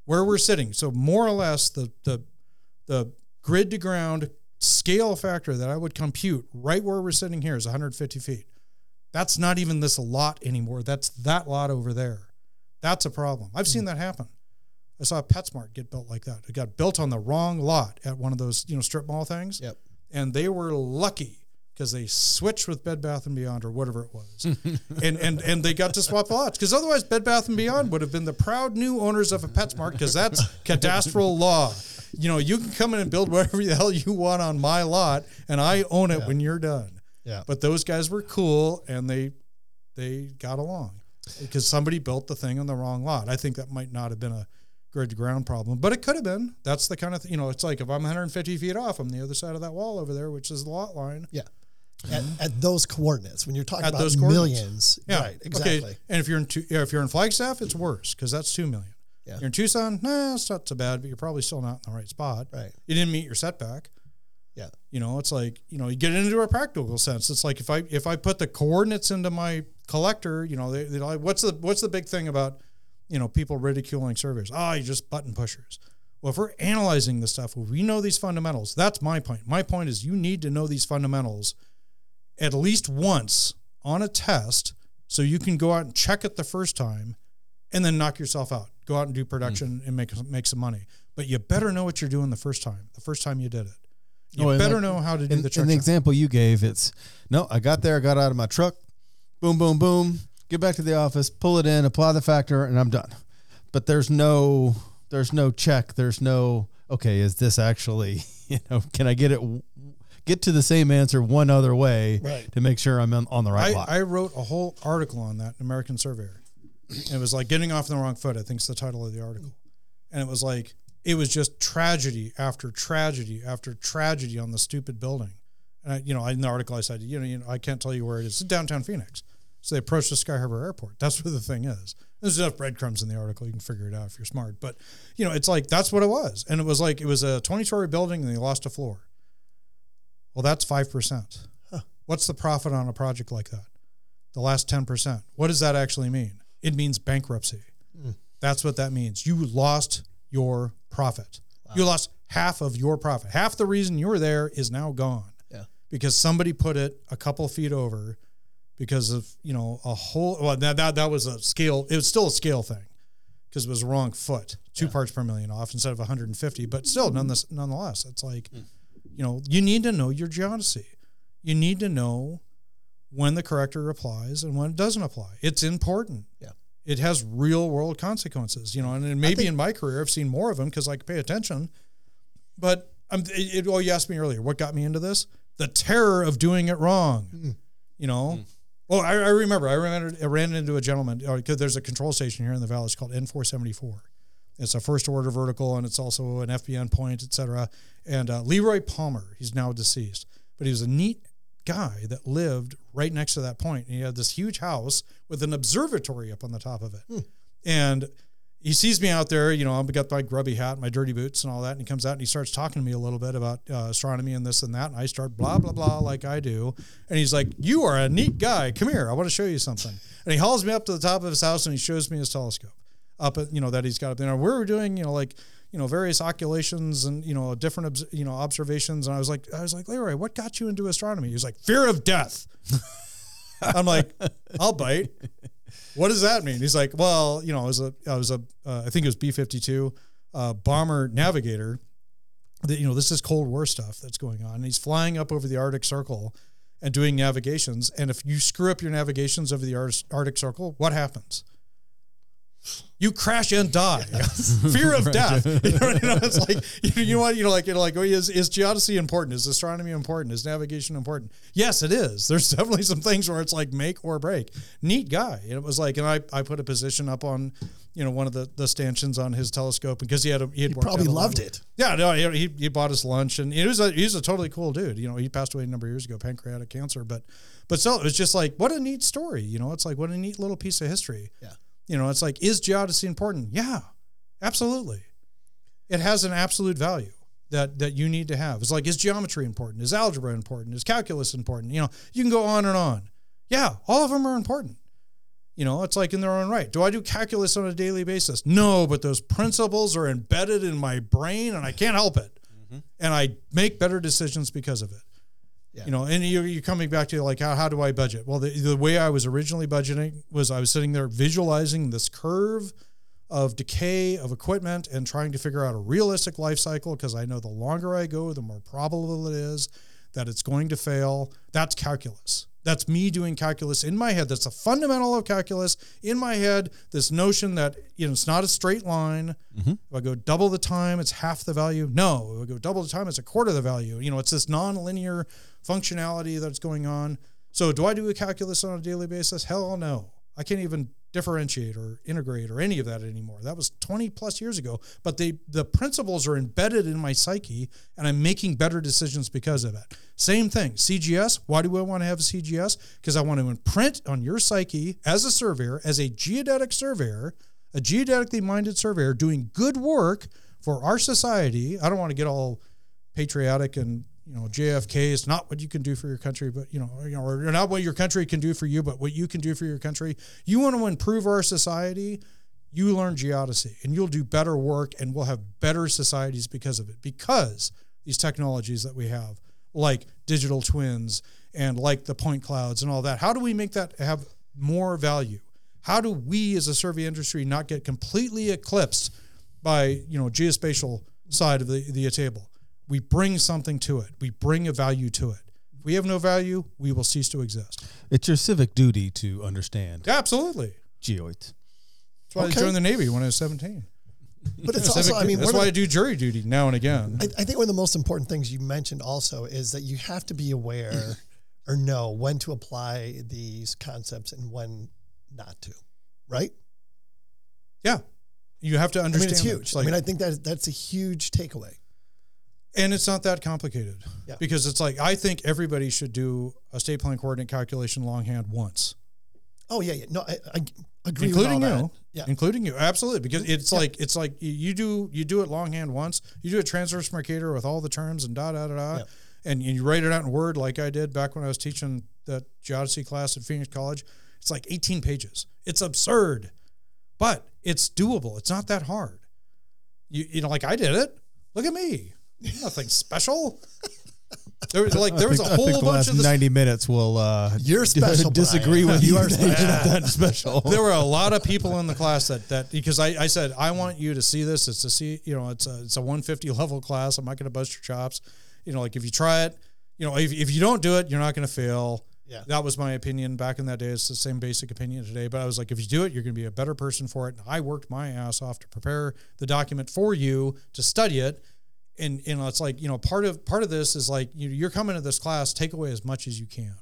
where we're sitting. So more or less the the the grid to ground scale factor that I would compute right where we're sitting here is 150 feet. That's not even this lot anymore. That's that lot over there. That's a problem. I've seen hmm. that happen. I saw a PetSmart get built like that. It got built on the wrong lot at one of those you know strip mall things Yep. and they were lucky because they switched with Bed Bath and Beyond or whatever it was, and and and they got to swap the lots because otherwise Bed Bath and Beyond would have been the proud new owners of a PetSmart because that's cadastral law. You know, you can come in and build whatever the hell you want on my lot, and I own it when you're done. Yeah. But those guys were cool and they they got along because somebody built the thing on the wrong lot. I think that might not have been a grid to ground problem, but it could have been. That's the kind of thing, you know, it's like if I'm 150 feet off, I'm the other side of that wall over there, which is the lot line. Yeah. At, at those coordinates, when you're talking At about those millions, Yeah. right? Exactly. Okay. And if you're in two, yeah, if you're in Flagstaff, it's worse because that's 2 million. Yeah. You're in Tucson, nah, it's not so bad, but you're probably still not in the right spot. Right. You didn't meet your setback. Yeah. You know, it's like, you know, you get into a practical sense. It's like if I if I put the coordinates into my collector, you know, they, they're like, what's the what's the big thing about, you know, people ridiculing surveys? Ah, you're just button pushers. Well, if we're analyzing this stuff, well, we know these fundamentals. That's my point. My point is you need to know these fundamentals at least once on a test so you can go out and check it the first time and then knock yourself out. Go out and do production and make make some money. But you better know what you're doing the first time. The first time you did it. You Oh, better like- know how to do In, the in check. the example you gave, it's no, I got there, I got out of my truck, boom, boom, boom. Get back to the office, pull it in, apply the factor, and I'm done. But there's no there's no check. There's no okay. Is this actually you know? Can I get it? Get to the same answer one other way Right. to make sure I'm on, the right I. I wrote a whole article on that American Surveyor. it was like getting off on the wrong foot. I think it's the title of the article, and it was like it was just tragedy after tragedy after tragedy on the stupid building. And I, you know, in the article I said, you know, you know, I can't tell you where it is. It's downtown Phoenix. So they approached the Sky Harbor Airport. That's where the thing is. There's enough breadcrumbs in the article. You can figure it out if you're smart. But you know, it's like that's what it was. And it was like it was a 20 story building and they lost a floor. Well, that's five percent. What's the profit on a project like that? The last 10%. What does that actually mean? It means bankruptcy. Hmm. That's what that means. You lost your profit. You lost half of your profit. Half the reason you were there is now gone. Yeah. Because somebody put it a couple feet over because of, you know, a whole well that that, that was a scale it was still a scale thing because it was wrong foot. 2 parts per million off instead of 150, but still mm-hmm. nonetheless nonetheless it's like mm. you know, you need to know your geodesy. You need to know when the corrector applies and when it doesn't apply. It's important. Yeah. It has real world consequences, you know, and, and maybe think- in my career I've seen more of them because I pay attention. But um, it, it, well, you asked me earlier, what got me into this? The terror of doing it wrong. Mm-hmm. You know, mm. Well, I, I remember I remember. I ran into a gentleman because there's a control station here in the valley. It's called N474. It's a first order vertical and it's also an FBN point, etc. And uh, Leroy Palmer, he's now deceased, but he was a neat guy that lived right next to that point. And he had this huge house with an observatory up on the top of it. And he sees me out there, you know, I've got my grubby hat, my dirty boots, and all that. And he comes out and he starts talking to me a little bit about uh, astronomy and this and that. And I start blah, blah, blah, like I do. And he's like, You are a neat guy. Come here. I want to show you something. And he hauls me up to the top of his house and he shows me his telescope up at, you know, that he's got up there. And we were doing, you know, like, you know, various occultations and, you know, different, you know, observations. And I was like, I was like, Leroy, what got you into astronomy? He was like, fear of death. I'm like, I'll bite. What does that mean? He's like, well, you know, I was a, I was a, uh, I think it was B 52 uh, bomber navigator. That you know, this is Cold War stuff that's going on. And he's flying up over the Arctic Circle and doing navigations. And if you screw up your navigations over the Ar- Arctic Circle, what happens? You crash and die. Fear of death. You know, you know, it's like you, you know what you know, like you know, like is is geodesy important? Is astronomy important? Is navigation important? Yes, it is. There's definitely some things where it's like make or break. Neat guy. And it was like, and I, I put a position up on, you know, one of the, the stanchions on his telescope because he had a he had He worked probably out a lot loved it. yeah, no, he, he, he bought us lunch, and he was a he's a totally cool dude. You know, he passed away a number of years ago, pancreatic cancer, but but still, it was just like what a neat story. You know, it's like what a neat little piece of history. Yeah. You know, it's like is geodesy important? Yeah, absolutely. It has an absolute value that that you need to have. It's like is geometry important? Is algebra important? Is calculus important? You know, you can go on and on. Yeah, all of them are important. You know, it's like in their own right. Do I do calculus on a daily basis? No, but those principles are embedded in my brain and I can't help it. Mm-hmm. And I make better decisions because of it. Yeah. You know, and you're, you're coming back to like, how, how do I budget? Well, the, the way I was originally budgeting was I was sitting there visualizing this curve of decay of equipment and trying to figure out a realistic life cycle because I know the longer I go, the more probable it is that it's going to fail. That's calculus. That's me doing calculus in my head. That's a fundamental of calculus in my head. This notion that you know it's not a straight line. Mm-hmm. If I go double the time, it's half the value. No, if I go double the time, it's a quarter the value. You know, it's this non-linear functionality that's going on. So, do I do a calculus on a daily basis? Hell no. I can't even differentiate or integrate or any of that anymore. That was 20 plus years ago. But they the principles are embedded in my psyche and I'm making better decisions because of it. Same thing. CGS. Why do I want to have a CGS? Because I want to imprint on your psyche as a surveyor, as a geodetic surveyor, a geodetically minded surveyor doing good work for our society. I don't want to get all patriotic and you know JFK is not what you can do for your country, but you know, you know, or not what your country can do for you, but what you can do for your country. You want to improve our society, you learn geodesy, and you'll do better work, and we'll have better societies because of it. Because these technologies that we have, like digital twins and like the point clouds and all that, how do we make that have more value? How do we, as a survey industry, not get completely eclipsed by you know geospatial side of the the table? We bring something to it. We bring a value to it. If we have no value, we will cease to exist. It's your civic duty to understand Absolutely. geoids. That's why Okay. I joined the Navy when I was 17. But it's also, I mean, that's why of I do jury duty now and again. I, I think one of the most important things you mentioned also is that you have to be aware or know when to apply these concepts and when not to, right? yeah. You have to I mean, understand. it's huge. It's I mean, I think that that's a huge takeaway. And it's not that complicated Yeah. because it's like I think everybody should do a state plane coordinate calculation longhand once, Oh yeah, yeah. No, I, I agree. including you. Yeah. including you, absolutely. Because it's like it's like you- you do you do it longhand once, you do a transverse Mercator with all the terms and da da da da, Yeah. and, and you write it out in Word like I did back when I was teaching that geodesy class at Phoenix College. It's like 18 pages. It's absurd, but it's doable. It's not that hard. You you know, like I did it. Look at me. Nothing special. There was like there was a whole bunch of this. ninety minutes will uh, You're special, disagree Brian. with You you. are that that special. there were a lot of people in the class that that because I, I said I want you to see this. It's a see you know it's a it's a 150 level class. I'm not going to bust your chops. You know, like if you try it, you know, if, if you don't do it, you're not going to fail. Yeah. That was my opinion back in that day. It's the same basic opinion today. But I was like, if you do it, you're going to be a better person for it. And I worked my ass off to prepare the document for you to study it. And you know, it's like you know, part of part of this is like you, you're coming to this class, take away as much as you can.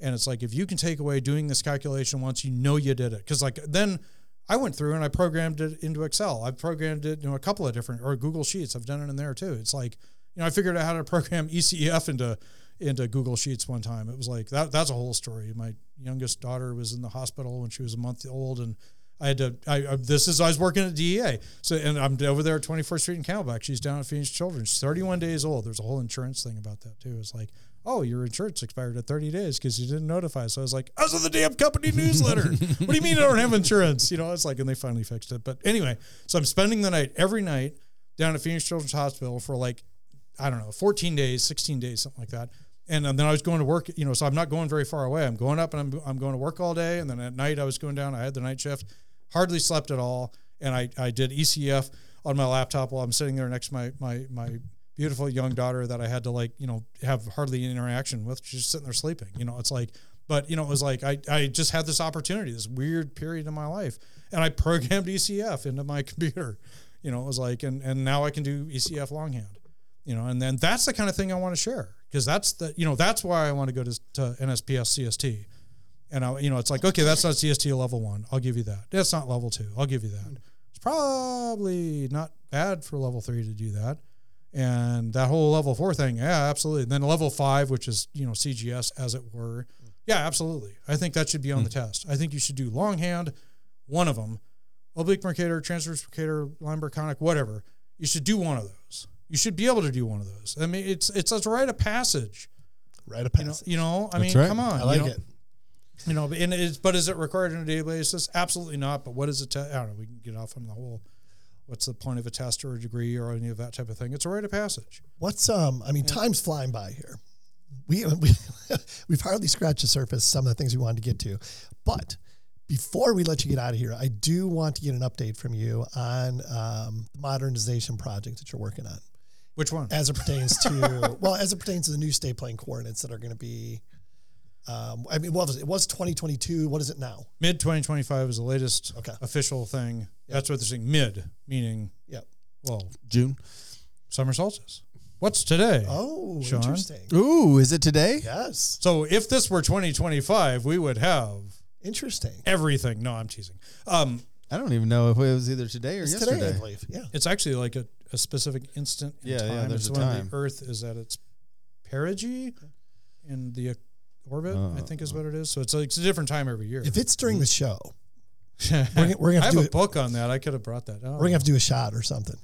And it's like if you can take away doing this calculation once, you know you did it. Because like then I went through and I programmed it into Excel. I've programmed it in a couple of different or Google Sheets. I've done it in there too. It's like you know I figured out how to program E ECEF into into Google Sheets one time. It was like that. That's a whole story. My youngest daughter was in the hospital when she was a month old, and I had to. I, I this is I was working at DEA. So and I'm over there at 24th Street in Camelback. She's down at Phoenix Children's. She's 31 days old. There's a whole insurance thing about that too. It's like. Oh, your insurance expired at 30 days because you didn't notify. So I was like, I was in the damn company newsletter. what do you mean I don't have insurance? You know, it's like, and they finally fixed it. But anyway, so I'm spending the night every night down at Phoenix Children's Hospital for like, I don't know, 14 days, 16 days, something like that. And, and then I was going to work, you know, so I'm not going very far away. I'm going up and I'm, I'm going to work all day. And then at night I was going down. I had the night shift, hardly slept at all. And I, I did ECEF on my laptop while I'm sitting there next to my, my, my beautiful young daughter that I had to like, you know, have hardly any interaction with. She's sitting there sleeping, you know, it's like, but you know, it was like, I, I just had this opportunity, this weird period in my life. And I programmed ECEF into my computer, you know, it was like, and, and now I can do ECEF longhand you know, and then that's the kind of thing I want to share because that's the, you know, that's why I want to go to, to NSPS CST. And I, you know, it's like, okay, that's not CST level one. I'll give you that. That's not level two. I'll give you that. It's probably not bad for level three to do that. And that whole level four thing, yeah, absolutely. And then level five, which is, you know, CGS as it were. Yeah, absolutely. I think that should be on the hmm. test. I think you should do longhand, one of them, oblique Mercator, transverse Mercator, Lambert conic, whatever. You should do one of those. You should be able to do one of those. I mean, it's it's a rite of passage. Right a You know, you know. I mean, right. come on. I like you know, it. You know, and it's but is it required on a daily basis? Absolutely not. But what is it? Te- I don't know. We can get off on the whole. What's the point of a test or a degree or any of that type of thing? It's a rite of passage. What's um? I mean, time's flying by here. We we we've hardly scratched the surface. Some of the things we wanted to get to, but before we let you get out of here, I do want to get an update from you on um, the modernization project that you're working on, Which one? as it pertains to well, as it pertains to the new state plane coordinates that are going to be. Um, I mean, what was it? It was 2022. What is it now? Mid 2025 is the latest Okay. official thing. That's what they're saying. Mid, meaning Yep. well, June. summer solstice. What's today? Oh, Sean? interesting. Ooh, is it today? Yes, So if this were 2025, we would have interesting. everything. No, I'm teasing. Um, I don't even know if it was either today or It's yesterday. today, I believe. Yeah. it's actually like a, a specific instant in Yeah, time. yeah, there's it's a when time. the Earth is at its perigee and the orbit, I think is what it is. So it's, like, it's a different time every year. If it's during the show, we're gonna- we're gonna I have have to a do it- book on that. I could have brought that. Oh. we're gonna have to do a shot or something.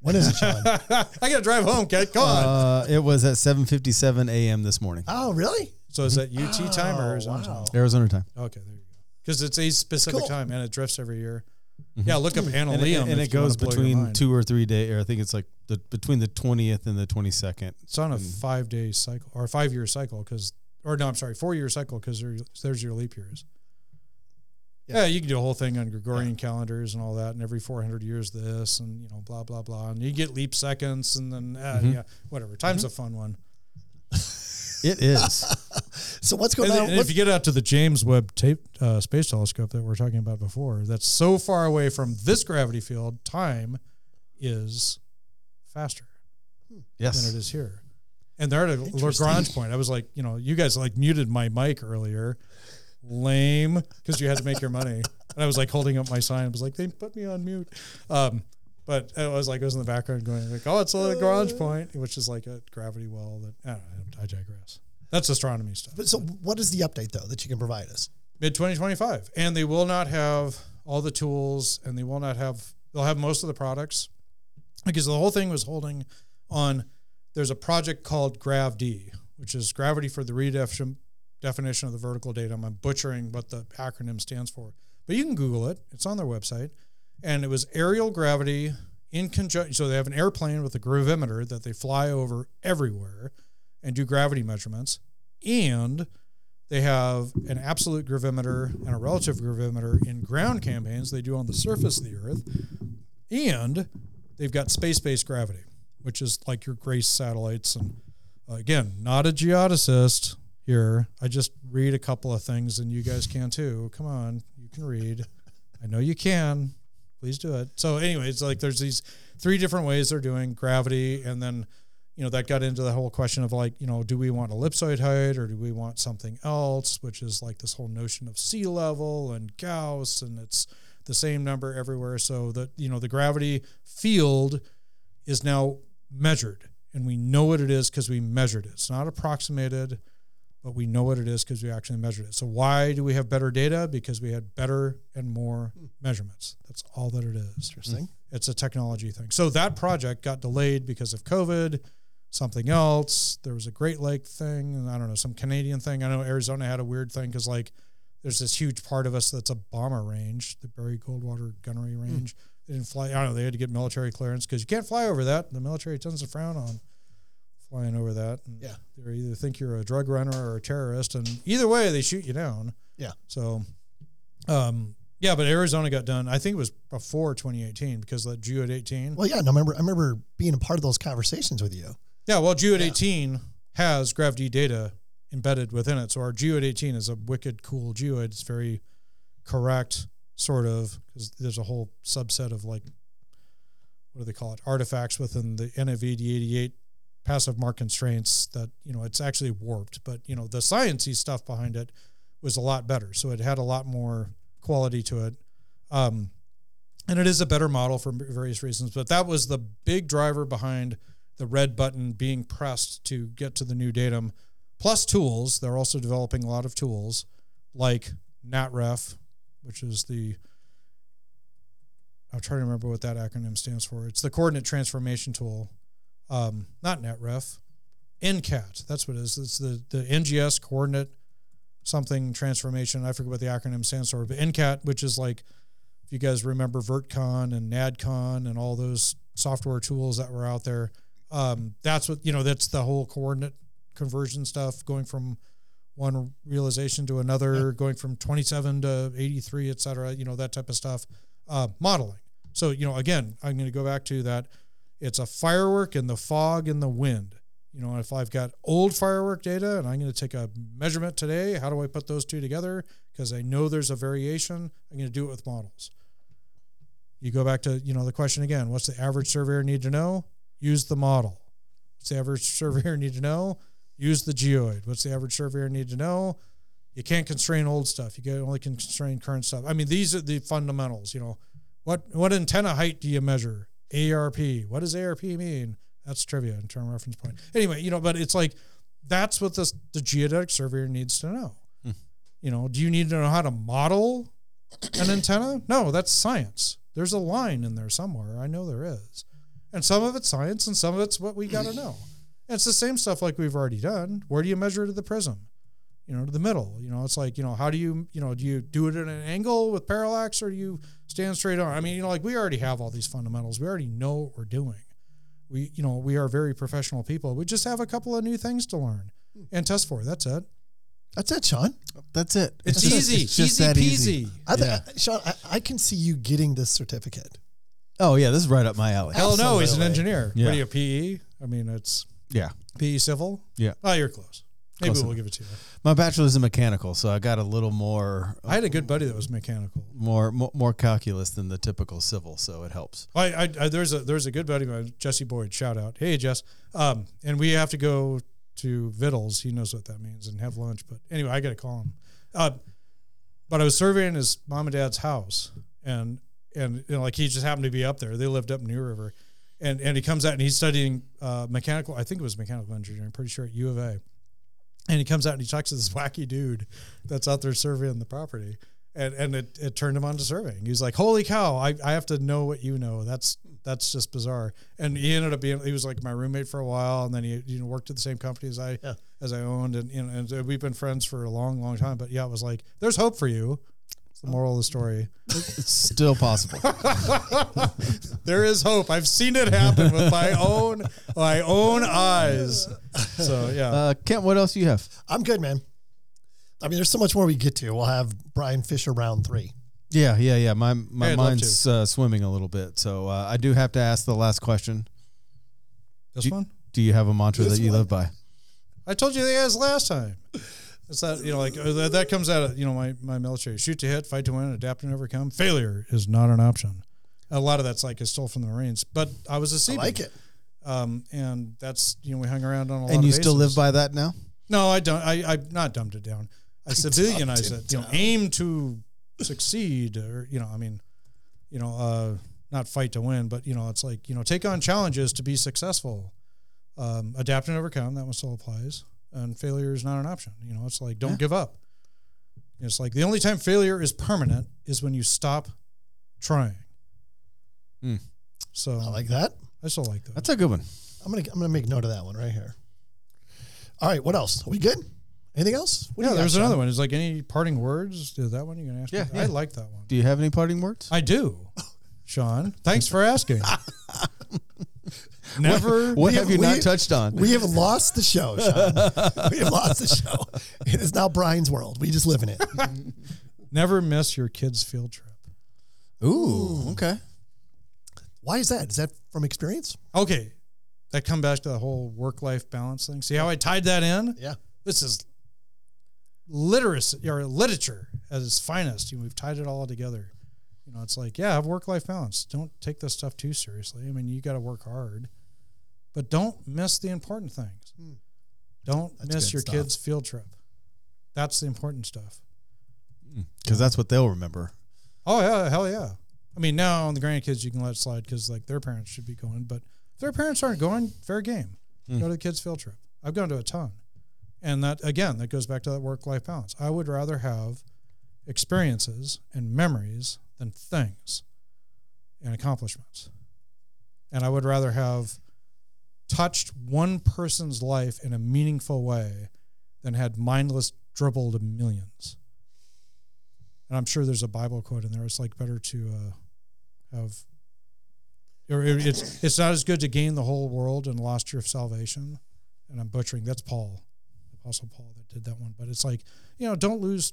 When is it, Sean? I got to drive home, Kate. Come on. Uh, it was at 7:57 a.m. this morning, oh, really? So is that UT time or Oh, Arizona wow. time? Arizona time. Okay, there you go. Because it's a specific cool. time and it drifts every year. Yeah, look up Anna And, it, and it goes between two or three days, or I think it's like the, between the 20th and the 22nd. It's on a five day cycle or a five year cycle because, or no, I'm sorry, four year cycle because there, there's your leap years. Yeah. you can do a whole thing on Gregorian calendars and all that, and every 400 years this, and you know, blah blah blah, and you get leap seconds, and then uh, Mhm. yeah, whatever. Time's a fun one. It is. So what's going And, on? and if you get out to the James Webb tape uh, Space Telescope that we are talking about before, that's so far away from this gravity field, time is faster than it is here. And they're at a Lagrange point. I was like, you know, you guys like muted my mic earlier. Lame, because you had to make your money. And I was like holding up my sign. I was like, they put me on mute. Um, but I was like, it was in the background going like, oh, it's a Lagrange point, which is like a gravity well. That I don't know. I digress. That's astronomy stuff. but so what is the update though that you can provide us? mid 2025 and they will not have all the tools and they will not have they'll have most of the products because the whole thing was holding on there's a project called GravD which is gravity for the redefinition definition of the vertical datum i'm butchering what the acronym stands for but you can google it. It's on their website. And it was aerial gravity in conjunction so they have an airplane with a gravimeter that they fly over everywhere and do gravity measurements. And they have an absolute gravimeter and a relative gravimeter in ground campaigns they do on the surface of the earth. And they've got space-based gravity which is like your grace satellites. And uh, again not a geodesist here. I just read a couple of things and you guys can too. Come on you can read. I know you can. Please do it. So anyways like there's these three different ways they're doing gravity. And then you know that got into the whole question of like you know do we want ellipsoid height or do we want something else which is like this whole notion of sea level and gauss and it's the same number everywhere. So that you know the gravity field is now measured and we know what it is because we measured it it's not approximated but we know what it is because we actually measured it so why do we have better data because we had better and more hmm. measurements that's all that it is Interesting. Hmm. it's a technology thing. So that project got delayed because of COVID, something else. There was a Great Lake thing, and I don't know, some Canadian thing. I know Arizona had a weird thing because, like, there's this huge part of us that's a bomber range, the Barry Goldwater gunnery hmm. range. They didn't fly, I don't know, they had to get military clearance because you can't fly over that. The military tends to frown on flying over that. And Yeah. They either think you're a drug runner or a terrorist, and either way, they shoot you down. Yeah. So, um, yeah, but Arizona got done. I think it was before 2018 because that the Geoid 18. Well, yeah, no, I remember I remember being a part of those conversations with you. Yeah, well, Geoid 18 has GravD data embedded within it. So our Geoid 18 is a wicked cool geoid. It's very correct, sort of, because there's a whole subset of like, what do they call it? Artifacts within the NAVD88 passive mark constraints that, you know, it's actually warped. But, you know, the sciencey stuff behind it was a lot better. So it had a lot more quality to it. Um, and it is a better model for various reasons. But that was the big driver behind the red button being pressed to get to the new datum, plus tools. They're also developing a lot of tools like NatRef, which is the I'm trying to remember what that acronym stands for. It's the coordinate transformation tool, um, not NetRef, NCAT. That's what it is. It's the the NGS coordinate something transformation. I forget what the acronym stands for, but NCAT, which is like if you guys remember VertCon and NADCon and all those software tools that were out there. Um, that's what you know. That's the whole coordinate conversion stuff, going from one realization to another, going from 27 to 83, et cetera. You know that type of stuff. Uh, modeling. So you know, again, I'm going to go back to that. It's a firework in the fog and the wind. You know, if I've got old firework data and I'm going to take a measurement today, how do I put those two together? Because I know there's a variation. I'm going to do it with models. You go back to, you know, the question again, what's the average surveyor need to know? Use the model. What's the average surveyor need to know? Use the geoid. What's the average surveyor need to know? You can't constrain old stuff. You can only constrain current stuff. I mean, these are the fundamentals. You know, what what antenna height do you measure? ARP. What does ARP mean? That's trivia in term reference point. Anyway, you know, but it's like that's what this the geodetic surveyor needs to know. Hmm. You know, do you need to know how to model an antenna? No, that's science. There's a line in there somewhere. I know there is. And some of it's science and some of it's what we got to know. And it's the same stuff like we've already done. Where do you measure to the prism? You know, to the middle. You know, it's like, you know, how do you, you know, do you do it at an angle with parallax or do you stand straight on? I mean, you know, like we already have all these fundamentals. We already know what we're doing. We, you know, we are very professional people. We just have a couple of new things to learn and test for. That's it. That's it, Sean. That's it. It's, just- easy. It's just easy that peasy. easy. I th- Yeah. Sean, I, I can see you getting this certificate. Oh yeah, this is right up my alley. Hell no, he's an engineer. Yeah. What are you, PE? I mean, it's Yeah. PE civil. Yeah. Oh, you're close. Maybe Close we'll enough. give it to you. My bachelor's in mechanical, so I got a little more I had a good buddy that was mechanical. more more, more calculus than the typical civil, so it helps. I, I, I there's a there's a good buddy Jesse Boyd. Shout out, hey Jess. Um, and we have to go to Vittles. He knows what that means, and have lunch. But anyway, I got to call him. Uh, but I was surveying his mom and dad's house, and and you know, like he just happened to be up there. They lived up New River, and and he comes out and he's studying uh, mechanical. I think it was mechanical engineering. Pretty sure at U of A. And he comes out and he talks to this wacky dude that's out there surveying the property. And and it, it turned him on to surveying. He's like, Holy cow, I, I have to know what you know. That's that's just bizarre. And he ended up being he was like my roommate for a while and then he you know worked at the same company as I Yeah. as I owned and you know and we've been friends for a long, long time. But yeah, it was like, there's hope for you. It's the moral of the story. It's still possible. There is hope. I've seen it happen with my own my own eyes. So yeah. Uh, Kent, what else do you have? I'm good, man. I mean, there's so much more we get to. We'll have Brian Fisher round three. Yeah, yeah, yeah. My my Hey, I'd love mind's uh, swimming a little bit, so uh, I do have to ask the last question. this do- one? Do you have a mantra This that you one. live by? I told you the guys last time. It's that you know, like uh, that, that comes out of you know my my military: shoot to hit, fight to win, adapt and overcome. Failure is not an option. A lot of that's like is stole from the Marines, but I was a I Seabeam. like it. um, and that's you know we hung around on a lot. And of you still live by that now? No, I don't. I I not dumbed it down. I civilianized it. You know, aim to succeed, or you know, I mean, you know, uh, not fight to win, but you know, it's like you know, take on challenges to be successful. Um, adapt and overcome. That one still applies. And failure is not an option. You know, it's like don't Yeah. give up. It's like the only time failure is permanent is when you stop trying. Hmm. So I like that. I still like that. That's a good one. I'm gonna I'm gonna make note of that one right here. All right, what else? Are we good? Anything else? What do yeah, you got, there's Sean? another one. Is like any parting words? Is that one you're gonna ask? Yeah, me? yeah. I like that one. Do you have any parting words? I do, Sean. Thanks for asking. Never. What We- have you we- not touched on? We have lost the show, Sean. we have lost the show. It is now Brian's world. We just live in it. Never miss your kid's field trip. Ooh, okay. Why is that? Is that from experience? Okay, that come back to the whole work-life balance thing. See how I tied that in? Yeah. This is literacy or literature at its finest. You know, we've tied it all together. You know, it's like, yeah, have work-life balance. Don't take this stuff too seriously. I mean, you got to work hard, but don't miss the important things. Hmm. Don't That's miss your stuff. kid's field trip. That's the important stuff. Because that's what they'll remember. Oh yeah, hell yeah. I mean, now on the grandkids you can let it slide because like their parents should be going, but if their parents aren't going, fair game. Mm. Go to the kids' field trip. I've gone to a ton, and that again, that goes back to that work-life balance. I would rather have experiences and memories than things and accomplishments, and I would rather have touched one person's life in a meaningful way than had mindless dribbled millions and I'm sure there's a Bible quote in there. It's like better to uh, have, or it- it's it's not as good to gain the whole world and lost your salvation. And I'm butchering. That's Paul, Apostle Paul, that did that one. But it's like you know, don't lose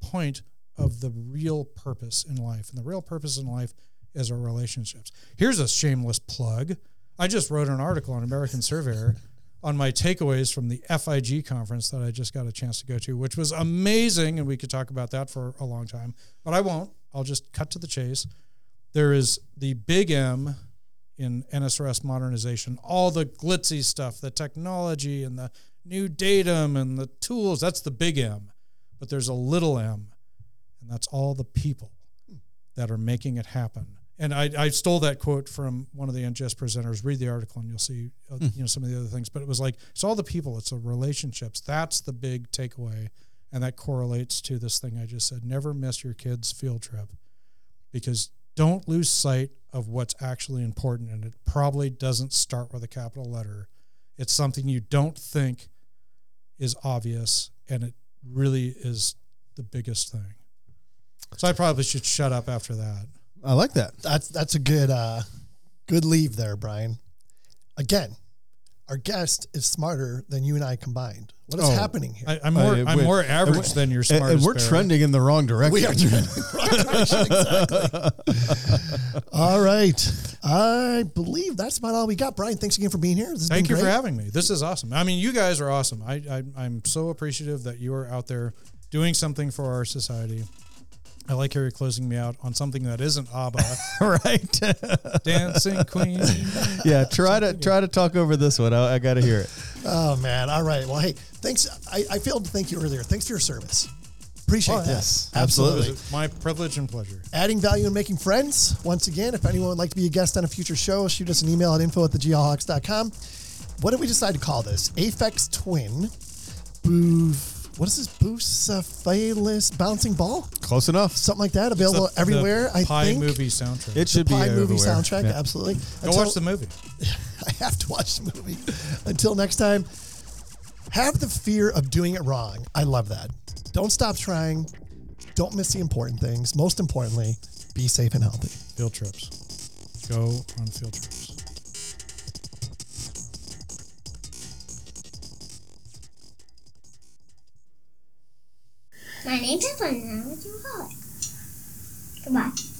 point of the real purpose in life, and the real purpose in life is our relationships. Here's a shameless plug. I just wrote an article on American Surveyor on my takeaways from the FIG conference that I just got a chance to go to, which was amazing. And we could talk about that for a long time, but I won't. I'll just cut to the chase. There is the big M in NSRS modernization, all the glitzy stuff, the technology and the new datum and the tools. That's the big M. But there's a little m, and that's all the people that are making it happen. And I, I stole that quote from one of the NGS presenters. Read the article, and you'll see uh, you know some of the other things. But it was like it's all the people, it's the relationships. That's the big takeaway, and that correlates to this thing I just said. Never miss your kids' field trip, because don't lose sight of what's actually important, and it probably doesn't start with a capital letter. It's something you don't think is obvious, and it really is the biggest thing. So I probably should shut up after that. I like that. That's that's a good uh good leave there, Brian. Again, our guest is smarter than you and I combined. What is Oh, happening here? I, I'm more Uh, I'm wait, more average than your And, smartest. and we're bear. trending in the wrong direction. we are doing the right direction, exactly. All right. I believe that's about all we got. Brian, thanks again for being here. This Thank been you for having me. This is awesome. I mean, you guys are awesome. I, I I'm so appreciative that you are out there doing something for our society. I like how you're closing me out on something that isn't ABBA, right. Dancing Queen. yeah. Try to try to talk over this one. I, I got to hear it. Oh man! All right. Well, hey, thanks. I, I failed to thank you earlier. Thanks for your service. Appreciate Oh, that. yes, absolutely. It's my privilege and pleasure. Adding value and making friends. Once again, if anyone would like to be a guest on a future show, shoot us an email at info at thegeoholics.com. What did we decide to call this? Aphex Twin. Booth. What is this? Bucephalus bouncing ball? Close enough. Something like that. Available The- everywhere, the I Pi think. movie soundtrack. It should be Pi movie everywhere. soundtrack. Yeah. Absolutely. Go Until- watch the movie. I have to watch the movie. Until next time, have the fear of doing it wrong. I love that. Don't stop trying. Don't miss the important things. Most importantly, be safe and healthy. Field trips. Go on field trips. My name's Evelyn and I'm a Jew Goodbye.